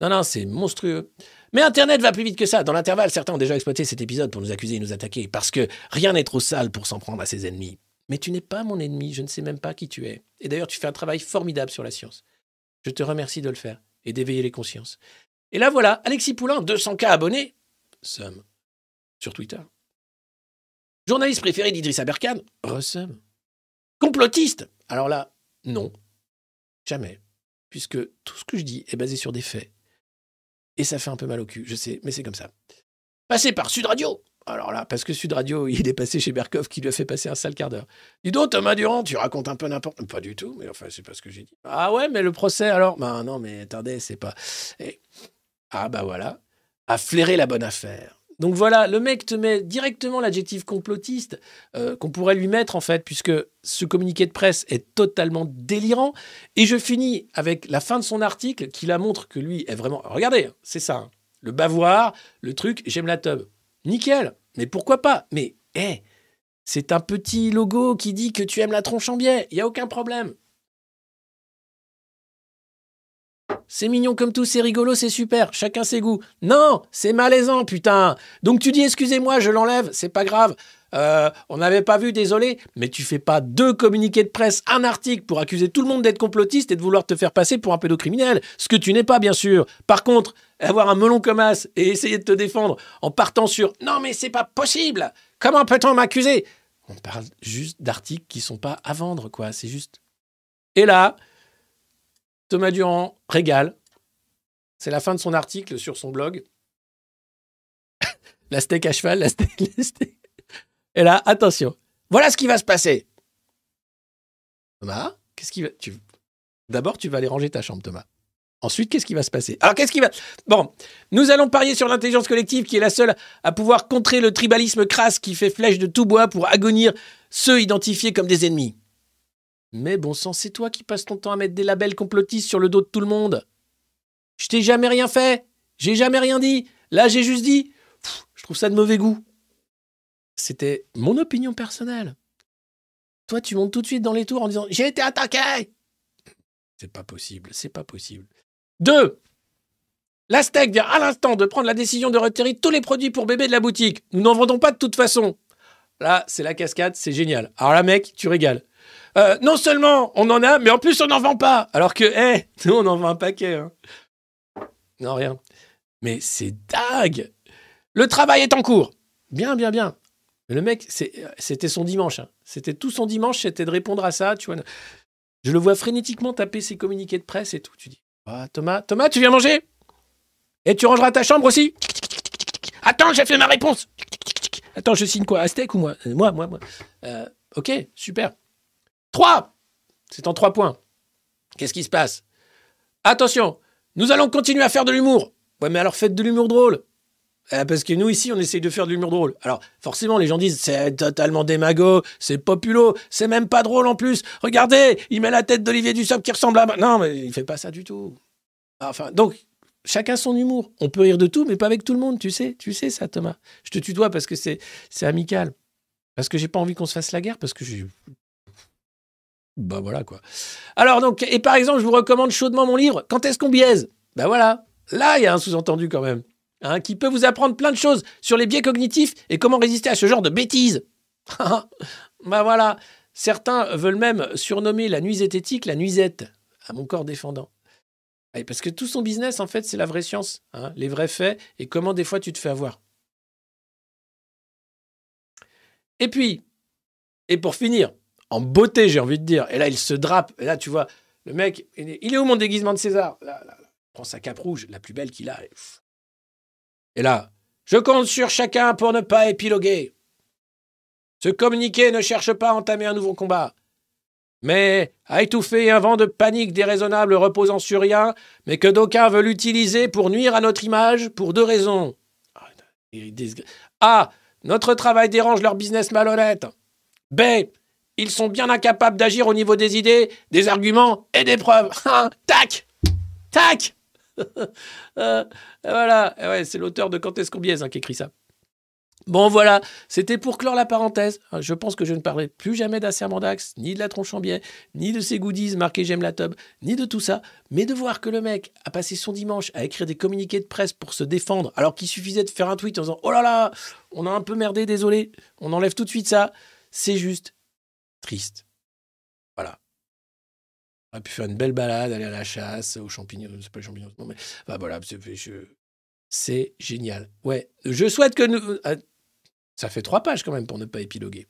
Non, non, c'est monstrueux. Mais Internet va plus vite que ça. Dans l'intervalle, certains ont déjà exploité cet épisode pour nous accuser et nous attaquer. Parce que rien n'est trop sale pour s'en prendre à ses ennemis. Mais tu n'es pas mon ennemi, je ne sais même pas qui tu es. Et d'ailleurs, tu fais un travail formidable sur la science. Je te remercie de le faire et d'éveiller les consciences. Et là, voilà, Alexis Poulain, 200K abonnés. Somme. Sur Twitter. Journaliste préféré d'Idriss Aberkan. Resum. Complotiste. Alors là, non. Jamais. Puisque tout ce que je dis est basé sur des faits. Et ça fait un peu mal au cul, je sais, mais c'est comme ça. Passé par Sud Radio. Alors là, parce que Sud Radio, il est passé chez Berkov qui lui a fait passer un sale quart d'heure. Dis donc, Thomas Durand, tu racontes un peu n'importe... Pas du tout, mais enfin, c'est pas ce que j'ai dit. Ah ouais, mais le procès alors? Ben non, mais attendez, c'est pas... Eh. Ah bah voilà. A flairé la bonne affaire. Donc voilà, le mec te met directement l'adjectif complotiste euh, qu'on pourrait lui mettre en fait, puisque ce communiqué de presse est totalement délirant. Et je finis avec la fin de son article qui la montre que lui est vraiment... Regardez, c'est ça. hein. Le bavoir, le truc, j'aime la tub. Nickel, mais pourquoi pas? Mais, hé, c'est un petit logo qui dit que tu aimes la tronche en biais, il n'y a aucun problème. C'est mignon comme tout, c'est rigolo, c'est super, chacun ses goûts. Non, c'est malaisant, putain. Donc tu dis excusez-moi, je l'enlève, c'est pas grave. Euh, on n'avait pas vu, désolé, mais tu fais pas deux communiqués de presse, un article pour accuser tout le monde d'être complotiste et de vouloir te faire passer pour un pédocriminel, ce que tu n'es pas, bien sûr. Par contre, avoir un melon comme as et essayer de te défendre en partant sur non, mais c'est pas possible, comment peut-on m'accuser? On parle juste d'articles qui sont pas à vendre, quoi, c'est juste. Et là, Thomas Durand régale. C'est la fin de son article sur son blog. la steak à cheval, la steak, la steak. Et là, attention. Voilà ce qui va se passer. Thomas, qu'est-ce qui va. D'abord, tu vas aller ranger ta chambre, Thomas. Ensuite, qu'est-ce qui va se passer? Alors, qu'est-ce qui va. Bon, nous allons parier sur l'intelligence collective qui est la seule à pouvoir contrer le tribalisme crasse qui fait flèche de tout bois pour agonir ceux identifiés comme des ennemis. Mais bon sang, c'est toi qui passes ton temps à mettre des labels complotistes sur le dos de tout le monde. Je t'ai jamais rien fait. J'ai jamais rien dit. Là, j'ai juste dit. Je trouve ça de mauvais goût. C'était mon opinion personnelle. Toi, tu montes tout de suite dans les tours en disant J'ai été attaqué C'est pas possible, c'est pas possible. Deux, la steak vient à l'instant de prendre la décision de retirer tous les produits pour bébé de la boutique. Nous n'en vendons pas de toute façon. Là, c'est la cascade, c'est génial. Alors là, mec, tu régales. Euh, non seulement on en a, mais en plus on n'en vend pas. Alors que, hé, nous on en vend un paquet. Hein. Non, rien. Mais c'est dingue. Le travail est en cours. Bien, bien, bien. Le mec, c'était son dimanche. hein. C'était tout son dimanche, c'était de répondre à ça. Tu vois. Je le vois frénétiquement taper ses communiqués de presse et tout. Tu dis, ah, Thomas, Thomas, tu viens manger? Et tu rangeras ta chambre aussi? Attends, j'ai fait ma réponse. Attends, je signe quoi Aztec ou moi? Euh, Moi, moi, moi. Euh, ok, super. 3 C'est en 3 points. Qu'est-ce qui se passe? Attention, nous allons continuer à faire de l'humour. Ouais, mais alors faites de l'humour drôle. Euh, parce que nous, ici, on essaye de faire de l'humour drôle. Alors, forcément, les gens disent c'est totalement démago, c'est populo, c'est même pas drôle en plus. Regardez, il met la tête d'Olivier Dussopt qui ressemble à. Non, mais il fait pas ça du tout. Enfin, donc, chacun son humour. On peut rire de tout, mais pas avec tout le monde, tu sais. Tu sais ça, Thomas. Je te tutoie parce que c'est amical. Parce que j'ai pas envie qu'on se fasse la guerre, parce que j'ai. Bah voilà quoi. Alors donc, et par exemple, je vous recommande chaudement mon livre Quand est-ce qu'on biaise? Bah voilà. Là, il y a un sous-entendu quand même. Hein, qui peut vous apprendre plein de choses sur les biais cognitifs et comment résister à ce genre de bêtises. bah voilà. Certains veulent même surnommer la nuit zététique la nuisette, à mon corps défendant. Parce que tout son business, en fait, c'est la vraie science, hein, les vrais faits et comment des fois tu te fais avoir. Et puis, et pour finir, en beauté, j'ai envie de dire, et là, il se drape, et là, tu vois, le mec, il est- où mon déguisement de César? Prend sa cape rouge, la plus belle qu'il a. Et là, je compte sur chacun pour ne pas épiloguer. Ce communiqué ne cherche pas à entamer un nouveau combat, mais à étouffer un vent de panique déraisonnable reposant sur rien, mais que d'aucuns veulent utiliser pour nuire à notre image pour deux raisons. Ah, A. Notre travail dérange leur business malhonnête. B. Ils sont bien incapables d'agir au niveau des idées, des arguments et des preuves. Hein, Tac Tac Euh, Voilà, Eh ouais, c'est l'auteur de Quand est-ce qu'on biaise hein, qui écrit ça. Bon voilà, c'était pour clore la parenthèse. Je pense que je ne parlerai plus jamais d'un serment d'axe, ni de la tronche en biais, ni de ses goodies marqués j'aime la tub, ni de tout ça, mais de voir que le mec a passé son dimanche à écrire des communiqués de presse pour se défendre, alors qu'il suffisait de faire un tweet en disant Oh là là, on a un peu merdé, désolé, on enlève tout de suite ça. C'est juste triste. Voilà. On aurait pu faire une belle balade, aller à la chasse, aux champignons, c'est mais voilà, c'est génial. Ouais, je souhaite que nous. euh, Ça fait trois pages quand même pour ne pas épiloguer.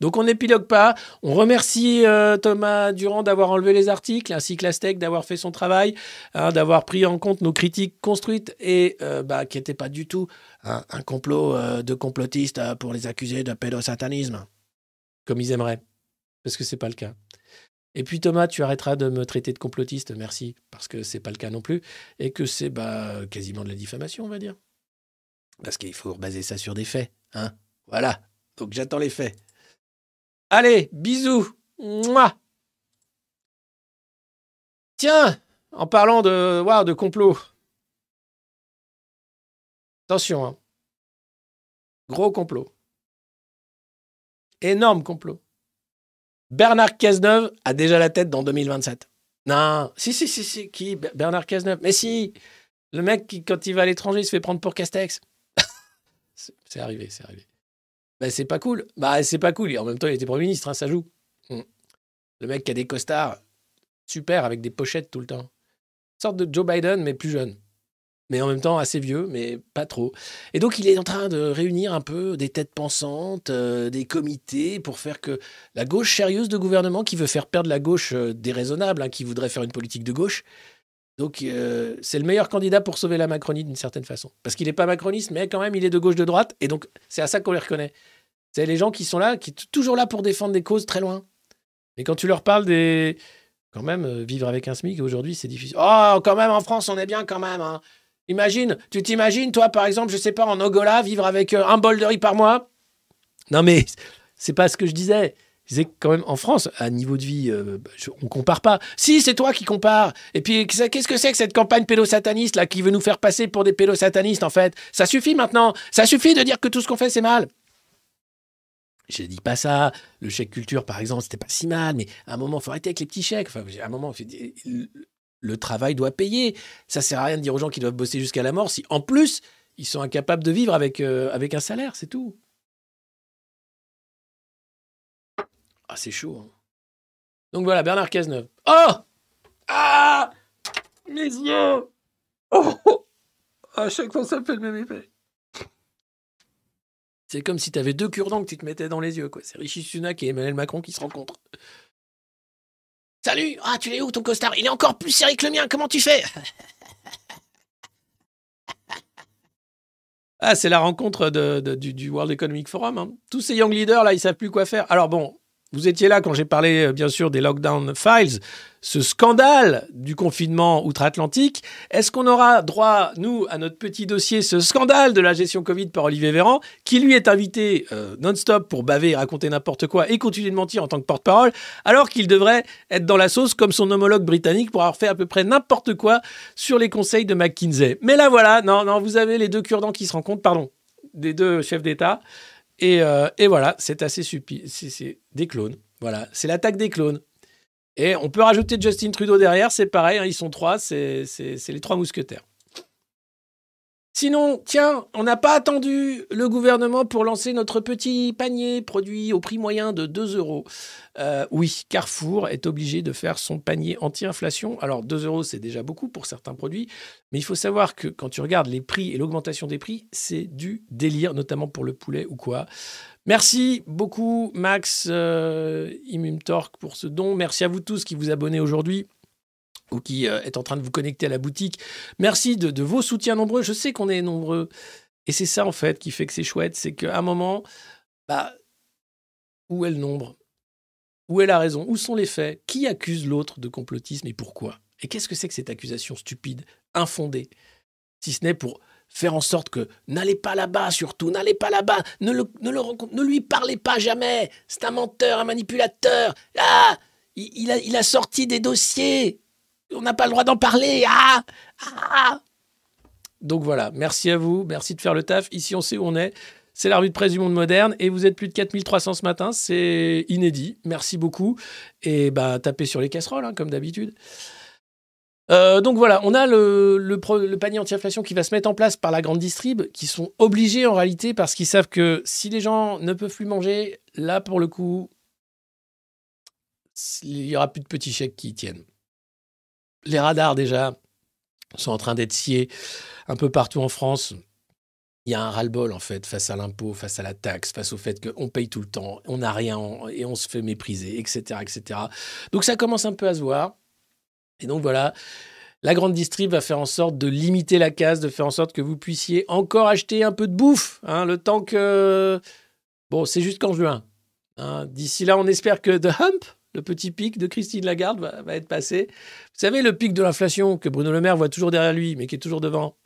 Donc on n'épilogue pas. On remercie euh, Thomas Durand d'avoir enlevé les articles, ainsi que la STEC d'avoir fait son travail, hein, d'avoir pris en compte nos critiques construites et euh, bah, qui n'étaient pas du tout un, un complot euh, de complotistes euh, pour les accuser de pédosatanisme, comme ils aimeraient. Parce que c'est pas le cas. Et puis Thomas, tu arrêteras de me traiter de complotiste, merci, parce que c'est pas le cas non plus, et que c'est bah, quasiment de la diffamation, on va dire. Parce qu'il faut rebaser ça sur des faits. Hein voilà. Donc j'attends les faits. Allez, bisous. Tiens, en parlant de, waouh, de complot. Attention, hein. Gros complot. Énorme complot. Bernard Cazeneuve a déjà la tête dans 2027. Non, si, si, si, si, qui? Ber- Bernard Cazeneuve. Mais si, le mec qui, quand il va à l'étranger, il se fait prendre pour Castex. C'est arrivé, c'est arrivé. Bah, c'est pas cool. Bah, c'est pas cool. Et en même temps, il était Premier ministre, hein, ça joue. Mm. Le mec qui a des costards super avec des pochettes tout le temps. Une sorte de Joe Biden, mais plus jeune. Mais en même temps assez vieux, mais pas trop. Et donc, il est en train de réunir un peu des têtes pensantes, euh, des comités pour faire que la gauche sérieuse de gouvernement qui veut faire perdre la gauche euh, déraisonnable, hein, qui voudrait faire une politique de gauche. Donc, euh, c'est le meilleur candidat pour sauver la Macronie d'une certaine façon. Parce qu'il n'est pas macroniste, mais quand même, il est de gauche, de droite. Et donc, c'est à ça qu'on les reconnaît. C'est les gens qui sont là, qui sont toujours là pour défendre des causes très loin. Et quand tu leur parles des. Quand même, vivre avec un SMIC aujourd'hui, c'est difficile. Oh, quand même, en France, on est bien quand même. hein. Imagine, tu t'imagines, toi, par exemple, je sais pas, en Angola, vivre avec euh, un bol de riz par mois? Non, mais c'est pas ce que je disais. Je disais quand même, en France, à niveau de vie, euh, bah, je- on compare pas. Si, c'est toi qui compares. Et puis, qu'est-ce que c'est que cette campagne pédosataniste, là, qui veut nous faire passer pour des pédosatanistes, en fait? Ça suffit maintenant. Ça suffit de dire que tout ce qu'on fait, c'est mal. Je dis pas ça. Le chèque culture, par exemple, c'était pas si mal, mais à un moment, faut arrêter avec les petits chèques. Enfin, à un moment, le- travail doit payer. Ça sert à rien de dire aux gens qu'ils doivent bosser jusqu'à la mort si, en plus, ils sont incapables de vivre avec, euh, avec un salaire, c'est tout. Ah, c'est chaud. hein. Donc voilà, Bernard Cazeneuve. Oh Ah Mes yeux Oh À chaque fois, ça fait le même effet. C'est comme si tu avais deux cure-dents que tu te mettais dans les yeux. C'est Rishi Sunak et Emmanuel Macron qui se rencontrent. Salut Ah, tu l'es où ton costard? Il est encore plus serré que le mien, comment tu fais? Ah, c'est la rencontre de- du World Economic Forum. hein. Tous ces young leaders, là, ils savent plus quoi faire. Alors bon, vous étiez là quand j'ai parlé, euh, bien sûr, des Lockdown Files, ce scandale du confinement outre-Atlantique. Est-ce qu'on aura droit, nous, à notre petit dossier, ce scandale de la gestion Covid par Olivier Véran, qui lui est invité euh, non-stop pour baver raconter n'importe quoi et continuer de mentir en tant que porte-parole, alors qu'il devrait être dans la sauce comme son homologue britannique pour avoir fait à peu près n'importe quoi sur les conseils de McKinsey. Mais là, voilà, non, non, vous avez les deux cure-dents qui se rencontrent, pardon, des deux chefs d'État. Et, euh, et voilà, c'est assez stupide. C'est des clones. Voilà, c'est l'attaque des clones. Et on peut rajouter Justin Trudeau derrière, c'est pareil, hein, ils sont trois, c'est les trois mousquetaires. Sinon, tiens, on n'a pas attendu le gouvernement pour lancer notre petit panier produit au prix moyen de 2 euros. Euh, oui, Carrefour est obligé de faire son panier anti-inflation. Alors 2 euros, c'est déjà beaucoup pour certains produits, mais il faut savoir que quand tu regardes les prix et l'augmentation des prix, c'est du délire, notamment pour le poulet ou quoi. Merci beaucoup, Max euh, pour ce don. Merci à vous tous qui vous abonnez aujourd'hui ou qui euh, êtes en train de vous connecter à la boutique. Merci de, vos soutiens nombreux. Je sais qu'on est nombreux. Et c'est ça, en fait, qui fait que c'est chouette. C'est qu'à un moment, bah, où est le nombre? Où est la raison? Où sont les faits? Qui accuse l'autre de complotisme et pourquoi? Et qu'est-ce que c'est que cette accusation stupide, infondée? Si ce n'est pour faire en sorte que n'allez pas là-bas surtout, n'allez pas là-bas, ne, le, ne, le ne lui parlez pas jamais, c'est un menteur, un manipulateur, ah, il a, il a sorti des dossiers, on n'a pas le droit d'en parler, ah, ah. Donc voilà, merci à vous, merci de faire le taf, ici on sait où on est, c'est la de presse du monde moderne, et vous êtes plus de 4300 ce matin, c'est inédit, merci beaucoup, et bah tapez sur les casseroles, hein, comme d'habitude. Euh, donc voilà, on a le, panier anti-inflation qui va se mettre en place par la grande distrib, qui sont obligés en réalité parce qu'ils savent que si les gens ne peuvent plus manger, là pour le coup, il y aura plus de petits chèques qui tiennent. Les radars déjà sont en train d'être sciés un peu partout en France. Il y a un ras-le-bol en fait face à l'impôt, face à la taxe, face au fait qu'on paye tout le temps, on n'a rien et on se fait mépriser, etc., etc. Donc ça commence un peu à se voir. Et donc voilà, la grande distrib va faire en sorte de limiter la casse, de faire en sorte que vous puissiez encore acheter un peu de bouffe, hein, le temps que... Bon, c'est jusqu'en juin. hein. D'ici là, on espère que The Hump, le petit pic de Christine Lagarde, va, être passé. Vous savez, le pic de l'inflation que Bruno Le Maire voit toujours derrière lui, mais qui est toujours devant.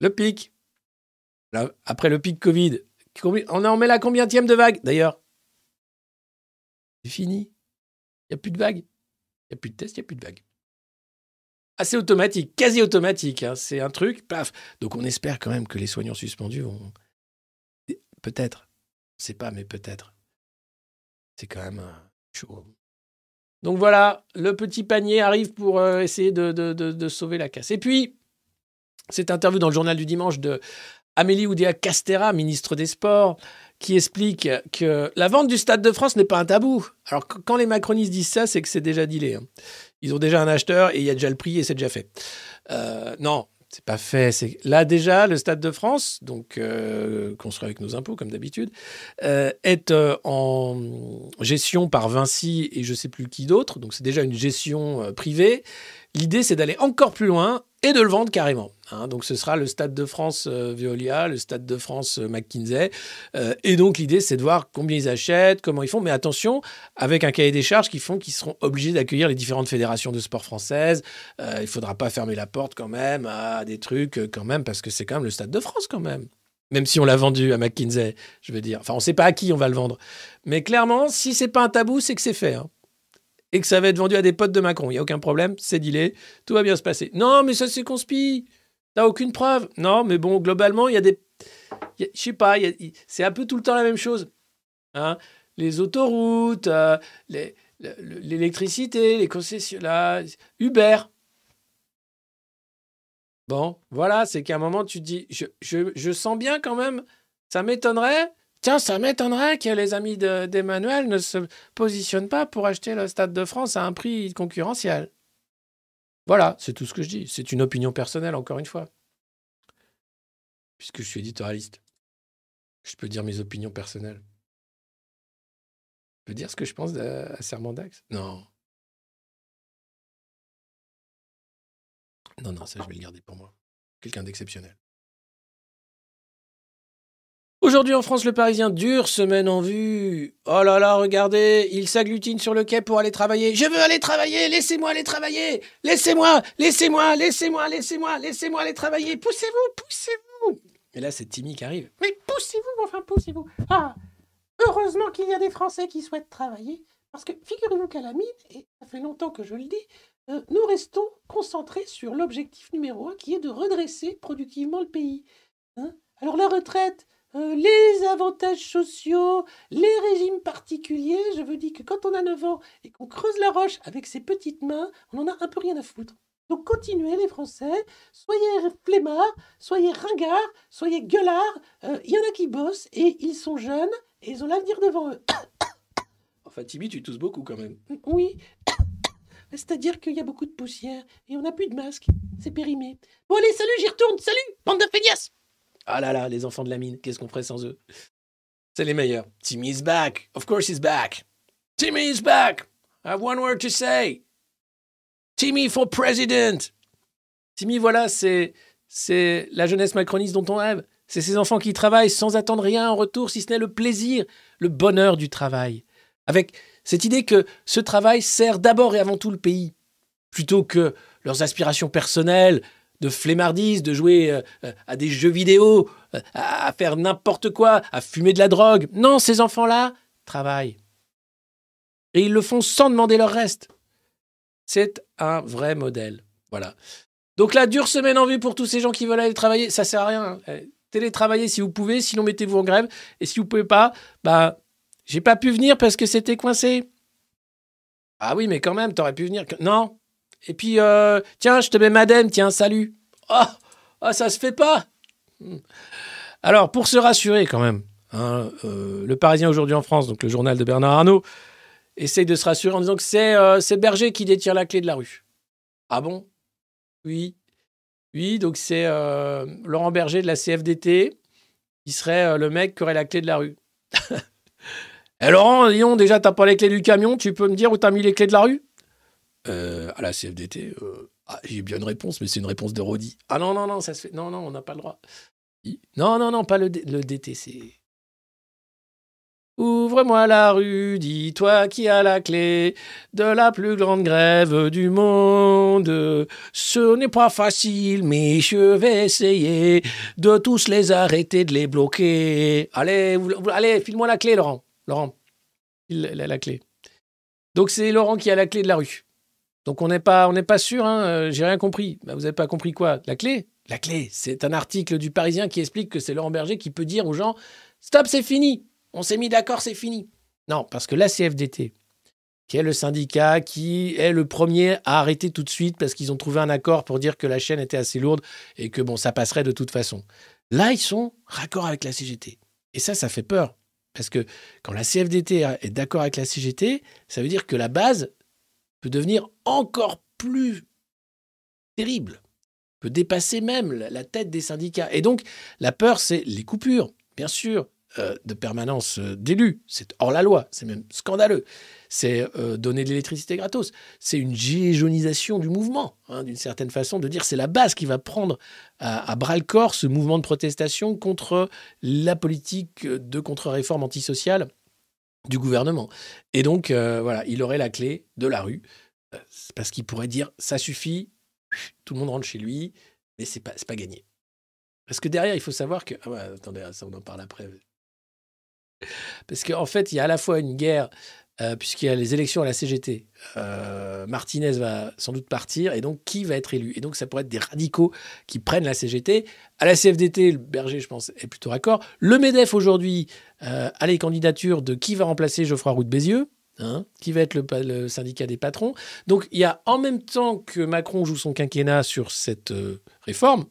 Le pic. Après le pic Covid, combien- on en met la combienième de vague D'ailleurs, c'est fini. Il n'y a plus de vague. Il n'y a plus de test, il n'y a plus de vague assez automatique, quasi automatique. hein. C'est un truc, paf. Donc on espère quand même que les soignants suspendus vont. Peut-être. Je sais pas, mais peut-être. C'est quand même Donc voilà, le petit panier arrive pour euh, essayer de, sauver la casse. Et puis, cette interview dans le journal du dimanche de Amélie Oudéa Castera, ministre des Sports, qui explique que la vente du Stade de France n'est pas un tabou. Alors, qu- quand les macronistes disent ça, c'est que c'est déjà dealé. hein. Ils ont déjà un acheteur et il y a déjà le prix et c'est déjà fait. Euh, non, c'est pas fait. C'est là déjà le Stade de France, donc euh, construit avec nos impôts comme d'habitude, euh, est euh, en gestion par Vinci et je sais plus qui d'autre. Donc c'est déjà une gestion privée. L'idée c'est d'aller encore plus loin et de le vendre carrément. Hein. donc ce sera le Stade de France euh, Veolia, le Stade de France euh, McKinsey. Euh, et donc l'idée c'est de voir combien ils achètent, comment ils font. Mais attention, avec un cahier des charges qui font qu'ils seront obligés d'accueillir les différentes fédérations de sport françaises. Euh, il faudra pas fermer la porte quand même à des trucs quand même parce que c'est quand même le Stade de France quand même. Même si on l'a vendu à McKinsey, je veux dire. Enfin, on ne sait pas à qui on va le vendre. Mais clairement, si c'est pas un tabou, c'est que c'est fait. hein. Et que ça va être vendu à des potes de Macron. Il n'y a aucun problème, c'est dealé, tout va bien se passer. Non, mais ça c'est conspi. T'as aucune preuve? Non, mais bon, globalement, il y a des. Je sais pas, c'est un peu tout le temps la même chose. Hein les autoroutes, euh, les- le- le- l'électricité, les concessions, là, Uber. Bon, voilà, c'est qu'à un moment, tu te dis, je, je- je sens bien quand même, ça m'étonnerait, tiens, ça m'étonnerait que les amis de- d'Emmanuel ne se positionnent pas pour acheter le Stade de France à un prix concurrentiel. Voilà, c'est tout ce que je dis. C'est une opinion personnelle, encore une fois. Puisque je suis éditorialiste. Je peux dire mes opinions personnelles. Je peux dire ce que je pense à, Serment d'Axe Non. Non, non, ça, je vais le garder pour moi. Quelqu'un d'exceptionnel. Aujourd'hui en France, le Parisien, dure semaine en vue. Oh là là, regardez, il s'agglutine sur le quai pour aller travailler. Je veux aller travailler, laissez-moi aller travailler. Laissez-moi, laissez-moi, laissez-moi, laissez-moi, laissez-moi aller travailler. Poussez-vous, poussez-vous. Et là, c'est Timmy qui arrive. Mais poussez-vous, enfin poussez-vous. Ah, heureusement qu'il y a des Français qui souhaitent travailler, parce que figurez-vous qu'à la mine, et ça fait longtemps que je le dis, euh, nous restons concentrés sur l'objectif numéro un, qui est de redresser productivement le pays. Hein Alors la retraite, euh, les avantages sociaux, les régimes particuliers, je veux dire que quand on a 9 ans et qu'on creuse la roche avec ses petites mains, on en a un peu rien à foutre. Donc continuez les Français, soyez flemmards, soyez ringards, soyez gueulards. Euh, Il y en a qui bossent et ils sont jeunes et ils ont l'avenir devant eux. Enfin, Timmy, tu tousses beaucoup quand même. Oui. C'est-à-dire qu'il y a beaucoup de poussière et on n'a plus de masque. C'est périmé. Bon allez, salut, j'y retourne. Salut, bande de feignasses. Ah là là, les enfants de la mine, qu'est-ce qu'on ferait sans eux? C'est les meilleurs. Timmy is back. Of course he's back. Timmy is back. I have one word to say. Timmy for president. Timmy, voilà, c'est la jeunesse macroniste dont on rêve. C'est ces enfants qui travaillent sans attendre rien en retour, si ce n'est le plaisir, le bonheur du travail. Avec cette idée que ce travail sert d'abord et avant tout le pays, plutôt que leurs aspirations personnelles, de flemmardise, de jouer euh, euh, à des jeux vidéo, euh, à faire n'importe quoi, à fumer de la drogue. Non, ces enfants-là travaillent. Et ils le font sans demander leur reste. C'est un vrai modèle. Voilà. Donc la dure semaine en vue pour tous ces gens qui veulent aller travailler, ça sert à rien. hein. Télétravaillez si vous pouvez, sinon mettez-vous en grève. Et si vous pouvez pas, bah, j'ai pas pu venir parce que c'était coincé. Ah oui, mais quand même, t'aurais pu venir. Non. Et puis, euh, tiens, je te mets madame, tiens, salut. Oh, oh, ça se fait pas. Hmm. Alors, pour se rassurer quand même, hein, euh, le Parisien aujourd'hui en France, donc le journal de Bernard Arnault, essaye de se rassurer en disant que c'est euh, Berger qui détient la clé de la rue. Ah bon? Oui. Oui, donc c'est Laurent Berger de la CFDT qui serait le mec qui aurait la clé de la rue. Eh Laurent, donc, déjà, t'as pas les clés du camion, tu peux me dire où t'as mis les clés de la rue? Euh, À la CFDT, euh, ah, j'ai bien une réponse, mais c'est une réponse de Rodi. Ah non, non, non, ça se fait. Non, non, on n'a pas le droit. Non, non, non, pas le, le DTC. Ouvre-moi la rue, dis-toi qui a la clé de la plus grande grève du monde. Ce n'est pas facile, mais je vais essayer de tous les arrêter, de les bloquer. Allez, allez, file-moi la clé, Laurent. Laurent, il a la clé. Donc c'est Laurent qui a la clé de la rue. Donc on n'est pas, pas sûr. Hein, euh, J'ai rien compris. Bah, vous n'avez pas compris quoi? La clé? La clé, c'est un article du Parisien qui explique que c'est Laurent Berger qui peut dire aux gens Stop, c'est fini. On s'est mis d'accord, c'est fini. Non, parce que la CFDT, qui est le syndicat qui est le premier à arrêter tout de suite parce qu'ils ont trouvé un accord pour dire que la chaîne était assez lourde et que bon, ça passerait de toute façon. Là, ils sont raccord avec la CGT. Et ça, ça fait peur. Parce que quand la CFDT est d'accord avec la CGT, ça veut dire que la base peut devenir encore plus terrible, peut dépasser même la tête des syndicats. Et donc, la peur, c'est les coupures, bien sûr, euh, de permanence euh, d'élus. C'est hors la loi, c'est même scandaleux. C'est euh, donner de l'électricité gratos. C'est une géjonisation du mouvement, hein, d'une certaine façon, de dire c'est la base qui va prendre à, à bras le corps ce mouvement de protestation contre la politique de contre-réforme antisociale du gouvernement. Et donc, euh, voilà, il aurait la clé de la rue, euh, parce qu'il pourrait dire ça suffit, tout le monde rentre chez lui, mais c'est pas, pas gagné. Parce que derrière, il faut savoir que. Ah ouais, attendez, ça, on en parle après. Parce qu'en fait, il y a à la fois une guerre, euh, puisqu'il y a les élections à la CGT. Euh, Martinez va sans doute partir, et donc qui va être élu? Et donc, ça pourrait être des radicaux qui prennent la CGT. À la CFDT, le Berger, je pense, est plutôt raccord. Le MEDEF, aujourd'hui, euh, a les candidatures de qui va remplacer Geoffroy Roux de Bézieux. hein, qui va être le, syndicat des patrons. Donc, il y a en même temps que Macron joue son quinquennat sur cette euh, réforme,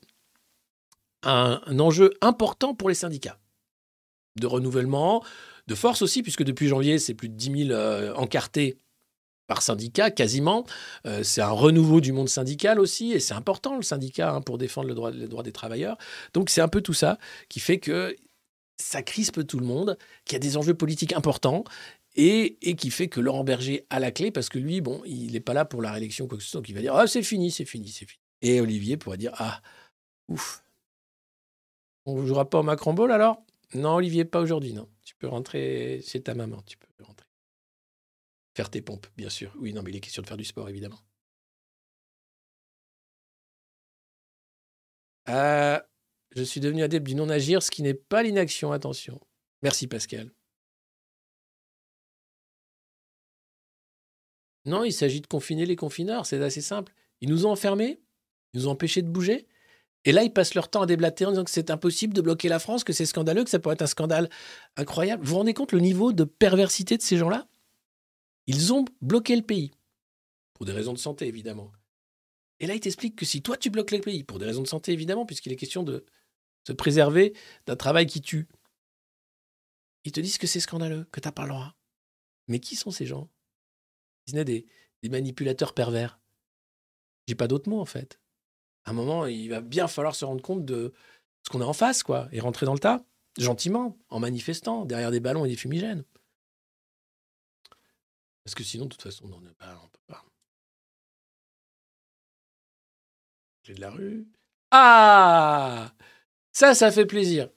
un enjeu important pour les syndicats de renouvellement, de force aussi, puisque depuis janvier, c'est plus de 10 000 euh, encartés par syndicat, quasiment. Euh, c'est un renouveau du monde syndical aussi, et c'est important le syndicat hein, pour défendre le droit, les droits des travailleurs. Donc c'est un peu tout ça qui fait que ça crispe tout le monde, qu'il y a des enjeux politiques importants, et, qui fait que Laurent Berger a la clé, parce que lui, bon, il n'est pas là pour la réélection quoi que ce soit, donc il va dire « Ah, c'est fini, c'est fini, c'est fini ». Et Olivier pourrait dire « Ah, ouf, on ne jouera pas au Macron Ball alors ?» Non, Olivier, pas aujourd'hui, non. Tu peux rentrer chez ta maman, tu peux rentrer. Faire tes pompes, bien sûr. Oui, non, mais il est question de faire du sport, évidemment. Euh, je suis devenu adepte du non-agir, ce qui n'est pas l'inaction, attention. Merci, Pascal. Non, il s'agit de confiner les confineurs, c'est assez simple. Ils nous ont enfermés, ils nous ont empêchés de bouger, et là, ils passent leur temps à déblater en disant que c'est impossible de bloquer la France, que c'est scandaleux, que ça pourrait être un scandale incroyable. Vous vous rendez compte le niveau de perversité de ces gens-là? Ils ont bloqué le pays. Pour des raisons de santé, évidemment. Et là, ils t'expliquent que si toi, tu bloques le pays, pour des raisons de santé, évidemment, puisqu'il est question de se préserver d'un travail qui tue, ils te disent que c'est scandaleux, que t'as pas le droit. Mais qui sont ces gens? Ils sont des, des manipulateurs pervers. J'ai pas d'autre mot, en fait un moment, il va bien falloir se rendre compte de ce qu'on a en face, quoi, et rentrer dans le tas, gentiment, en manifestant, derrière des ballons et des fumigènes. Parce que sinon, de toute façon, on ne peut pas. Clé de la rue. Ah Ça, ça fait plaisir.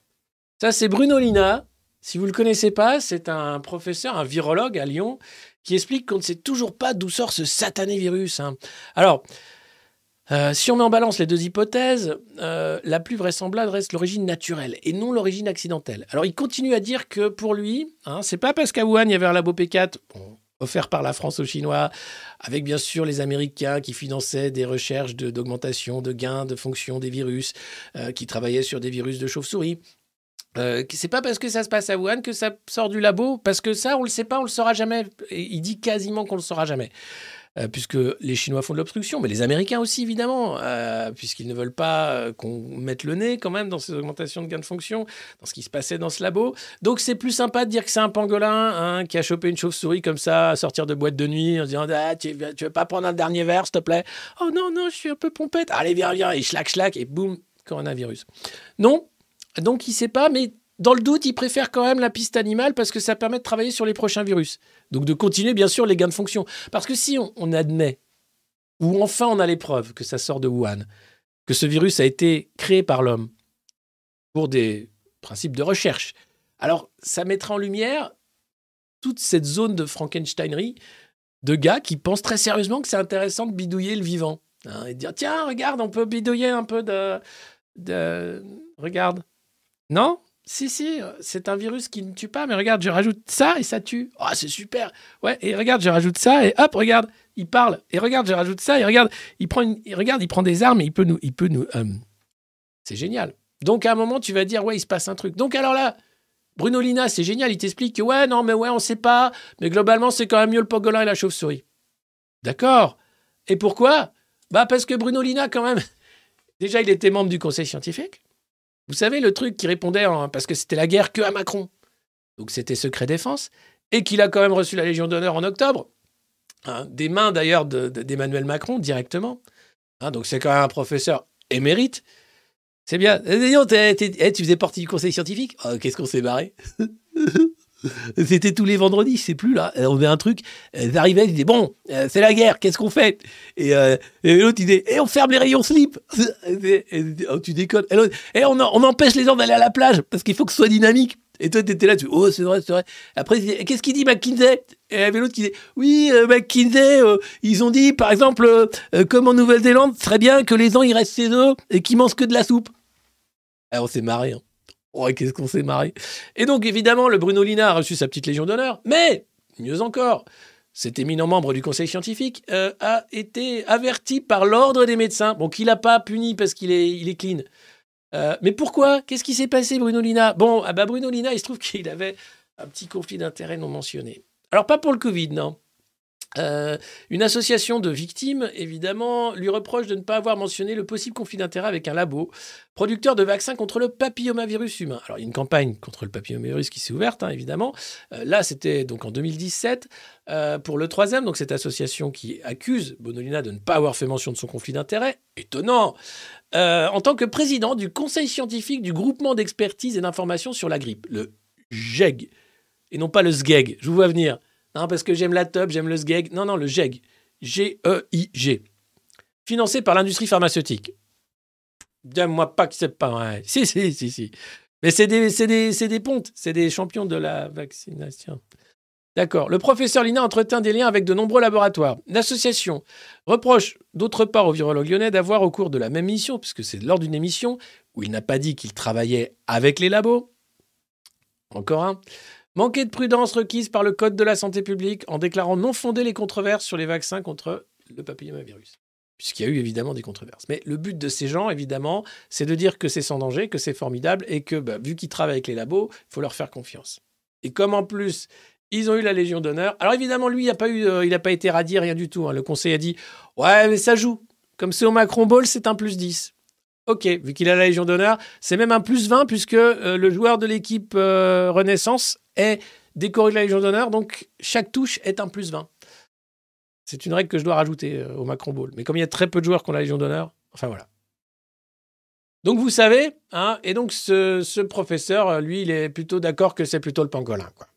Ça, c'est Bruno Lina. Si vous ne le connaissez pas, c'est un professeur, un virologue à Lyon, qui explique qu'on ne sait toujours pas d'où sort ce satané virus. hein. Alors, euh, si on met en balance les deux hypothèses, euh, la plus vraisemblable reste l'origine naturelle et non l'origine accidentelle. Alors il continue à dire que pour lui, hein, c'est pas parce qu'à Wuhan il y avait un labo P4 bon, offert par la France aux Chinois, avec bien sûr les Américains qui finançaient des recherches de- d'augmentation, de, gains de fonction des virus, euh, qui travaillaient sur des virus de chauve-souris. Euh, c'est pas parce que ça se passe à Wuhan que ça sort du labo, parce que ça, on le sait pas, on le saura jamais. Il dit quasiment qu'on le saura jamais. Euh, puisque les Chinois font de l'obstruction, mais les Américains aussi, évidemment, euh, puisqu'ils ne veulent pas euh, qu'on mette le nez quand même dans ces augmentations de gains de fonction, dans ce qui se passait dans ce labo. Donc c'est plus sympa de dire que c'est un pangolin hein, qui a chopé une chauve-souris comme ça, à sortir de boîte de nuit, en disant ah, tu veux pas prendre un dernier verre, s'il te plaît? Oh non, non, je suis un peu pompette. Allez, viens, viens, et schlac, schlac, et boum, coronavirus. Non, donc il sait pas, mais dans le doute, il préfère quand même la piste animale parce que ça permet de travailler sur les prochains virus. Donc de continuer bien sûr les gains de fonction. Parce que si on, admet, ou enfin on a les preuves que ça sort de Wuhan, que ce virus a été créé par l'homme pour des principes de recherche, alors ça mettra en lumière toute cette zone de Frankensteinerie de gars qui pensent très sérieusement que c'est intéressant de bidouiller le vivant. hein, et de dire, tiens, regarde, on peut bidouiller un peu de... Regarde. Non? Si, si, euh, c'est un virus qui ne tue pas, mais regarde, je rajoute ça et ça tue. Oh, c'est super. Ouais, et regarde, je rajoute ça et hop, regarde, il parle. Et regarde, je rajoute ça et regarde, il prend, il regarde, il prend des armes et il peut nous, il peut nous. euh, c'est génial. Donc à un moment, tu vas dire ouais, il se passe un truc. Donc alors là, Bruno Lina, c'est génial, il t'explique que ouais, non, mais ouais, on sait pas, mais globalement, c'est quand même mieux le pangolin et la chauve-souris. D'accord. Et pourquoi? Bah parce que Bruno Lina, quand même, déjà, il était membre du conseil scientifique. Vous savez, le truc qui répondait, parce que c'était la guerre que à Macron. donc c'était secret défense, et qu'il a quand même reçu la Légion d'honneur en octobre, hein, des mains d'ailleurs de- de- d'Emmanuel Macron directement. Hein, donc c'est quand même un professeur émérite. C'est bien. Eh, t'es- t'es- eh, tu faisais partie du conseil scientifique? Oh, Qu'est-ce qu'on s'est barré C'était tous les vendredis, sais plus là. On faisait un truc. Ils arrivaient, ils disaient Bon, euh, c'est la guerre, qu'est-ce qu'on fait? Et, euh, et l'autre, il disait Eh, on ferme les rayons slip Et- et- et- oh, Tu déconnes. Et Eh, on, on empêche les gens d'aller à la plage parce qu'il faut que ce soit dynamique. Et toi, t'étais là, tu Oh, c'est vrai, c'est vrai. Après, Et qu'est-ce qu'il dit McKinsey? Et l'autre qui disait Oui, euh, McKinsey, euh, ils ont dit, par exemple, euh, euh, comme en Nouvelle-Zélande, ce serait bien que les gens ils restent chez eux et qu'ils mangent que de la soupe. Ah, on s'est marré. Hein. Oh, qu'est-ce qu'on s'est marré. Et donc, évidemment, le Bruno Lina a reçu sa petite Légion d'honneur, mais, mieux encore, cet éminent membre du conseil scientifique euh, a été averti par l'ordre des médecins, bon, qu'il n'a pas puni parce qu'il est, il est clean. Euh, mais pourquoi? Qu'est-ce qui s'est passé, Bruno Lina? Bon, ah bah Bruno Lina, il se trouve qu'il avait un petit conflit d'intérêt non mentionné. Alors, pas pour le Covid, non? Euh, une association de victimes, évidemment, lui reproche de ne pas avoir mentionné le possible conflit d'intérêt avec un labo producteur de vaccins contre le papillomavirus humain. Alors, il y a une campagne contre le papillomavirus qui s'est ouverte, hein, évidemment. Euh, là, c'était donc en 2017 euh, pour le troisième, donc cette association qui accuse Bonolina de ne pas avoir fait mention de son conflit d'intérêt. Étonnant En tant que président du conseil scientifique du groupement d'expertise et d'information sur la grippe, le GEG, et non pas le SGEG. Je vous vois venir. Non, parce que j'aime la top, j'aime le SGEG. Non, non, le GEG. G-E-I-G. Financé par l'industrie pharmaceutique. Dis-moi pas que c'est pas vrai. Si, si, si, si. Mais c'est des pontes, c'est des champions de la vaccination. D'accord. Le professeur Lina entretient des liens avec de nombreux laboratoires. L'association reproche d'autre part au virologue lyonnais d'avoir, au cours de la même mission, puisque c'est lors d'une émission où il n'a pas dit qu'il travaillait avec les labos, encore un, manqué de prudence requise par le Code de la santé publique en déclarant non fondées les controverses sur les vaccins contre le papillomavirus. Puisqu'il y a eu évidemment des controverses. Mais le but de ces gens, évidemment, c'est de dire que c'est sans danger, que c'est formidable et que, bah, vu qu'ils travaillent avec les labos, il faut leur faire confiance. Et comme en plus, ils ont eu la Légion d'honneur. Alors évidemment, lui, il n'a pas, eu, euh, pas été radié, rien du tout. hein. Le conseil a dit Ouais, mais ça joue. Comme c'est au Macron Ball, c'est un plus 10. Ok, vu qu'il a la Légion d'honneur, c'est même un plus 20 puisque euh, le joueur de l'équipe euh, Renaissance est décoré de la Légion d'honneur, donc chaque touche est un plus 20. C'est une règle que je dois rajouter euh, au Macron Ball. Mais comme il y a très peu de joueurs qui ont la Légion d'honneur, enfin voilà. Donc vous savez, hein, et donc ce, professeur, euh, lui, il est plutôt d'accord que c'est plutôt le pangolin. Quoi.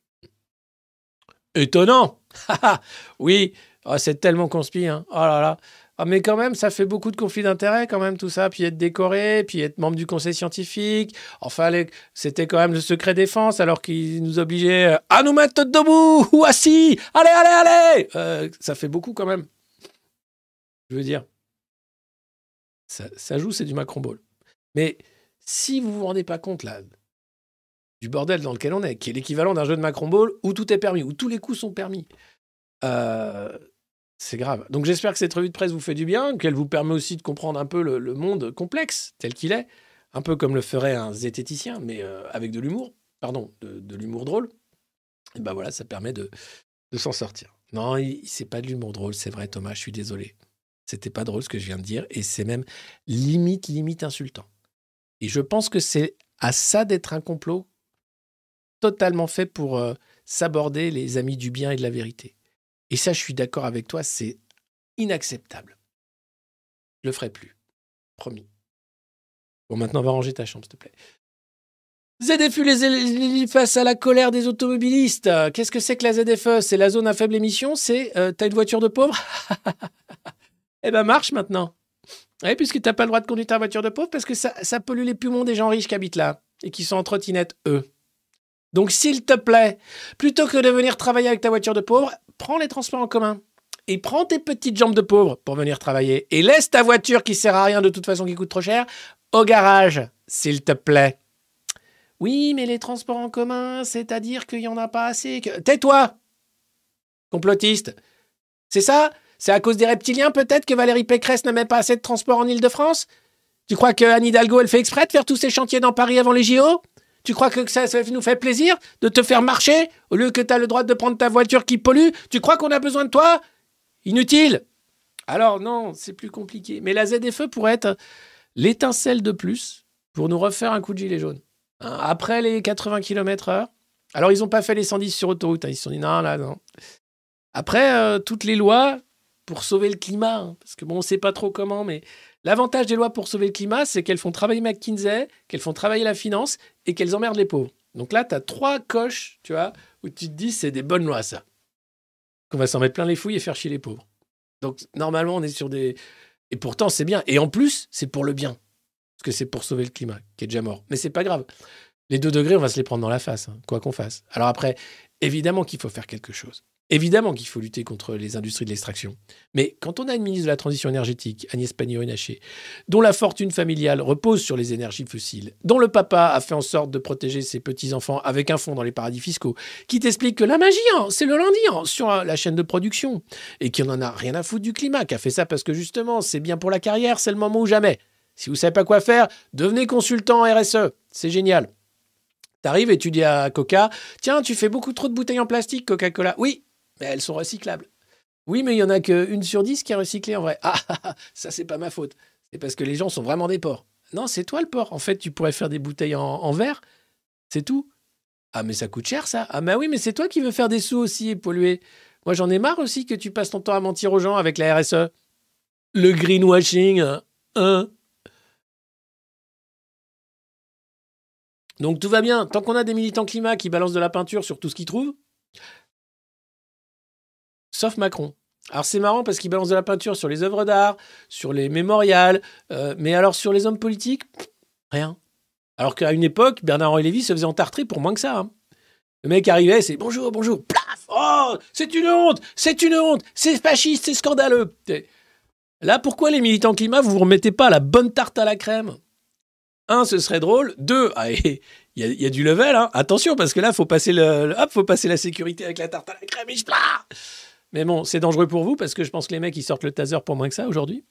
Étonnant Oui, oh, c'est tellement conspi. Hein. Oh là là. Ah, mais quand même, ça fait beaucoup de conflits d'intérêts, quand même, tout ça. Puis être décoré, puis être membre du conseil scientifique. Enfin, c'était quand même le secret défense, alors qu'ils nous obligeaient euh, à nous mettre debout ou assis. Allez, allez, allez Euh, Ça fait beaucoup quand même. Je veux dire, ça, joue, c'est du Macron Ball. Mais si vous vous rendez pas compte, là, du bordel dans lequel on est, qui est l'équivalent d'un jeu de Macron Ball où tout est permis, où tous les coups sont permis. Euh, c'est grave. Donc j'espère que cette revue de presse vous fait du bien, qu'elle vous permet aussi de comprendre un peu le, monde complexe tel qu'il est, un peu comme le ferait un zététicien, mais euh, avec de l'humour, pardon, de, l'humour drôle. Et ben voilà, ça permet de, s'en sortir. Non, c'est pas de l'humour drôle, c'est vrai Thomas, je suis désolé. C'était pas drôle ce que je viens de dire, et c'est même limite, limite insultant. Et je pense que c'est à ça d'être un complot totalement fait pour euh, s'aborder les amis du bien et de la vérité. Et ça, je suis d'accord avec toi, c'est inacceptable. Je le ferai plus. Promis. Bon, maintenant, va ranger ta chambre, s'il te plaît. ZFU les, les- face à la colère des automobilistes. Qu'est-ce que c'est que la ZFE C'est la zone à faible émission? C'est euh, t'as une voiture de pauvre? Eh ben marche maintenant. Oui, puisque t'as pas le droit de conduire ta voiture de pauvre parce que ça, ça pollue les poumons des gens riches qui habitent là et qui sont en trottinette, eux. Donc, s'il te plaît, plutôt que de venir travailler avec ta voiture de pauvre, prends les transports en commun. Et prends tes petites jambes de pauvre pour venir travailler. Et laisse ta voiture qui sert à rien de toute façon, qui coûte trop cher, au garage, s'il te plaît. Oui, mais les transports en commun, c'est-à-dire qu'il n'y en a pas assez. Tais-toi Complotiste. C'est ça? C'est à cause des reptiliens, peut-être, que Valérie Pécresse ne met pas assez de transports en Ile-de-France Tu crois que Anne Hidalgo, elle fait exprès de faire tous ces chantiers dans Paris avant les JO tu crois que ça, nous fait plaisir de te faire marcher au lieu que tu as le droit de prendre ta voiture qui pollue? Tu crois qu'on a besoin de toi? Inutile Alors non, c'est plus compliqué. Mais la ZFE pourrait être l'étincelle de plus pour nous refaire un coup de gilet jaune. Hein, Après les 80 km/h, Alors, ils n'ont pas fait les 110 sur autoroute. hein. Ils se sont dit non, là, non. Après, euh, toutes les lois pour sauver le climat, hein, parce que bon, on ne sait pas trop comment, mais l'avantage des lois pour sauver le climat, c'est qu'elles font travailler McKinsey, qu'elles font travailler la finance et qu'elles emmerdent les pauvres. Donc là, tu as trois coches, tu vois, où tu te dis, c'est des bonnes lois, ça. Qu'on va s'en mettre plein les fouilles et faire chier les pauvres. Donc, normalement, on est sur des. Et pourtant, c'est bien. Et en plus, c'est pour le bien. Parce que c'est pour sauver le climat, qui est déjà mort. Mais c'est pas grave. Les deux degrés, on va se les prendre dans la face, hein, quoi qu'on fasse. Alors après, évidemment qu'il faut faire quelque chose. Évidemment qu'il faut lutter contre les industries de l'extraction. Mais quand on a une ministre de la Transition énergétique, Agnès Pannier-Runacher, dont la fortune familiale repose sur les énergies fossiles, dont le papa a fait en sorte de protéger ses petits-enfants avec un fonds dans les paradis fiscaux, qui t'explique que la magie, hein, c'est le lundi hein, sur la chaîne de production, et qui en a rien à foutre du climat, qui a fait ça parce que justement, c'est bien pour la carrière, c'est le moment ou jamais. Si vous savez pas quoi faire, devenez consultant RSE. C'est génial. T'arrives et tu dis à Coca, tiens, tu fais beaucoup trop de bouteilles en plastique, Coca-Cola. Oui, mais elles sont recyclables. Oui, mais il y en a qu'une sur dix qui est recyclée en vrai. Ah, ah, ah, ça, c'est pas ma faute. C'est parce que les gens sont vraiment des porcs. Non, c'est toi le porc. En fait, tu pourrais faire des bouteilles en, en verre. C'est tout. Ah, mais ça coûte cher, ça. Ah, bah oui, mais c'est toi qui veux faire des sous aussi et polluer. Moi, j'en ai marre aussi que tu passes ton temps à mentir aux gens avec la RSE. Le greenwashing, hein. hein. Donc tout va bien. Tant qu'on a des militants climat qui balancent de la peinture sur tout ce qu'ils trouvent, sauf Macron. Alors c'est marrant parce qu'il balance de la peinture sur les œuvres d'art, sur les mémorials, euh, mais alors sur les hommes politiques, rien. Alors qu'à une époque, Bernard-Henri Lévy se faisait entartrer pour moins que ça. hein. Le mec arrivait, c'est bonjour, bonjour, plaf, oh, c'est une honte, c'est une honte, c'est fasciste, c'est scandaleux. Là, pourquoi les militants climat, vous vous remettez pas la bonne tarte à la crème? Un, ce serait drôle. Deux, ah, il y, a- du level. hein. Attention, parce que là, faut faut passer la sécurité avec la tarte à la crème. Et je- Ah Mais bon, c'est dangereux pour vous parce que je pense que les mecs ils sortent le taser pour moins que ça aujourd'hui.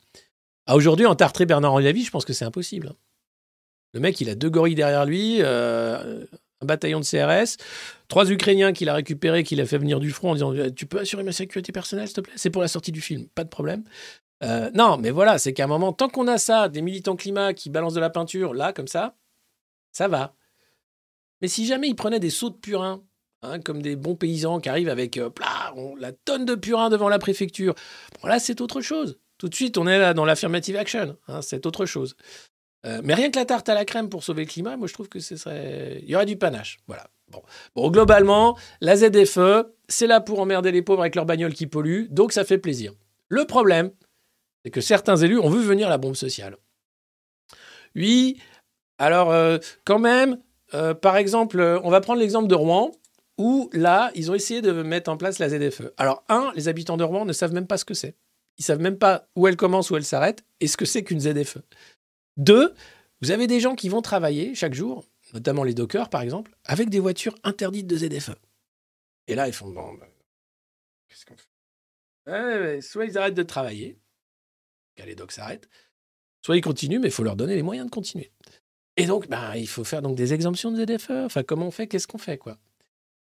Ah, aujourd'hui, entartrer Bernard Henri je pense que c'est impossible. Le mec, il a deux gorilles derrière lui, euh, un bataillon de CRS, trois Ukrainiens qu'il a récupérés, qu'il a fait venir du front en disant Tu peux assurer ma sécurité personnelle, s'il te plaît? C'est pour la sortie du film, pas de problème. Euh, non, mais voilà, c'est qu'à un moment, tant qu'on a ça, des militants climat qui balancent de la peinture, là, comme ça, ça va. Mais si jamais ils prenaient des seaux de purin, hein, comme des bons paysans qui arrivent avec euh, la tonne de purin devant la préfecture, bon, là, c'est autre chose. Tout de suite, on est là dans l'affirmative action. hein, c'est autre chose. Euh, mais rien que la tarte à la crème pour sauver le climat, moi, je trouve que ce serait. Il y aurait du panache. Voilà. Bon. Globalement, la ZFE, c'est là pour emmerder les pauvres avec leurs bagnoles qui polluent, donc ça fait plaisir. Le problème, c'est que certains élus ont vu venir la bombe sociale. Oui, alors euh, quand même, euh, par exemple, on va prendre l'exemple de Rouen, où là, ils ont essayé de mettre en place la ZFE. Alors, un, les habitants de Rouen ne savent même pas ce que c'est. Ils savent même pas où elle commence, où elle s'arrête, et ce que c'est qu'une ZFE. Deux, vous avez des gens qui vont travailler chaque jour, notamment les dockers par exemple, avec des voitures interdites de ZFE. Et là, ils font bon, ben, qu'est-ce qu'on fait? Soit ils arrêtent de travailler, car les docks s'arrêtent, soit ils continuent, mais il faut leur donner les moyens de continuer. Et donc, ben, il faut faire donc des exemptions de ZFE. Enfin, comment on fait? Qu'est-ce qu'on fait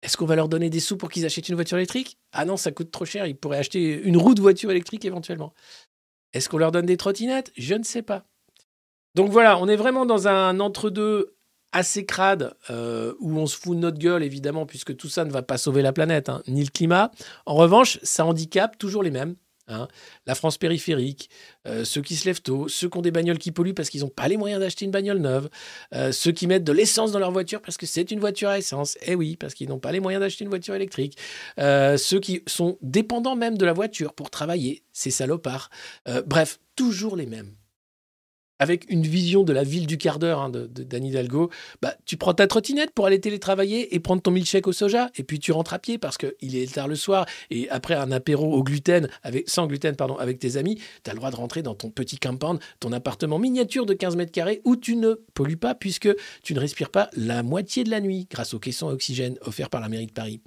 Est-ce qu'on va leur donner des sous pour qu'ils achètent une voiture électrique? Ah non, ça coûte trop cher. Ils pourraient acheter une roue de voiture électrique éventuellement. Est-ce qu'on leur donne des trottinettes? Je ne sais pas. Donc voilà, on est vraiment dans un entre-deux assez crade euh, où on se fout de notre gueule, évidemment, puisque tout ça ne va pas sauver la planète, hein, ni le climat. En revanche, ça handicape toujours les mêmes. Hein. La France périphérique, euh, ceux qui se lèvent tôt, ceux qui ont des bagnoles qui polluent parce qu'ils n'ont pas les moyens d'acheter une bagnole neuve, euh, ceux qui mettent de l'essence dans leur voiture parce que c'est une voiture à essence, eh oui, parce qu'ils n'ont pas les moyens d'acheter une voiture électrique, Euh, ceux qui sont dépendants même de la voiture pour travailler, ces salopards. Bref, toujours les mêmes avec une vision de la ville du quart d'heure hein, de, d'Anne Hidalgo, bah, tu prends ta trottinette pour aller télétravailler et prendre ton milkshake au soja, et puis tu rentres à pied parce qu'il est tard le soir, et après un apéro au gluten, sans gluten, pardon, avec tes amis, tu as le droit de rentrer dans ton petit compound, ton appartement miniature de 15 mètres carrés, où tu ne pollues pas puisque tu ne respires pas la moitié de la nuit grâce aux caissons à oxygène offerts par la mairie de Paris.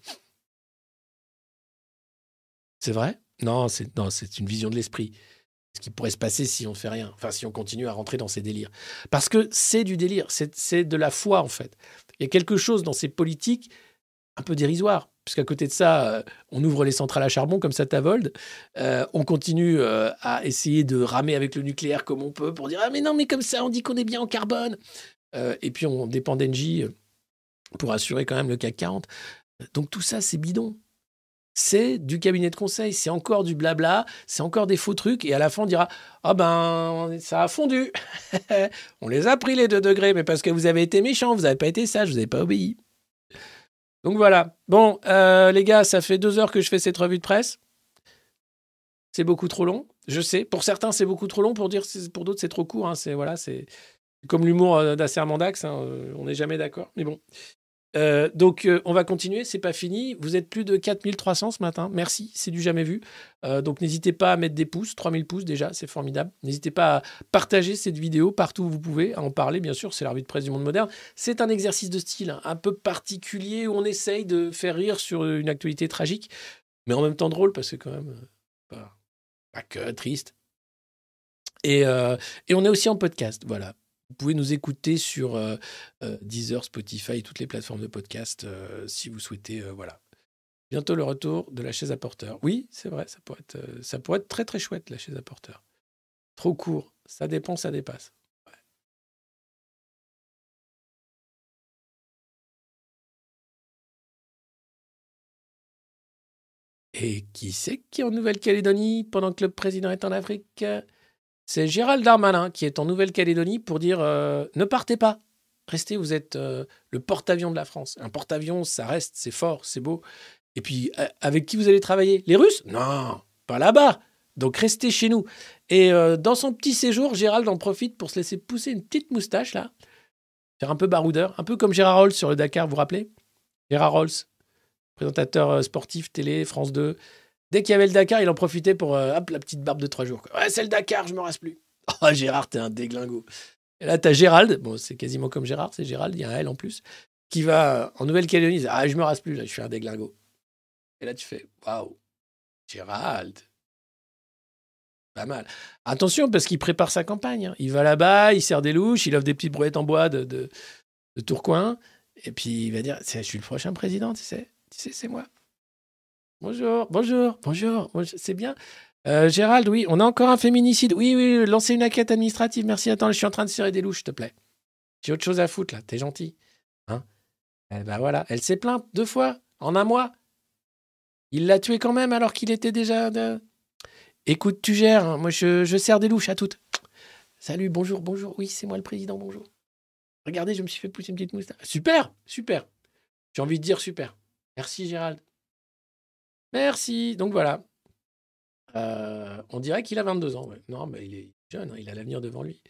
C'est vrai? Non, c'est une vision de l'esprit ce qui pourrait se passer si on ne fait rien, enfin si on continue à rentrer dans ces délires. Parce que c'est du délire, c'est de la foi en fait. Il y a quelque chose dans ces politiques un peu dérisoire, puisqu'à côté de ça, euh, on ouvre les centrales à charbon comme ça Tavold, euh, on continue euh, à essayer de ramer avec le nucléaire comme on peut pour dire ah mais non mais comme ça on dit qu'on est bien en carbone, et puis on dépend d'Engie. pour assurer quand même le CAC 40. Donc tout ça, c'est bidon. C'est du cabinet de conseil, c'est encore du blabla, c'est encore des faux trucs, et à la fin on dira Ah ben, ça a fondu. on les a pris les deux degrés, mais parce que vous avez été méchant, vous n'avez pas été sage, vous n'avez pas obéi. Donc voilà. Bon, euh, les gars, ça fait deux heures que je fais cette revue de presse. C'est beaucoup trop long, je sais. Pour certains, c'est beaucoup trop long. Pour dire, pour d'autres, c'est trop court. hein. C'est voilà, c'est comme l'humour euh, d'Asserment d'Axe. hein. Euh, On n'est jamais d'accord. Mais bon. Euh, donc, euh, on va continuer. C'est pas fini. Vous êtes plus de 4300 ce matin. Merci. C'est du jamais vu. Euh, donc, n'hésitez pas à mettre des pouces. 3000 pouces déjà. C'est formidable. N'hésitez pas à partager cette vidéo partout où vous pouvez. À en parler, bien sûr. C'est la revue de presse du monde moderne. C'est un exercice de style hein, un peu particulier où on essaye de faire rire sur une actualité tragique, mais en même temps drôle parce que quand même, pas, pas que triste. Et, et on est aussi en podcast. Voilà. Vous pouvez nous écouter sur euh, euh, Deezer, Spotify et toutes les plateformes de podcast euh, si vous souhaitez. voilà. Bientôt le retour de la chaise à porteur. Oui, c'est vrai, ça pourrait, être, très très chouette la chaise à porteur. Trop court, ça dépend, ça dépasse. Et qui c'est qui est en Nouvelle-Calédonie pendant que le président est en Afrique? C'est Gérald Darmanin qui est en Nouvelle-Calédonie pour dire euh, ne partez pas, restez, vous êtes euh, le porte-avions de la France. Un porte-avions, ça reste, c'est fort, c'est beau. Et puis, euh, avec qui vous allez travailler? Les Russes? Non, pas là-bas. Donc restez chez nous. Et dans son petit séjour, Gérald en profite pour se laisser pousser une petite moustache là, faire un peu baroudeur, un peu comme Gérard Rolls sur le Dakar, vous vous rappelez? Gérard Rolls, présentateur sportif télé, France 2. Dès qu'il y avait le Dakar, il en profitait pour euh, la petite barbe de trois jours. Ouais, c'est le Dakar, je me rase plus. Oh, Gérard, t'es un déglingo. Et là, t'as Gérald, bon, c'est quasiment comme Gérard, c'est Gérald, il y a un L en plus, qui va euh, en Nouvelle-Calédonie, ah, je me rase plus, là, je suis un déglingo. Et là, tu fais, waouh, Gérald. Pas mal. Attention, parce qu'il prépare sa campagne. hein. Il va là-bas, il sert des louches, il offre des petites brouettes en bois de, Tourcoing. Et puis il va dire Je suis le prochain président, tu sais. Tu sais, c'est moi. Bonjour, bonjour, bonjour. C'est bien. Euh, Gérald, oui, on a encore un féminicide. Oui, oui, lancez une enquête administrative. Merci. Attends, je suis en train de serrer des louches, s'il te plaît. J'ai autre chose à foutre, là. T'es gentil. Hein Eh ben voilà, elle s'est plainte deux fois en un mois. Il l'a tué quand même alors qu'il était déjà. de- Écoute, tu gères. hein. Moi, je, je sers des louches à toutes. Salut, bonjour, bonjour. Oui, c'est moi le président, bonjour. Regardez, je me suis fait pousser une petite moustache. Super, super. J'ai envie de dire super. Merci, Gérald. Merci. Donc voilà. Euh, on dirait qu'il a 22 ans. ouais. Non, mais il est jeune, hein, il a l'avenir devant lui.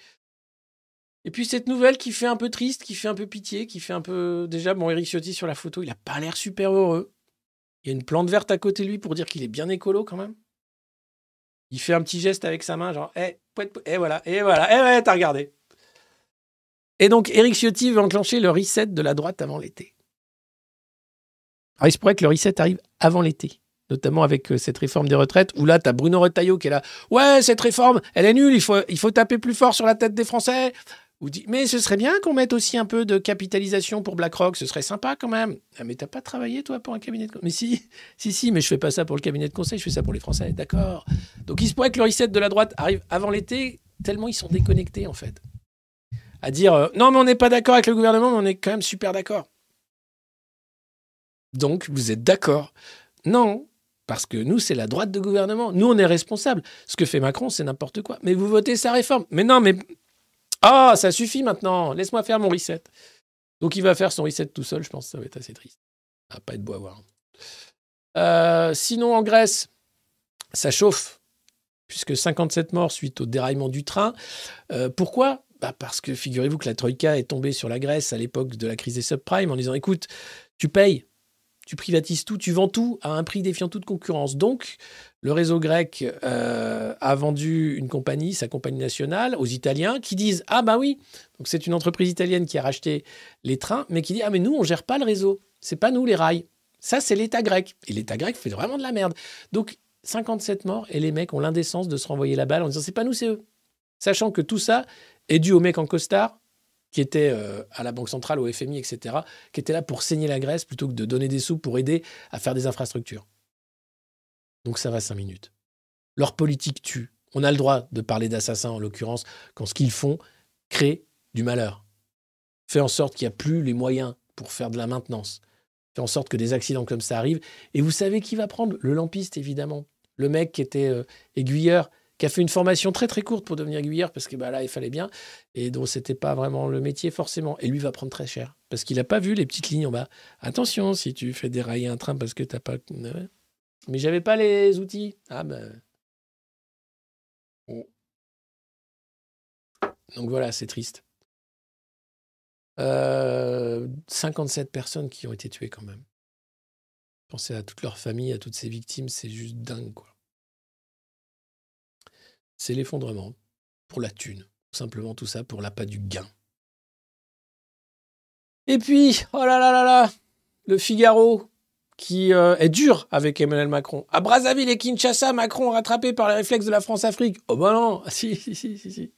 Et puis cette nouvelle qui fait un peu triste, qui fait un peu pitié, qui fait un peu... Déjà, bon, Eric Ciotti sur la photo, il a pas l'air super heureux. Il y a une plante verte à côté de lui pour dire qu'il est bien écolo quand même. Il fait un petit geste avec sa main, genre, eh, et voilà, et voilà, et ouais, t'as regardé. Et donc, Eric Ciotti veut enclencher le reset de la droite avant l'été. Alors, il se pourrait que le reset arrive avant l'été, notamment avec euh, cette réforme des retraites, où là, t'as Bruno Retailleau qui est là. Ouais, cette réforme, elle est nulle, il faut, il faut taper plus fort sur la tête des Français. Ou dit, mais ce serait bien qu'on mette aussi un peu de capitalisation pour BlackRock, ce serait sympa quand même. Ah, mais t'as pas travaillé, toi, pour un cabinet de conseil Mais si, si, si, mais je fais pas ça pour le cabinet de conseil, je fais ça pour les Français, d'accord. Donc il se pourrait que le reset de la droite arrive avant l'été, tellement ils sont déconnectés, en fait. À dire, euh, non, mais on n'est pas d'accord avec le gouvernement, mais on est quand même super d'accord. Donc, vous êtes d'accord? Non, parce que nous, c'est la droite de gouvernement. Nous, on est responsable. Ce que fait Macron, c'est n'importe quoi. Mais vous votez sa réforme. Mais non, mais. Ah, ça suffit maintenant. Laisse-moi faire mon reset. Donc, il va faire son reset tout seul. Je pense que ça va être assez triste. Ça va pas être beau à voir. Euh, sinon, en Grèce, ça chauffe, puisque 57 morts suite au déraillement du train. Euh, pourquoi? Bah Parce que figurez-vous que la Troïka est tombée sur la Grèce à l'époque de la crise des subprimes en disant écoute, tu payes, tu privatises tout, tu vends tout à un prix défiant toute concurrence. Donc, le réseau grec euh, a vendu une compagnie, sa compagnie nationale, aux Italiens qui disent Ah, bah oui, donc c'est une entreprise italienne qui a racheté les trains, mais qui dit Ah, mais nous, on gère pas le réseau. C'est pas nous les rails. Ça, c'est l'État grec. Et l'État grec fait vraiment de la merde. Donc, 57 morts et les mecs ont l'indécence de se renvoyer la balle en disant C'est pas nous, c'est eux. Sachant que tout ça est dû au mec en costard qui était euh, à la Banque centrale, au FMI, etc., qui était là pour saigner la Grèce plutôt que de donner des sous pour aider à faire des infrastructures. Donc ça va cinq minutes. Leur politique tue. On a le droit de parler d'assassins, en l'occurrence, quand ce qu'ils font crée du malheur. Fait en sorte qu'il n'y a plus les moyens pour faire de la maintenance. Fait en sorte que des accidents comme ça arrivent. Et vous savez qui va prendre? Le lampiste, évidemment. Le mec qui était euh, aiguilleur, qui a fait une formation très très courte pour devenir aiguilleur, parce que bah, là, il fallait bien, et dont c'était pas vraiment le métier forcément. Et lui va prendre très cher, parce qu'il n'a pas vu les petites lignes en bas. Attention, si tu fais dérailler un train parce que t'as pas... Mais j'avais pas les outils. Ah ben... Donc voilà, c'est triste. Euh, 57 personnes qui ont été tuées quand même. Pensez à toute leur famille, à toutes ces victimes, c'est juste dingue quoi. C'est l'effondrement pour la thune, simplement tout ça pour l'appât du gain. Et puis, oh là là là là, le Figaro qui euh, est dur avec Emmanuel Macron. À Brazzaville et Kinshasa, Macron rattrapé par les réflexes de la France-Afrique. Oh bah non, si, si, si, si, si.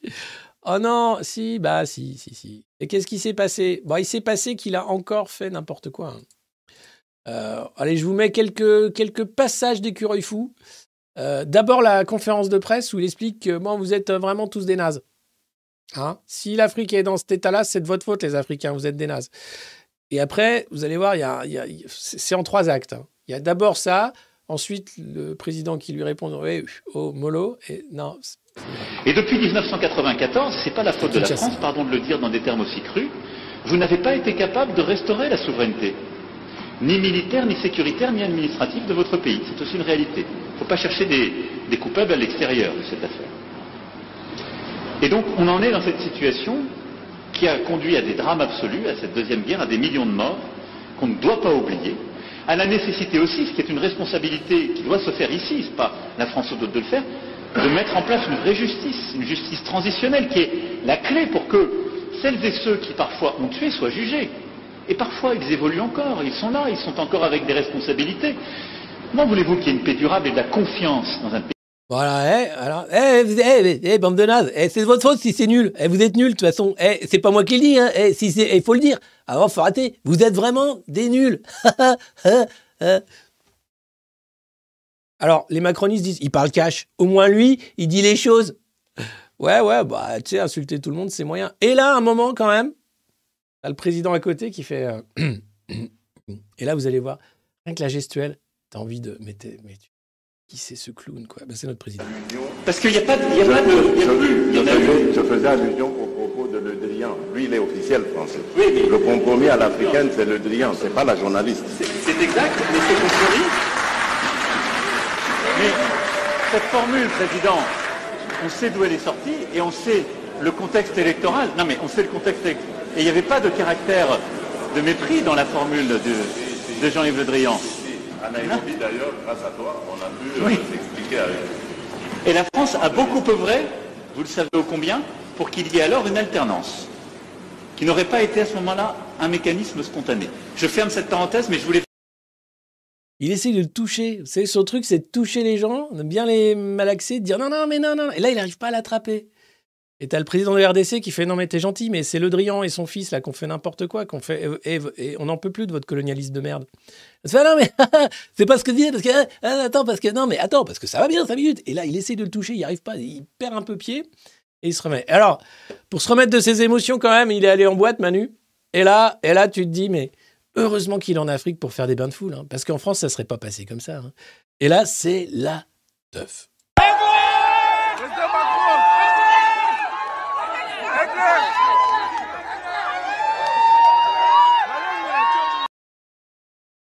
Oh non, si, bah si, si, si. Et qu'est-ce qui s'est passé? Bon, il s'est passé qu'il a encore fait n'importe quoi. hein. Euh, allez, je vous mets quelques, quelques passages d'écureuil fou. Euh, D'abord, la conférence de presse où il explique que bon, vous êtes vraiment tous des nazes. Hein? Si l'Afrique est dans cet état-là, c'est de votre faute, les Africains, vous êtes des nazes. Et après, vous allez voir, il y a, il y a- il y a- c'est en trois actes. hein. Il y a d'abord ça, ensuite le président qui lui répond oui, oh, mollo, et non, Et depuis 1994, c'est pas la faute de la. France, pardon de le dire dans des termes aussi crus, vous n'avez pas été capable de restaurer la souveraineté, ni militaire, ni sécuritaire, ni administrative de votre pays. C'est aussi une réalité. Il ne faut pas chercher des, coupables à l'extérieur de cette affaire. Et donc, on en est dans cette situation qui a conduit à des drames absolus, à cette deuxième guerre, à des millions de morts, qu'on ne doit pas oublier, à la nécessité aussi, ce qui est une responsabilité qui doit se faire ici, c'est pas la France d'autres de le faire, de mettre en place une vraie justice, une justice transitionnelle qui est la clé pour que celles et ceux qui parfois ont tué soient jugés. Et parfois ils évoluent encore, ils sont là, ils sont encore avec des responsabilités. Comment voulez-vous qu'il y ait une paix durable et de la confiance dans un pays? Voilà, eh, alors, eh, eh, eh, bande de nazes, eh, c'est de votre faute si c'est nul. Eh, vous êtes nuls, de toute façon. Eh, c'est pas moi qui le dis, hein. Eh, il faut le dire. Alors, faut arrêter. Vous êtes vraiment des nuls. Hein alors, les macronistes disent, il parle cash. Au moins, lui, il dit les choses. Ouais, ouais, bah, tu sais, insulter tout le monde, c'est moyen. Et là, un moment, quand même, le président à côté qui fait. euh, Et là, vous allez voir, rien que la gestuelle, t'as envie de. Mais, qui c'est ce clown, quoi Bah, C'est notre président. Parce qu'il n'y a pas de... y a pas de-. Je faisais allusion au propos de Le Drian. Lui, il est officiel français. Le compromis à l'africaine, c'est Le Drian, c'est pas la journaliste. C'est exact, mais c'est compris. Mais cette formule, Président, on sait d'où elle est sortie et on sait le contexte électoral. Non, mais on sait le contexte électoral. Et il n'y avait pas de caractère de mépris dans la formule de, de Jean-Yves Le Drian. À Nairobi, d'ailleurs, grâce à toi, on a pu euh, Oui. s'expliquer avec. Et la France a beaucoup œuvré, vous le savez ô combien, pour qu'il y ait alors une alternance, qui n'aurait pas été à ce moment-là un mécanisme spontané. Je ferme cette parenthèse, mais je voulais Il essaye de le toucher. Vous savez, son truc, c'est de toucher les gens, de bien les malaxer, de dire non, non, mais non, non. Et là, il n'arrive pas à l'attraper. Et t'as le président de RDC qui fait non, mais t'es gentil, mais c'est Le Drian et son fils là qu'on fait n'importe quoi, qu'on fait. Et, et- on n'en peut plus de votre colonialisme de merde. C'est pas ce que je disais, parce que. ah, ah, attends, parce que. Non, mais attends, parce que ça va bien, 5 minutes. Et là, il essaie de le toucher, il arrive pas, il perd un peu pied et il se remet. Alors, pour se remettre de ses émotions, quand même, il est allé en boîte, Manu. Et là, et là tu te dis, mais heureusement qu'il est en Afrique pour faire des bains de foule, hein, parce qu'en France, ça serait pas passé comme ça. hein. Et là, c'est la teuf.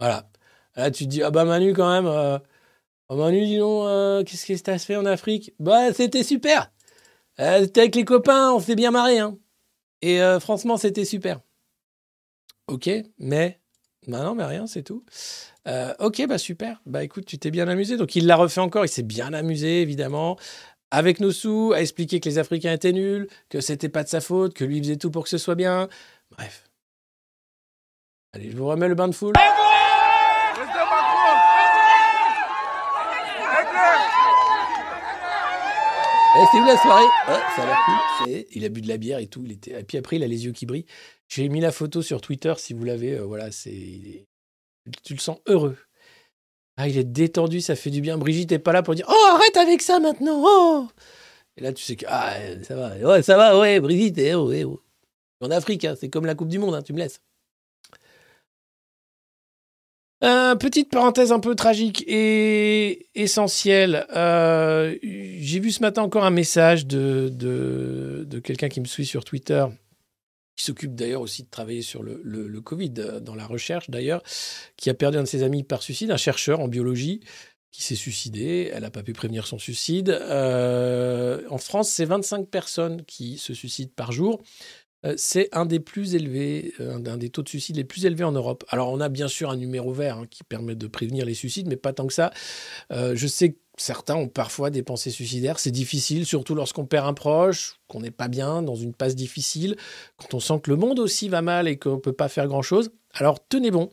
Voilà. Là, tu te dis, ah bah Manu, quand même, euh, oh, Manu, dis donc, euh, qu'est-ce que t'as fait en Afrique? Bah, c'était super. Euh, c'était avec les copains, on s'est bien marré. Hein. Et euh, franchement, c'était super. Ok, mais. Bah non, mais rien, c'est tout. Ok, bah super. Bah écoute, tu t'es bien amusé. Donc il l'a refait encore, il s'est bien amusé, évidemment. Avec nos sous, à expliquer que les Africains étaient nuls, que c'était pas de sa faute, que lui faisait tout pour que ce soit bien. Bref. Allez, je vous remets le bain de foule. Eh, c'est où la soirée? Ouais, Ça a l'air cool. Il a bu de la bière et tout. Il était... Et puis après, il a les yeux qui brillent. J'ai mis la photo sur Twitter si vous l'avez. euh, voilà, c'est. Tu le sens heureux. Ah, il est détendu, ça fait du bien. Brigitte n'est pas là pour dire Oh, arrête avec ça maintenant. Oh Et là, tu sais que ah, ça va. Ouais, ça va, ouais, Brigitte. eh oh, eh oh. En Afrique, hein, c'est comme la Coupe du Monde, hein, tu me laisses. Euh, petite parenthèse un peu tragique et essentielle. Euh, J'ai vu ce matin encore un message de, de, de quelqu'un qui me suit sur Twitter, qui s'occupe d'ailleurs aussi de travailler sur le, le, Covid, euh, dans la recherche d'ailleurs, qui a perdu un de ses amis par suicide, un chercheur en biologie qui s'est suicidé. Elle n'a pas pu prévenir son suicide. Euh, en France, c'est 25 personnes qui se suicident par jour. Euh, c'est un des plus élevés, euh, un des taux de suicide les plus élevés en Europe. Alors, on a bien sûr un numéro vert hein, qui permet de prévenir les suicides, mais pas tant que ça. Euh, je sais que certains ont parfois des pensées suicidaires. C'est difficile, surtout lorsqu'on perd un proche, qu'on n'est pas bien, dans une passe difficile, quand on sent que le monde aussi va mal et qu'on ne peut pas faire grand-chose. Alors, tenez bon.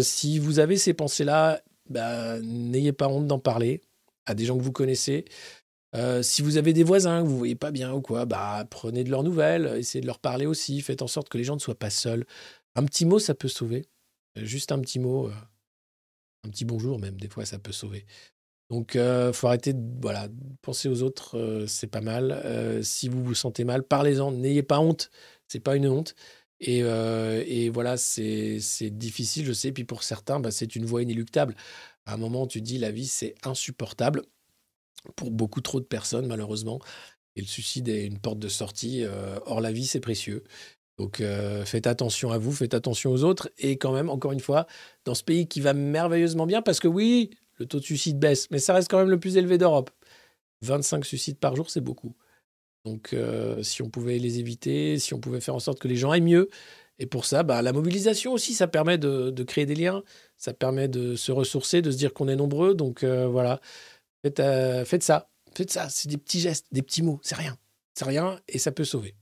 Si vous avez ces pensées-là, bah, n'ayez pas honte d'en parler à des gens que vous connaissez. Euh, si vous avez des voisins que vous voyez pas bien ou quoi, bah, prenez de leurs nouvelles, essayez de leur parler aussi, faites en sorte que les gens ne soient pas seuls. Un petit mot, ça peut sauver. Euh, Juste un petit mot, euh, un petit bonjour même, des fois, ça peut sauver. Donc, il faut arrêter de voilà, penser aux autres, euh, c'est pas mal. Euh, si vous vous sentez mal, parlez-en, n'ayez pas honte, c'est pas une honte. Et, euh, voilà, c'est difficile, je sais. Puis pour certains, bah, c'est une voie inéluctable. À un moment, tu dis, la vie, c'est insupportable pour beaucoup trop de personnes, malheureusement. Et le suicide est une porte de sortie. euh, or, la vie, c'est précieux. Donc, euh, faites attention à vous, faites attention aux autres. Et quand même, encore une fois, dans ce pays qui va merveilleusement bien, parce que oui, le taux de suicide baisse, mais ça reste quand même le plus élevé d'Europe. 25 suicides par jour, c'est beaucoup. Donc, euh, si on pouvait les éviter, si on pouvait faire en sorte que les gens aillent mieux, et pour ça, bah, la mobilisation aussi, ça permet de, de créer des liens, ça permet de se ressourcer, de se dire qu'on est nombreux. Donc voilà, faites, euh, faites ça, faites ça. C'est des petits gestes, des petits mots, c'est rien, c'est rien, et ça peut sauver.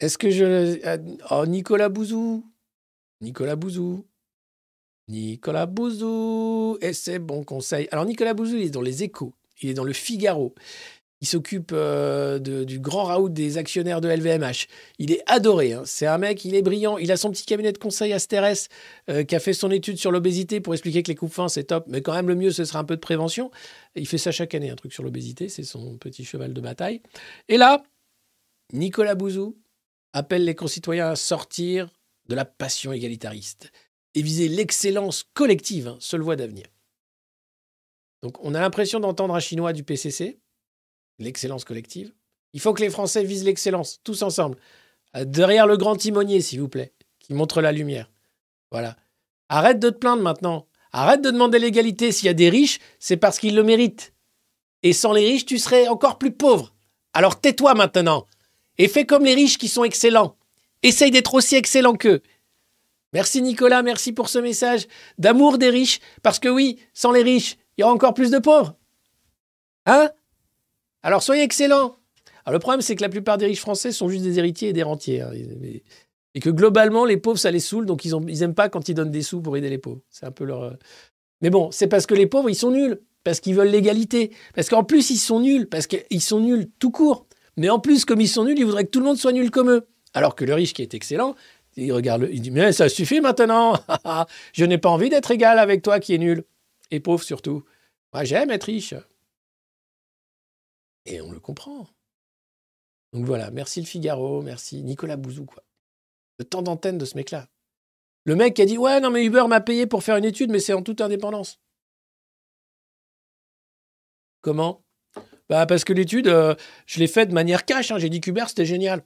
Est-ce que je. ah, Oh, Nicolas Bouzou. Nicolas Bouzou. Nicolas Bouzou. Et c'est bon conseil. Alors, Nicolas Bouzou, il est dans les échos. Il est dans le Figaro. Il s'occupe euh, du grand raout des actionnaires de LVMH. Il est adoré. hein. C'est un mec, il est brillant. Il a son petit cabinet de conseil à euh, qui a fait son étude sur l'obésité pour expliquer que les coupes fins, c'est top. Mais quand même, le mieux, ce serait un peu de prévention. Il fait ça chaque année, un truc sur l'obésité. C'est son petit cheval de bataille. Et là, Nicolas Bouzou appelle les concitoyens à sortir de la passion égalitariste et viser l'excellence collective, hein, seule voie d'avenir. Donc on a l'impression d'entendre un chinois du PCC, l'excellence collective. Il faut que les Français visent l'excellence, tous ensemble. Euh, Derrière le grand timonier, s'il vous plaît, qui montre la lumière. Voilà. Arrête de te plaindre maintenant. Arrête de demander l'égalité. S'il y a des riches, c'est parce qu'ils le méritent. Et sans les riches, tu serais encore plus pauvre. Alors tais-toi maintenant. Et fais comme les riches qui sont excellents. Essaye d'être aussi excellent qu'eux. Merci Nicolas, merci pour ce message d'amour des riches. Parce que oui, sans les riches, il y aura encore plus de pauvres. Hein? Alors soyez excellents. Alors le problème, c'est que la plupart des riches français sont juste des héritiers et des rentiers. hein. Et- que globalement, les pauvres, ça les saoule, donc ils, ont, ils aiment pas quand ils donnent des sous pour aider les pauvres. C'est un peu leur. euh, Mais bon, c'est parce que les pauvres, ils sont nuls. Parce qu'ils veulent l'égalité. Parce qu'en plus, ils sont nuls. Parce qu'ils sont nuls tout court. Mais en plus, comme ils sont nuls, ils voudraient que tout le monde soit nul comme eux. Alors que le riche qui est excellent, il regarde, le- il dit Mais ça suffit maintenant Je n'ai pas envie d'être égal avec toi qui est nul. Et pauvre surtout. Moi, j'aime être riche. Et on le comprend. Donc voilà, merci le Figaro, merci Nicolas Bouzou. Le temps d'antenne de ce mec-là. Le mec qui a dit Ouais, non, mais Uber m'a payé pour faire une étude, mais c'est en toute indépendance. Comment? Bah, parce que l'étude, euh, je l'ai faite de manière cash. hein. J'ai dit qu'Uber, c'était génial.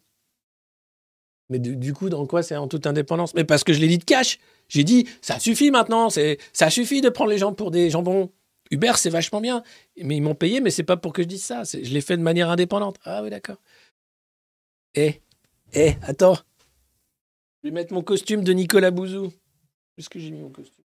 Mais du, coup, dans quoi c'est en toute indépendance? Mais parce que je l'ai dit de cash. J'ai dit Ça suffit maintenant, ça suffit de prendre les gens pour des jambons. Uber, c'est vachement bien. Mais ils m'ont payé, mais c'est pas pour que je dise ça. Je l'ai fait de manière indépendante. Ah oui, d'accord. Eh, eh, attends. Je vais mettre mon costume de Nicolas Bouzou. Est-ce que j'ai mis mon costume?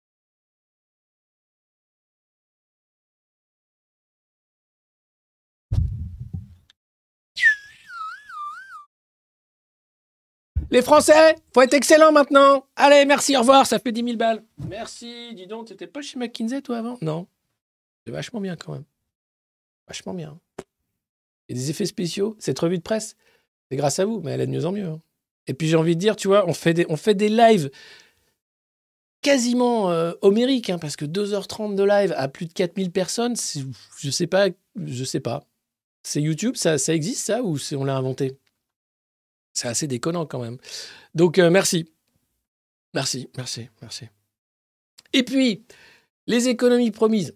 Les Français, faut être excellent maintenant. Allez, merci, au revoir, ça fait 10 000 balles. Merci, dis donc, t'étais pas chez McKinsey toi avant? Non. Vachement bien quand même. Vachement bien. Et des effets spéciaux, cette revue de presse, c'est grâce à vous, mais elle est de mieux en mieux. hein. Et puis j'ai envie de dire, tu vois, on fait des, on fait des lives quasiment euh, homériques, hein, parce que 2h30 de live à plus de 4000 personnes, je sais pas, je sais pas. C'est YouTube, ça, ça existe ça, ou on l'a inventé? C'est assez déconnant quand même. Donc, euh, merci. Merci, merci, merci. Et puis, les économies promises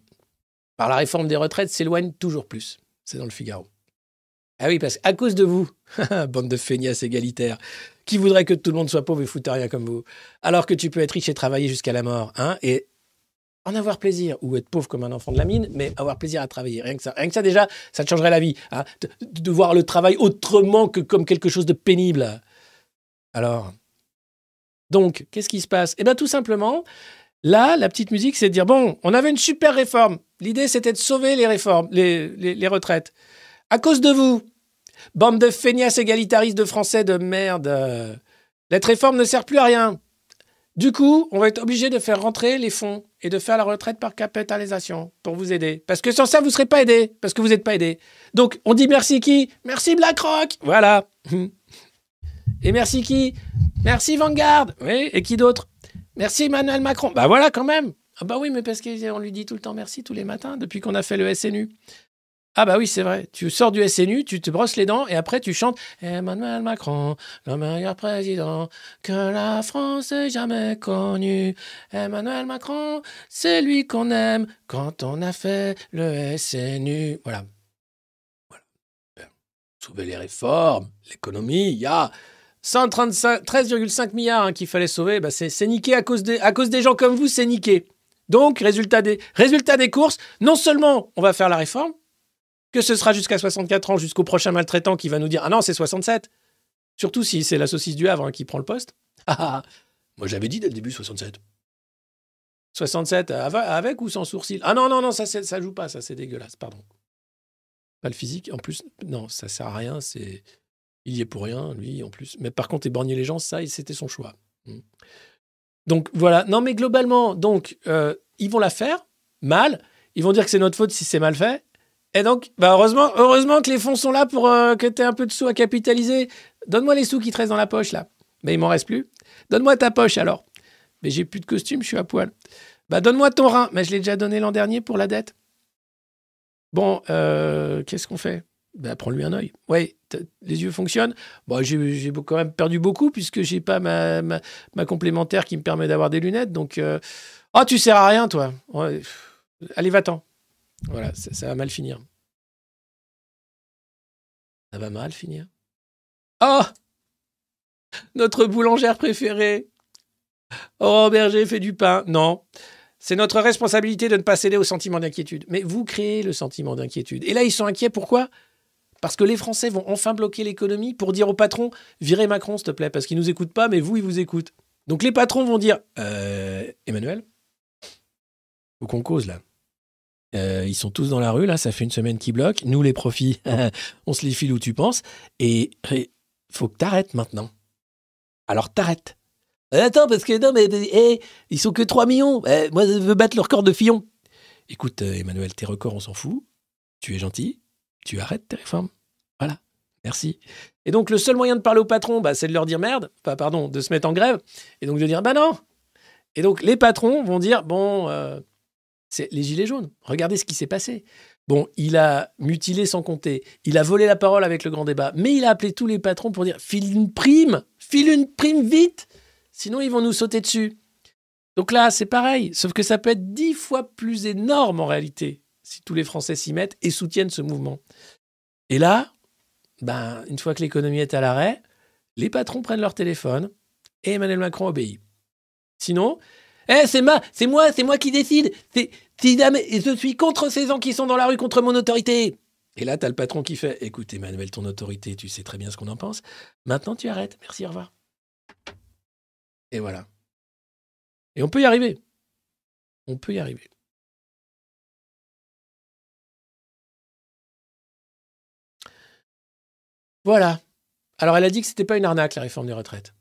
par la réforme des retraites s'éloignent toujours plus. C'est dans le Figaro. Ah oui, parce qu'à cause de vous, bande de feignasses égalitaires, qui voudraient que tout le monde soit pauvre et foute rien comme vous, alors que tu peux être riche et travailler jusqu'à la mort, hein, et en avoir plaisir, ou être pauvre comme un enfant de la mine, mais avoir plaisir à travailler. Rien que ça, rien que ça déjà, ça te changerait la vie. hein, de, de voir le travail autrement que comme quelque chose de pénible. Alors, donc, qu'est-ce qui se passe? Eh bien, tout simplement, là, la petite musique, c'est de dire, bon, on avait une super réforme. L'idée, c'était de sauver les réformes, les, retraites. À cause de vous, bande de feignasses égalitaristes de Français de merde, cette réforme ne sert plus à rien. Du coup, on va être obligé de faire rentrer les fonds et de faire la retraite par capitalisation pour vous aider. Parce que sans ça, vous ne serez pas aidé, parce que vous n'êtes pas aidé. Donc, on dit merci qui? Merci BlackRock Voilà. Et merci qui? Merci Vanguard Oui, et qui d'autre? Merci Emmanuel Macron Bah voilà quand même Ah bah oui, mais parce qu'on lui dit tout le temps merci tous les matins depuis qu'on a fait le SNU. Ah bah oui, c'est vrai. Tu sors du SNU, tu te brosses les dents et après tu chantes Emmanuel Macron, le meilleur président que la France ait jamais connu. Emmanuel Macron, c'est lui qu'on aime quand on a fait le SNU. Voilà. Voilà. Les réformes, l'économie, il y a 135 13,5 milliards hein, qu'il fallait sauver. Bah c'est niqué à cause, des, gens comme vous, c'est niqué. Donc, résultat des, courses, non seulement on va faire la réforme, que ce sera jusqu'à 64 ans, jusqu'au prochain maltraitant qui va nous dire Ah non, c'est 67. Surtout si c'est la saucisse du Havre hein, qui prend le poste. Ah, ah, ah. Moi, j'avais dit dès le début 67. 67 av- avec ou sans sourcil? Ah non, non, non, ça, ça joue pas, ça, c'est dégueulasse, pardon. Pas le physique, en plus, non, ça sert à rien, c'est. Il y est pour rien, lui, en plus. Mais par contre, éborgner les gens, ça, c'était son choix. Hmm. Donc voilà. Non, mais globalement, donc, euh, ils vont la faire mal. Ils vont dire que c'est notre faute si c'est mal fait. Et donc, bah heureusement, que les fonds sont là pour euh, que tu aies un peu de sous à capitaliser. Donne-moi les sous qui te restent dans la poche, là. Mais il m'en reste plus. Donne-moi ta poche, alors. Mais j'ai plus de costume, je suis à poil. Bah, donne-moi ton rein. Mais je l'ai déjà donné l'an dernier pour la dette. Bon, euh, qu'est-ce qu'on fait? Bah, Prends-lui un œil. Oui, les yeux fonctionnent. Bon, j'ai quand même perdu beaucoup puisque j'ai pas ma, ma, complémentaire qui me permet d'avoir des lunettes. Donc, euh, oh, tu sers à rien, toi. Allez, va-t'en. Voilà, ça, ça va mal finir. Ça va mal finir. Oh Notre boulangère préférée. Oh, Berger fait du pain. Non. C'est notre responsabilité de ne pas céder au sentiment d'inquiétude. Mais vous créez le sentiment d'inquiétude. Et là, ils sont inquiets. Pourquoi? Parce que les Français vont enfin bloquer l'économie pour dire au patron Virez Macron, s'il te plaît, parce qu'il nous écoute pas, mais vous, il vous écoute. Donc les patrons vont dire euh, Emmanuel, faut qu'on cause là. Euh, ils sont tous dans la rue, là, ça fait une semaine qu'ils bloquent. Nous, les profits, on se les file où tu penses. Et faut que t'arrêtes maintenant. Alors t'arrêtes. Euh, Attends, parce que non, mais eh, ils sont que 3 millions. Eh, moi, je veux battre le record de Fillon. Écoute, Emmanuel, tes records, on s'en fout. Tu es gentil. Tu arrêtes tes réformes. Voilà. Merci. Et donc, le seul moyen de parler au patron, bah, c'est de leur dire merde. Enfin, pardon, de se mettre en grève. Et donc, de dire bah non. Et donc, les patrons vont dire bon, euh, c'est les gilets jaunes. Regardez ce qui s'est passé. Bon, il a mutilé sans compter. Il a volé la parole avec le grand débat. Mais il a appelé tous les patrons pour dire file une prime. File une prime vite. Sinon, ils vont nous sauter dessus. Donc là, c'est pareil. Sauf que ça peut être dix fois plus énorme en réalité si tous les Français s'y mettent et soutiennent ce mouvement. Et là, ben, une fois que l'économie est à l'arrêt, les patrons prennent leur téléphone et Emmanuel Macron obéit. Sinon, eh, c'est ma, c'est moi, c'est moi qui décide. C'est, je suis contre ces gens qui sont dans la rue contre mon autorité. Et là, t'as le patron qui fait, écoute Emmanuel, ton autorité, tu sais très bien ce qu'on en pense. Maintenant, tu arrêtes. Merci, au revoir. Et voilà. Et on peut y arriver. On peut y arriver. Voilà. Alors, elle a dit que c'était pas une arnaque, la réforme des retraites.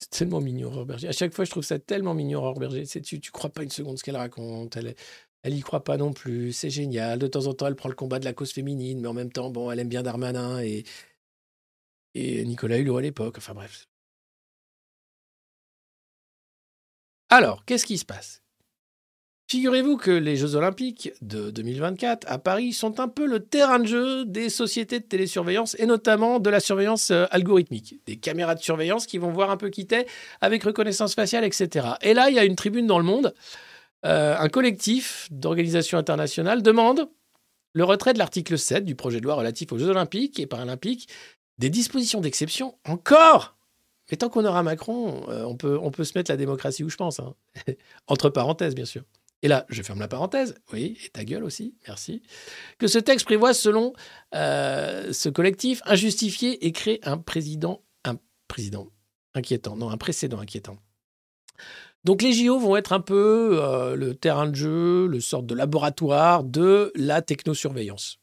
C'est tellement mignon, Aurore. À chaque fois, je trouve ça tellement mignon, Aurore Berger. Tu, tu crois pas une seconde ce qu'elle raconte. Elle, elle y croit pas non plus. C'est génial. De temps en temps, elle prend le combat de la cause féminine, mais en même temps, bon, elle aime bien Darmanin et, et Nicolas Hulot à l'époque. Enfin bref. Alors, qu'est-ce qui se passe? Figurez-vous que les Jeux Olympiques de 2024 à Paris sont un peu le terrain de jeu des sociétés de télésurveillance et notamment de la surveillance euh, algorithmique. Des caméras de surveillance qui vont voir un peu qui t'es avec reconnaissance faciale, etc. Et là, il y a une tribune dans le monde. Euh, un collectif d'organisations internationales demande le retrait de l'article 7 du projet de loi relatif aux Jeux Olympiques et Paralympiques des dispositions d'exception encore mais tant qu'on aura Macron, euh, on, peut, on peut se mettre la démocratie où je pense. hein. Entre parenthèses, bien sûr. Et là, je ferme la parenthèse, oui, et ta gueule aussi, merci. Que ce texte prévoit, selon euh, ce collectif, injustifié et crée un président, un président inquiétant, non, un précédent inquiétant. Donc les JO vont être un peu euh, le terrain de jeu, le sorte de laboratoire de la technosurveillance.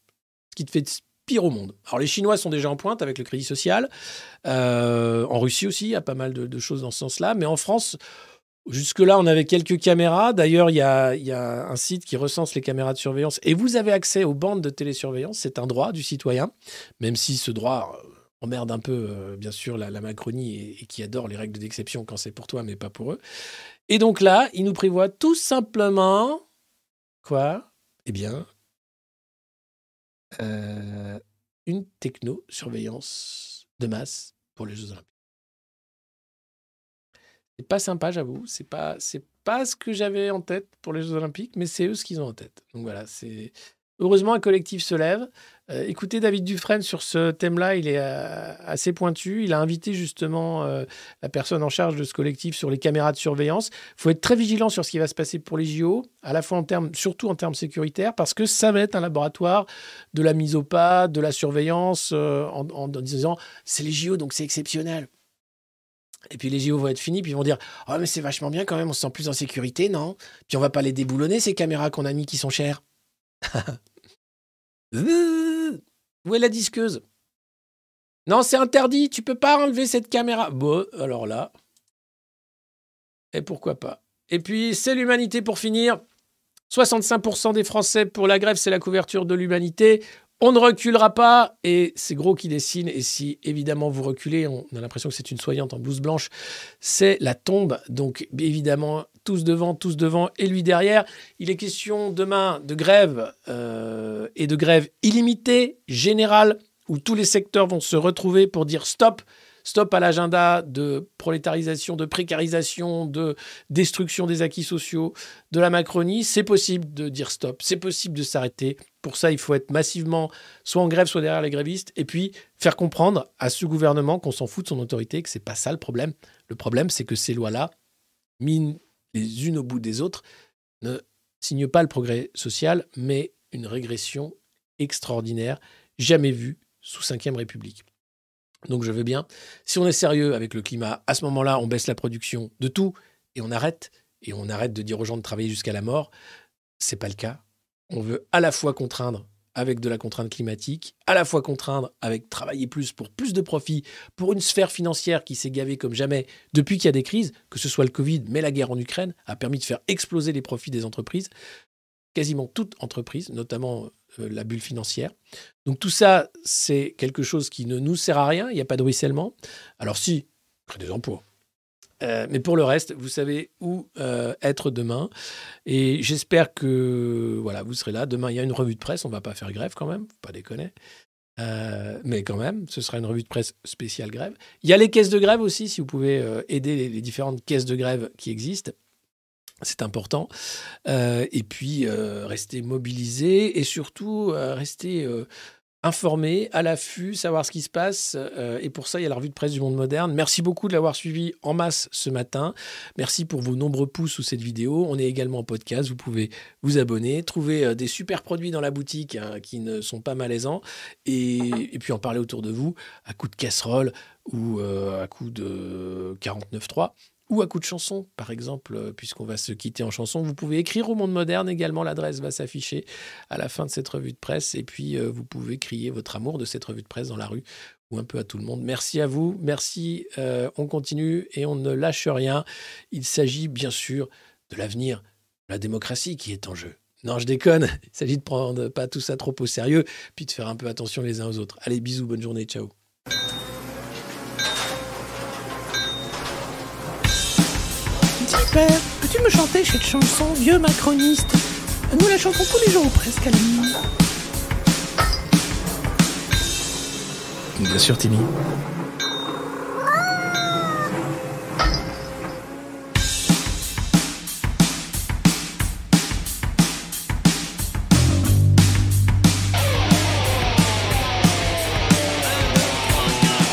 Ce qui te fait pire au monde. Alors les Chinois sont déjà en pointe avec le crédit social. Euh, en Russie aussi, il y a pas mal de choses dans ce sens-là. Mais en France, jusque-là, on avait quelques caméras. D'ailleurs, il y a, un site qui recense les caméras de surveillance. Et vous avez accès aux bandes de télésurveillance. C'est un droit du citoyen, même si ce droit euh, emmerde un peu, euh, bien sûr, la, Macronie et, et qui adore les règles d'exception quand c'est pour toi, mais pas pour eux. Et donc là, il nous prévoit tout simplement... Quoi? Eh bien, euh, une techno-surveillance de masse pour les Jeux Olympiques. C'est pas sympa, j'avoue. C'est pas, c'est pas ce que j'avais en tête pour les Jeux Olympiques, mais c'est eux ce qu'ils ont en tête. Donc voilà, c'est heureusement un collectif se lève. Euh, écoutez David Dufresne sur ce thème-là, il est euh, assez pointu. Il a invité justement euh, la personne en charge de ce collectif sur les caméras de surveillance. Il faut être très vigilant sur ce qui va se passer pour les JO, à la fois en termes, surtout en termes sécuritaires, parce que ça va être un laboratoire de la mise au pas, de la surveillance, en, en disant c'est les JO donc c'est exceptionnel. Et puis les JO vont être finis, puis ils vont dire Oh, mais c'est vachement bien quand même, on se sent plus en sécurité, non? Puis on va pas les déboulonner, ces caméras qu'on a mis qui sont chères. Où est la disqueuse? Non, c'est interdit, tu peux pas enlever cette caméra. Bon, alors là. Et pourquoi pas? Et puis, c'est l'humanité pour finir. 65% des Français pour la grève, c'est la couverture de l'humanité. On ne reculera pas et c'est gros qui dessine. Et si évidemment vous reculez, on a l'impression que c'est une soignante en blouse blanche, c'est la tombe. Donc évidemment, tous devant, tous devant et lui derrière. Il est question demain de grève euh, et de grève illimitée, générale, où tous les secteurs vont se retrouver pour dire stop. Stop à l'agenda de prolétarisation, de précarisation, de destruction des acquis sociaux de la Macronie. C'est possible de dire stop, c'est possible de s'arrêter. Pour ça, il faut être massivement soit en grève, soit derrière les grévistes, et puis faire comprendre à ce gouvernement qu'on s'en fout de son autorité, que c'est pas ça le problème. Le problème, c'est que ces lois-là, mises les unes au bout des autres, ne signent pas le progrès social, mais une régression extraordinaire, jamais vue sous Ve République. Donc je veux bien. Si on est sérieux avec le climat, à ce moment-là, on baisse la production de tout et on arrête. Et on arrête de dire aux gens de travailler jusqu'à la mort. C'est pas le cas. On veut à la fois contraindre avec de la contrainte climatique, à la fois contraindre avec travailler plus pour plus de profits, pour une sphère financière qui s'est gavée comme jamais depuis qu'il y a des crises, que ce soit le Covid, mais la guerre en Ukraine a permis de faire exploser les profits des entreprises, quasiment toutes entreprises, notamment euh, la bulle financière. Donc tout ça, c'est quelque chose qui ne nous sert à rien, il n'y a pas de ruissellement. Alors si, crée des emplois. Euh, mais pour le reste, vous savez où euh, être demain. Et j'espère que voilà, vous serez là. Demain, il y a une revue de presse. On va pas faire grève quand même, pas déconner. Mais quand même, ce sera une revue de presse spéciale grève. Il y a les caisses de grève aussi, si vous pouvez aider les différentes caisses de grève qui existent. C'est important. Euh, et puis, euh, rester mobilisé et surtout euh, rester euh, informé, à l'affût, savoir ce qui se passe. Et pour ça, il y a la revue de presse du monde moderne. Merci beaucoup de l'avoir suivi en masse ce matin. Merci pour vos nombreux pouces sous cette vidéo. On est également en podcast. Vous pouvez vous abonner, trouver des super produits dans la boutique hein, qui ne sont pas malaisants et, puis en parler autour de vous à coup de casserole ou à coup de 49.3 ou à coup de chanson, par exemple, euh, puisqu'on va se quitter en chanson. Vous pouvez écrire au Monde Moderne également, l'adresse va s'afficher à la fin de cette revue de presse, et puis euh, vous pouvez crier votre amour de cette revue de presse dans la rue ou un peu à tout le monde. Merci à vous, merci, euh, on continue et on ne lâche rien. Il s'agit bien sûr de l'avenir de la démocratie qui est en jeu. Non, je déconne, il s'agit de prendre pas tout ça trop au sérieux, puis de faire un peu attention les uns aux autres. Allez, bisous, bonne journée, ciao. Père, peux-tu me chanter cette chanson, vieux macroniste? Nous la chantons tous les jours presque à la nuit. Bien sûr, Timmy.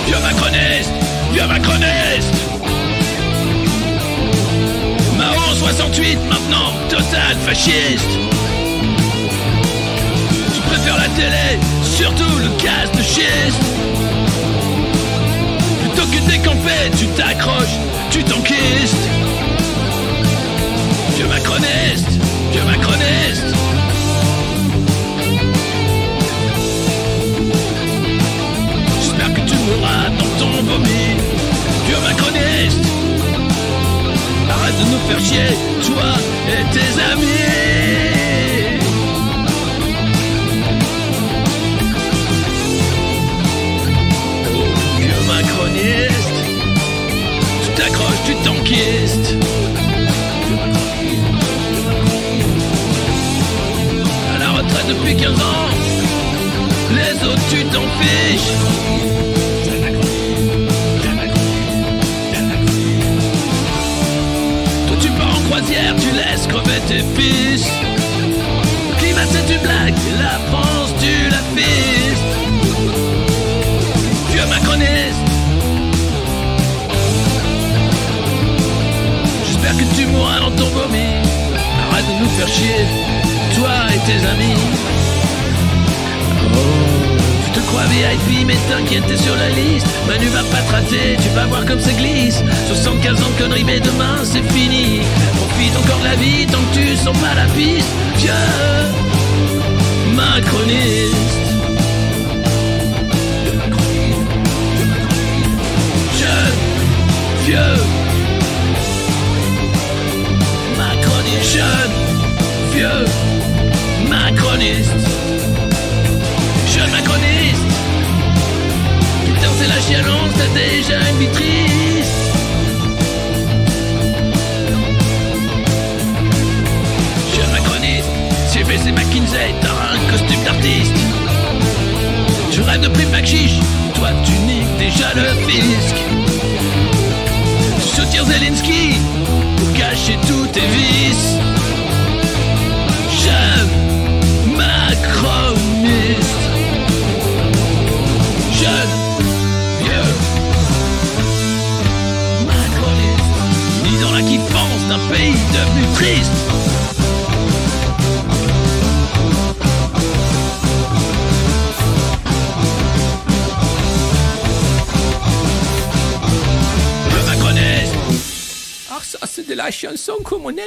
Vieux macroniste Vieux macroniste 68 maintenant, total fasciste. Tu préfères la télé, surtout le gaz de schiste. Plutôt que décamper, tu t'accroches, tu t'enquistes. Vieux macroniste Vieux macroniste. J'espère que tu mourras dans ton vomi. Vieux macroniste de nous faire chier, toi et tes amis. Oh, macroniste Tu t'accroches, tu t'enquistes. À la retraite depuis 15 ans Les autres tu t'en fiches tu laisses crever tes fils. Climat c'est une blague, la France tu la fistes. Vieux macroniste. J'espère que tu mourras dans ton vomi. Arrête de nous faire chier, toi et tes amis. Crois VIP, mais t'inquiète, t'es sur la liste. Manu va pas te rater, tu vas voir comme ça glisse. 75 ans de conneries, mais demain c'est fini. Profite encore de la vie tant que tu sens pas la piste. Vieux macroniste. Jeune, vieux macroniste. Jeune, vieux Chialance, t'as déjà une vie triste Jeune macroniste J'ai McKinsey, t'as un costume d'artiste. Je rêve de prime chiche Toi tu niques déjà le fisc. Tu soutiens Zelensky Pour cacher tous tes vices d'un pays devenu triste. Le macroniste. Ah, ça, c'est de la chanson comme on aime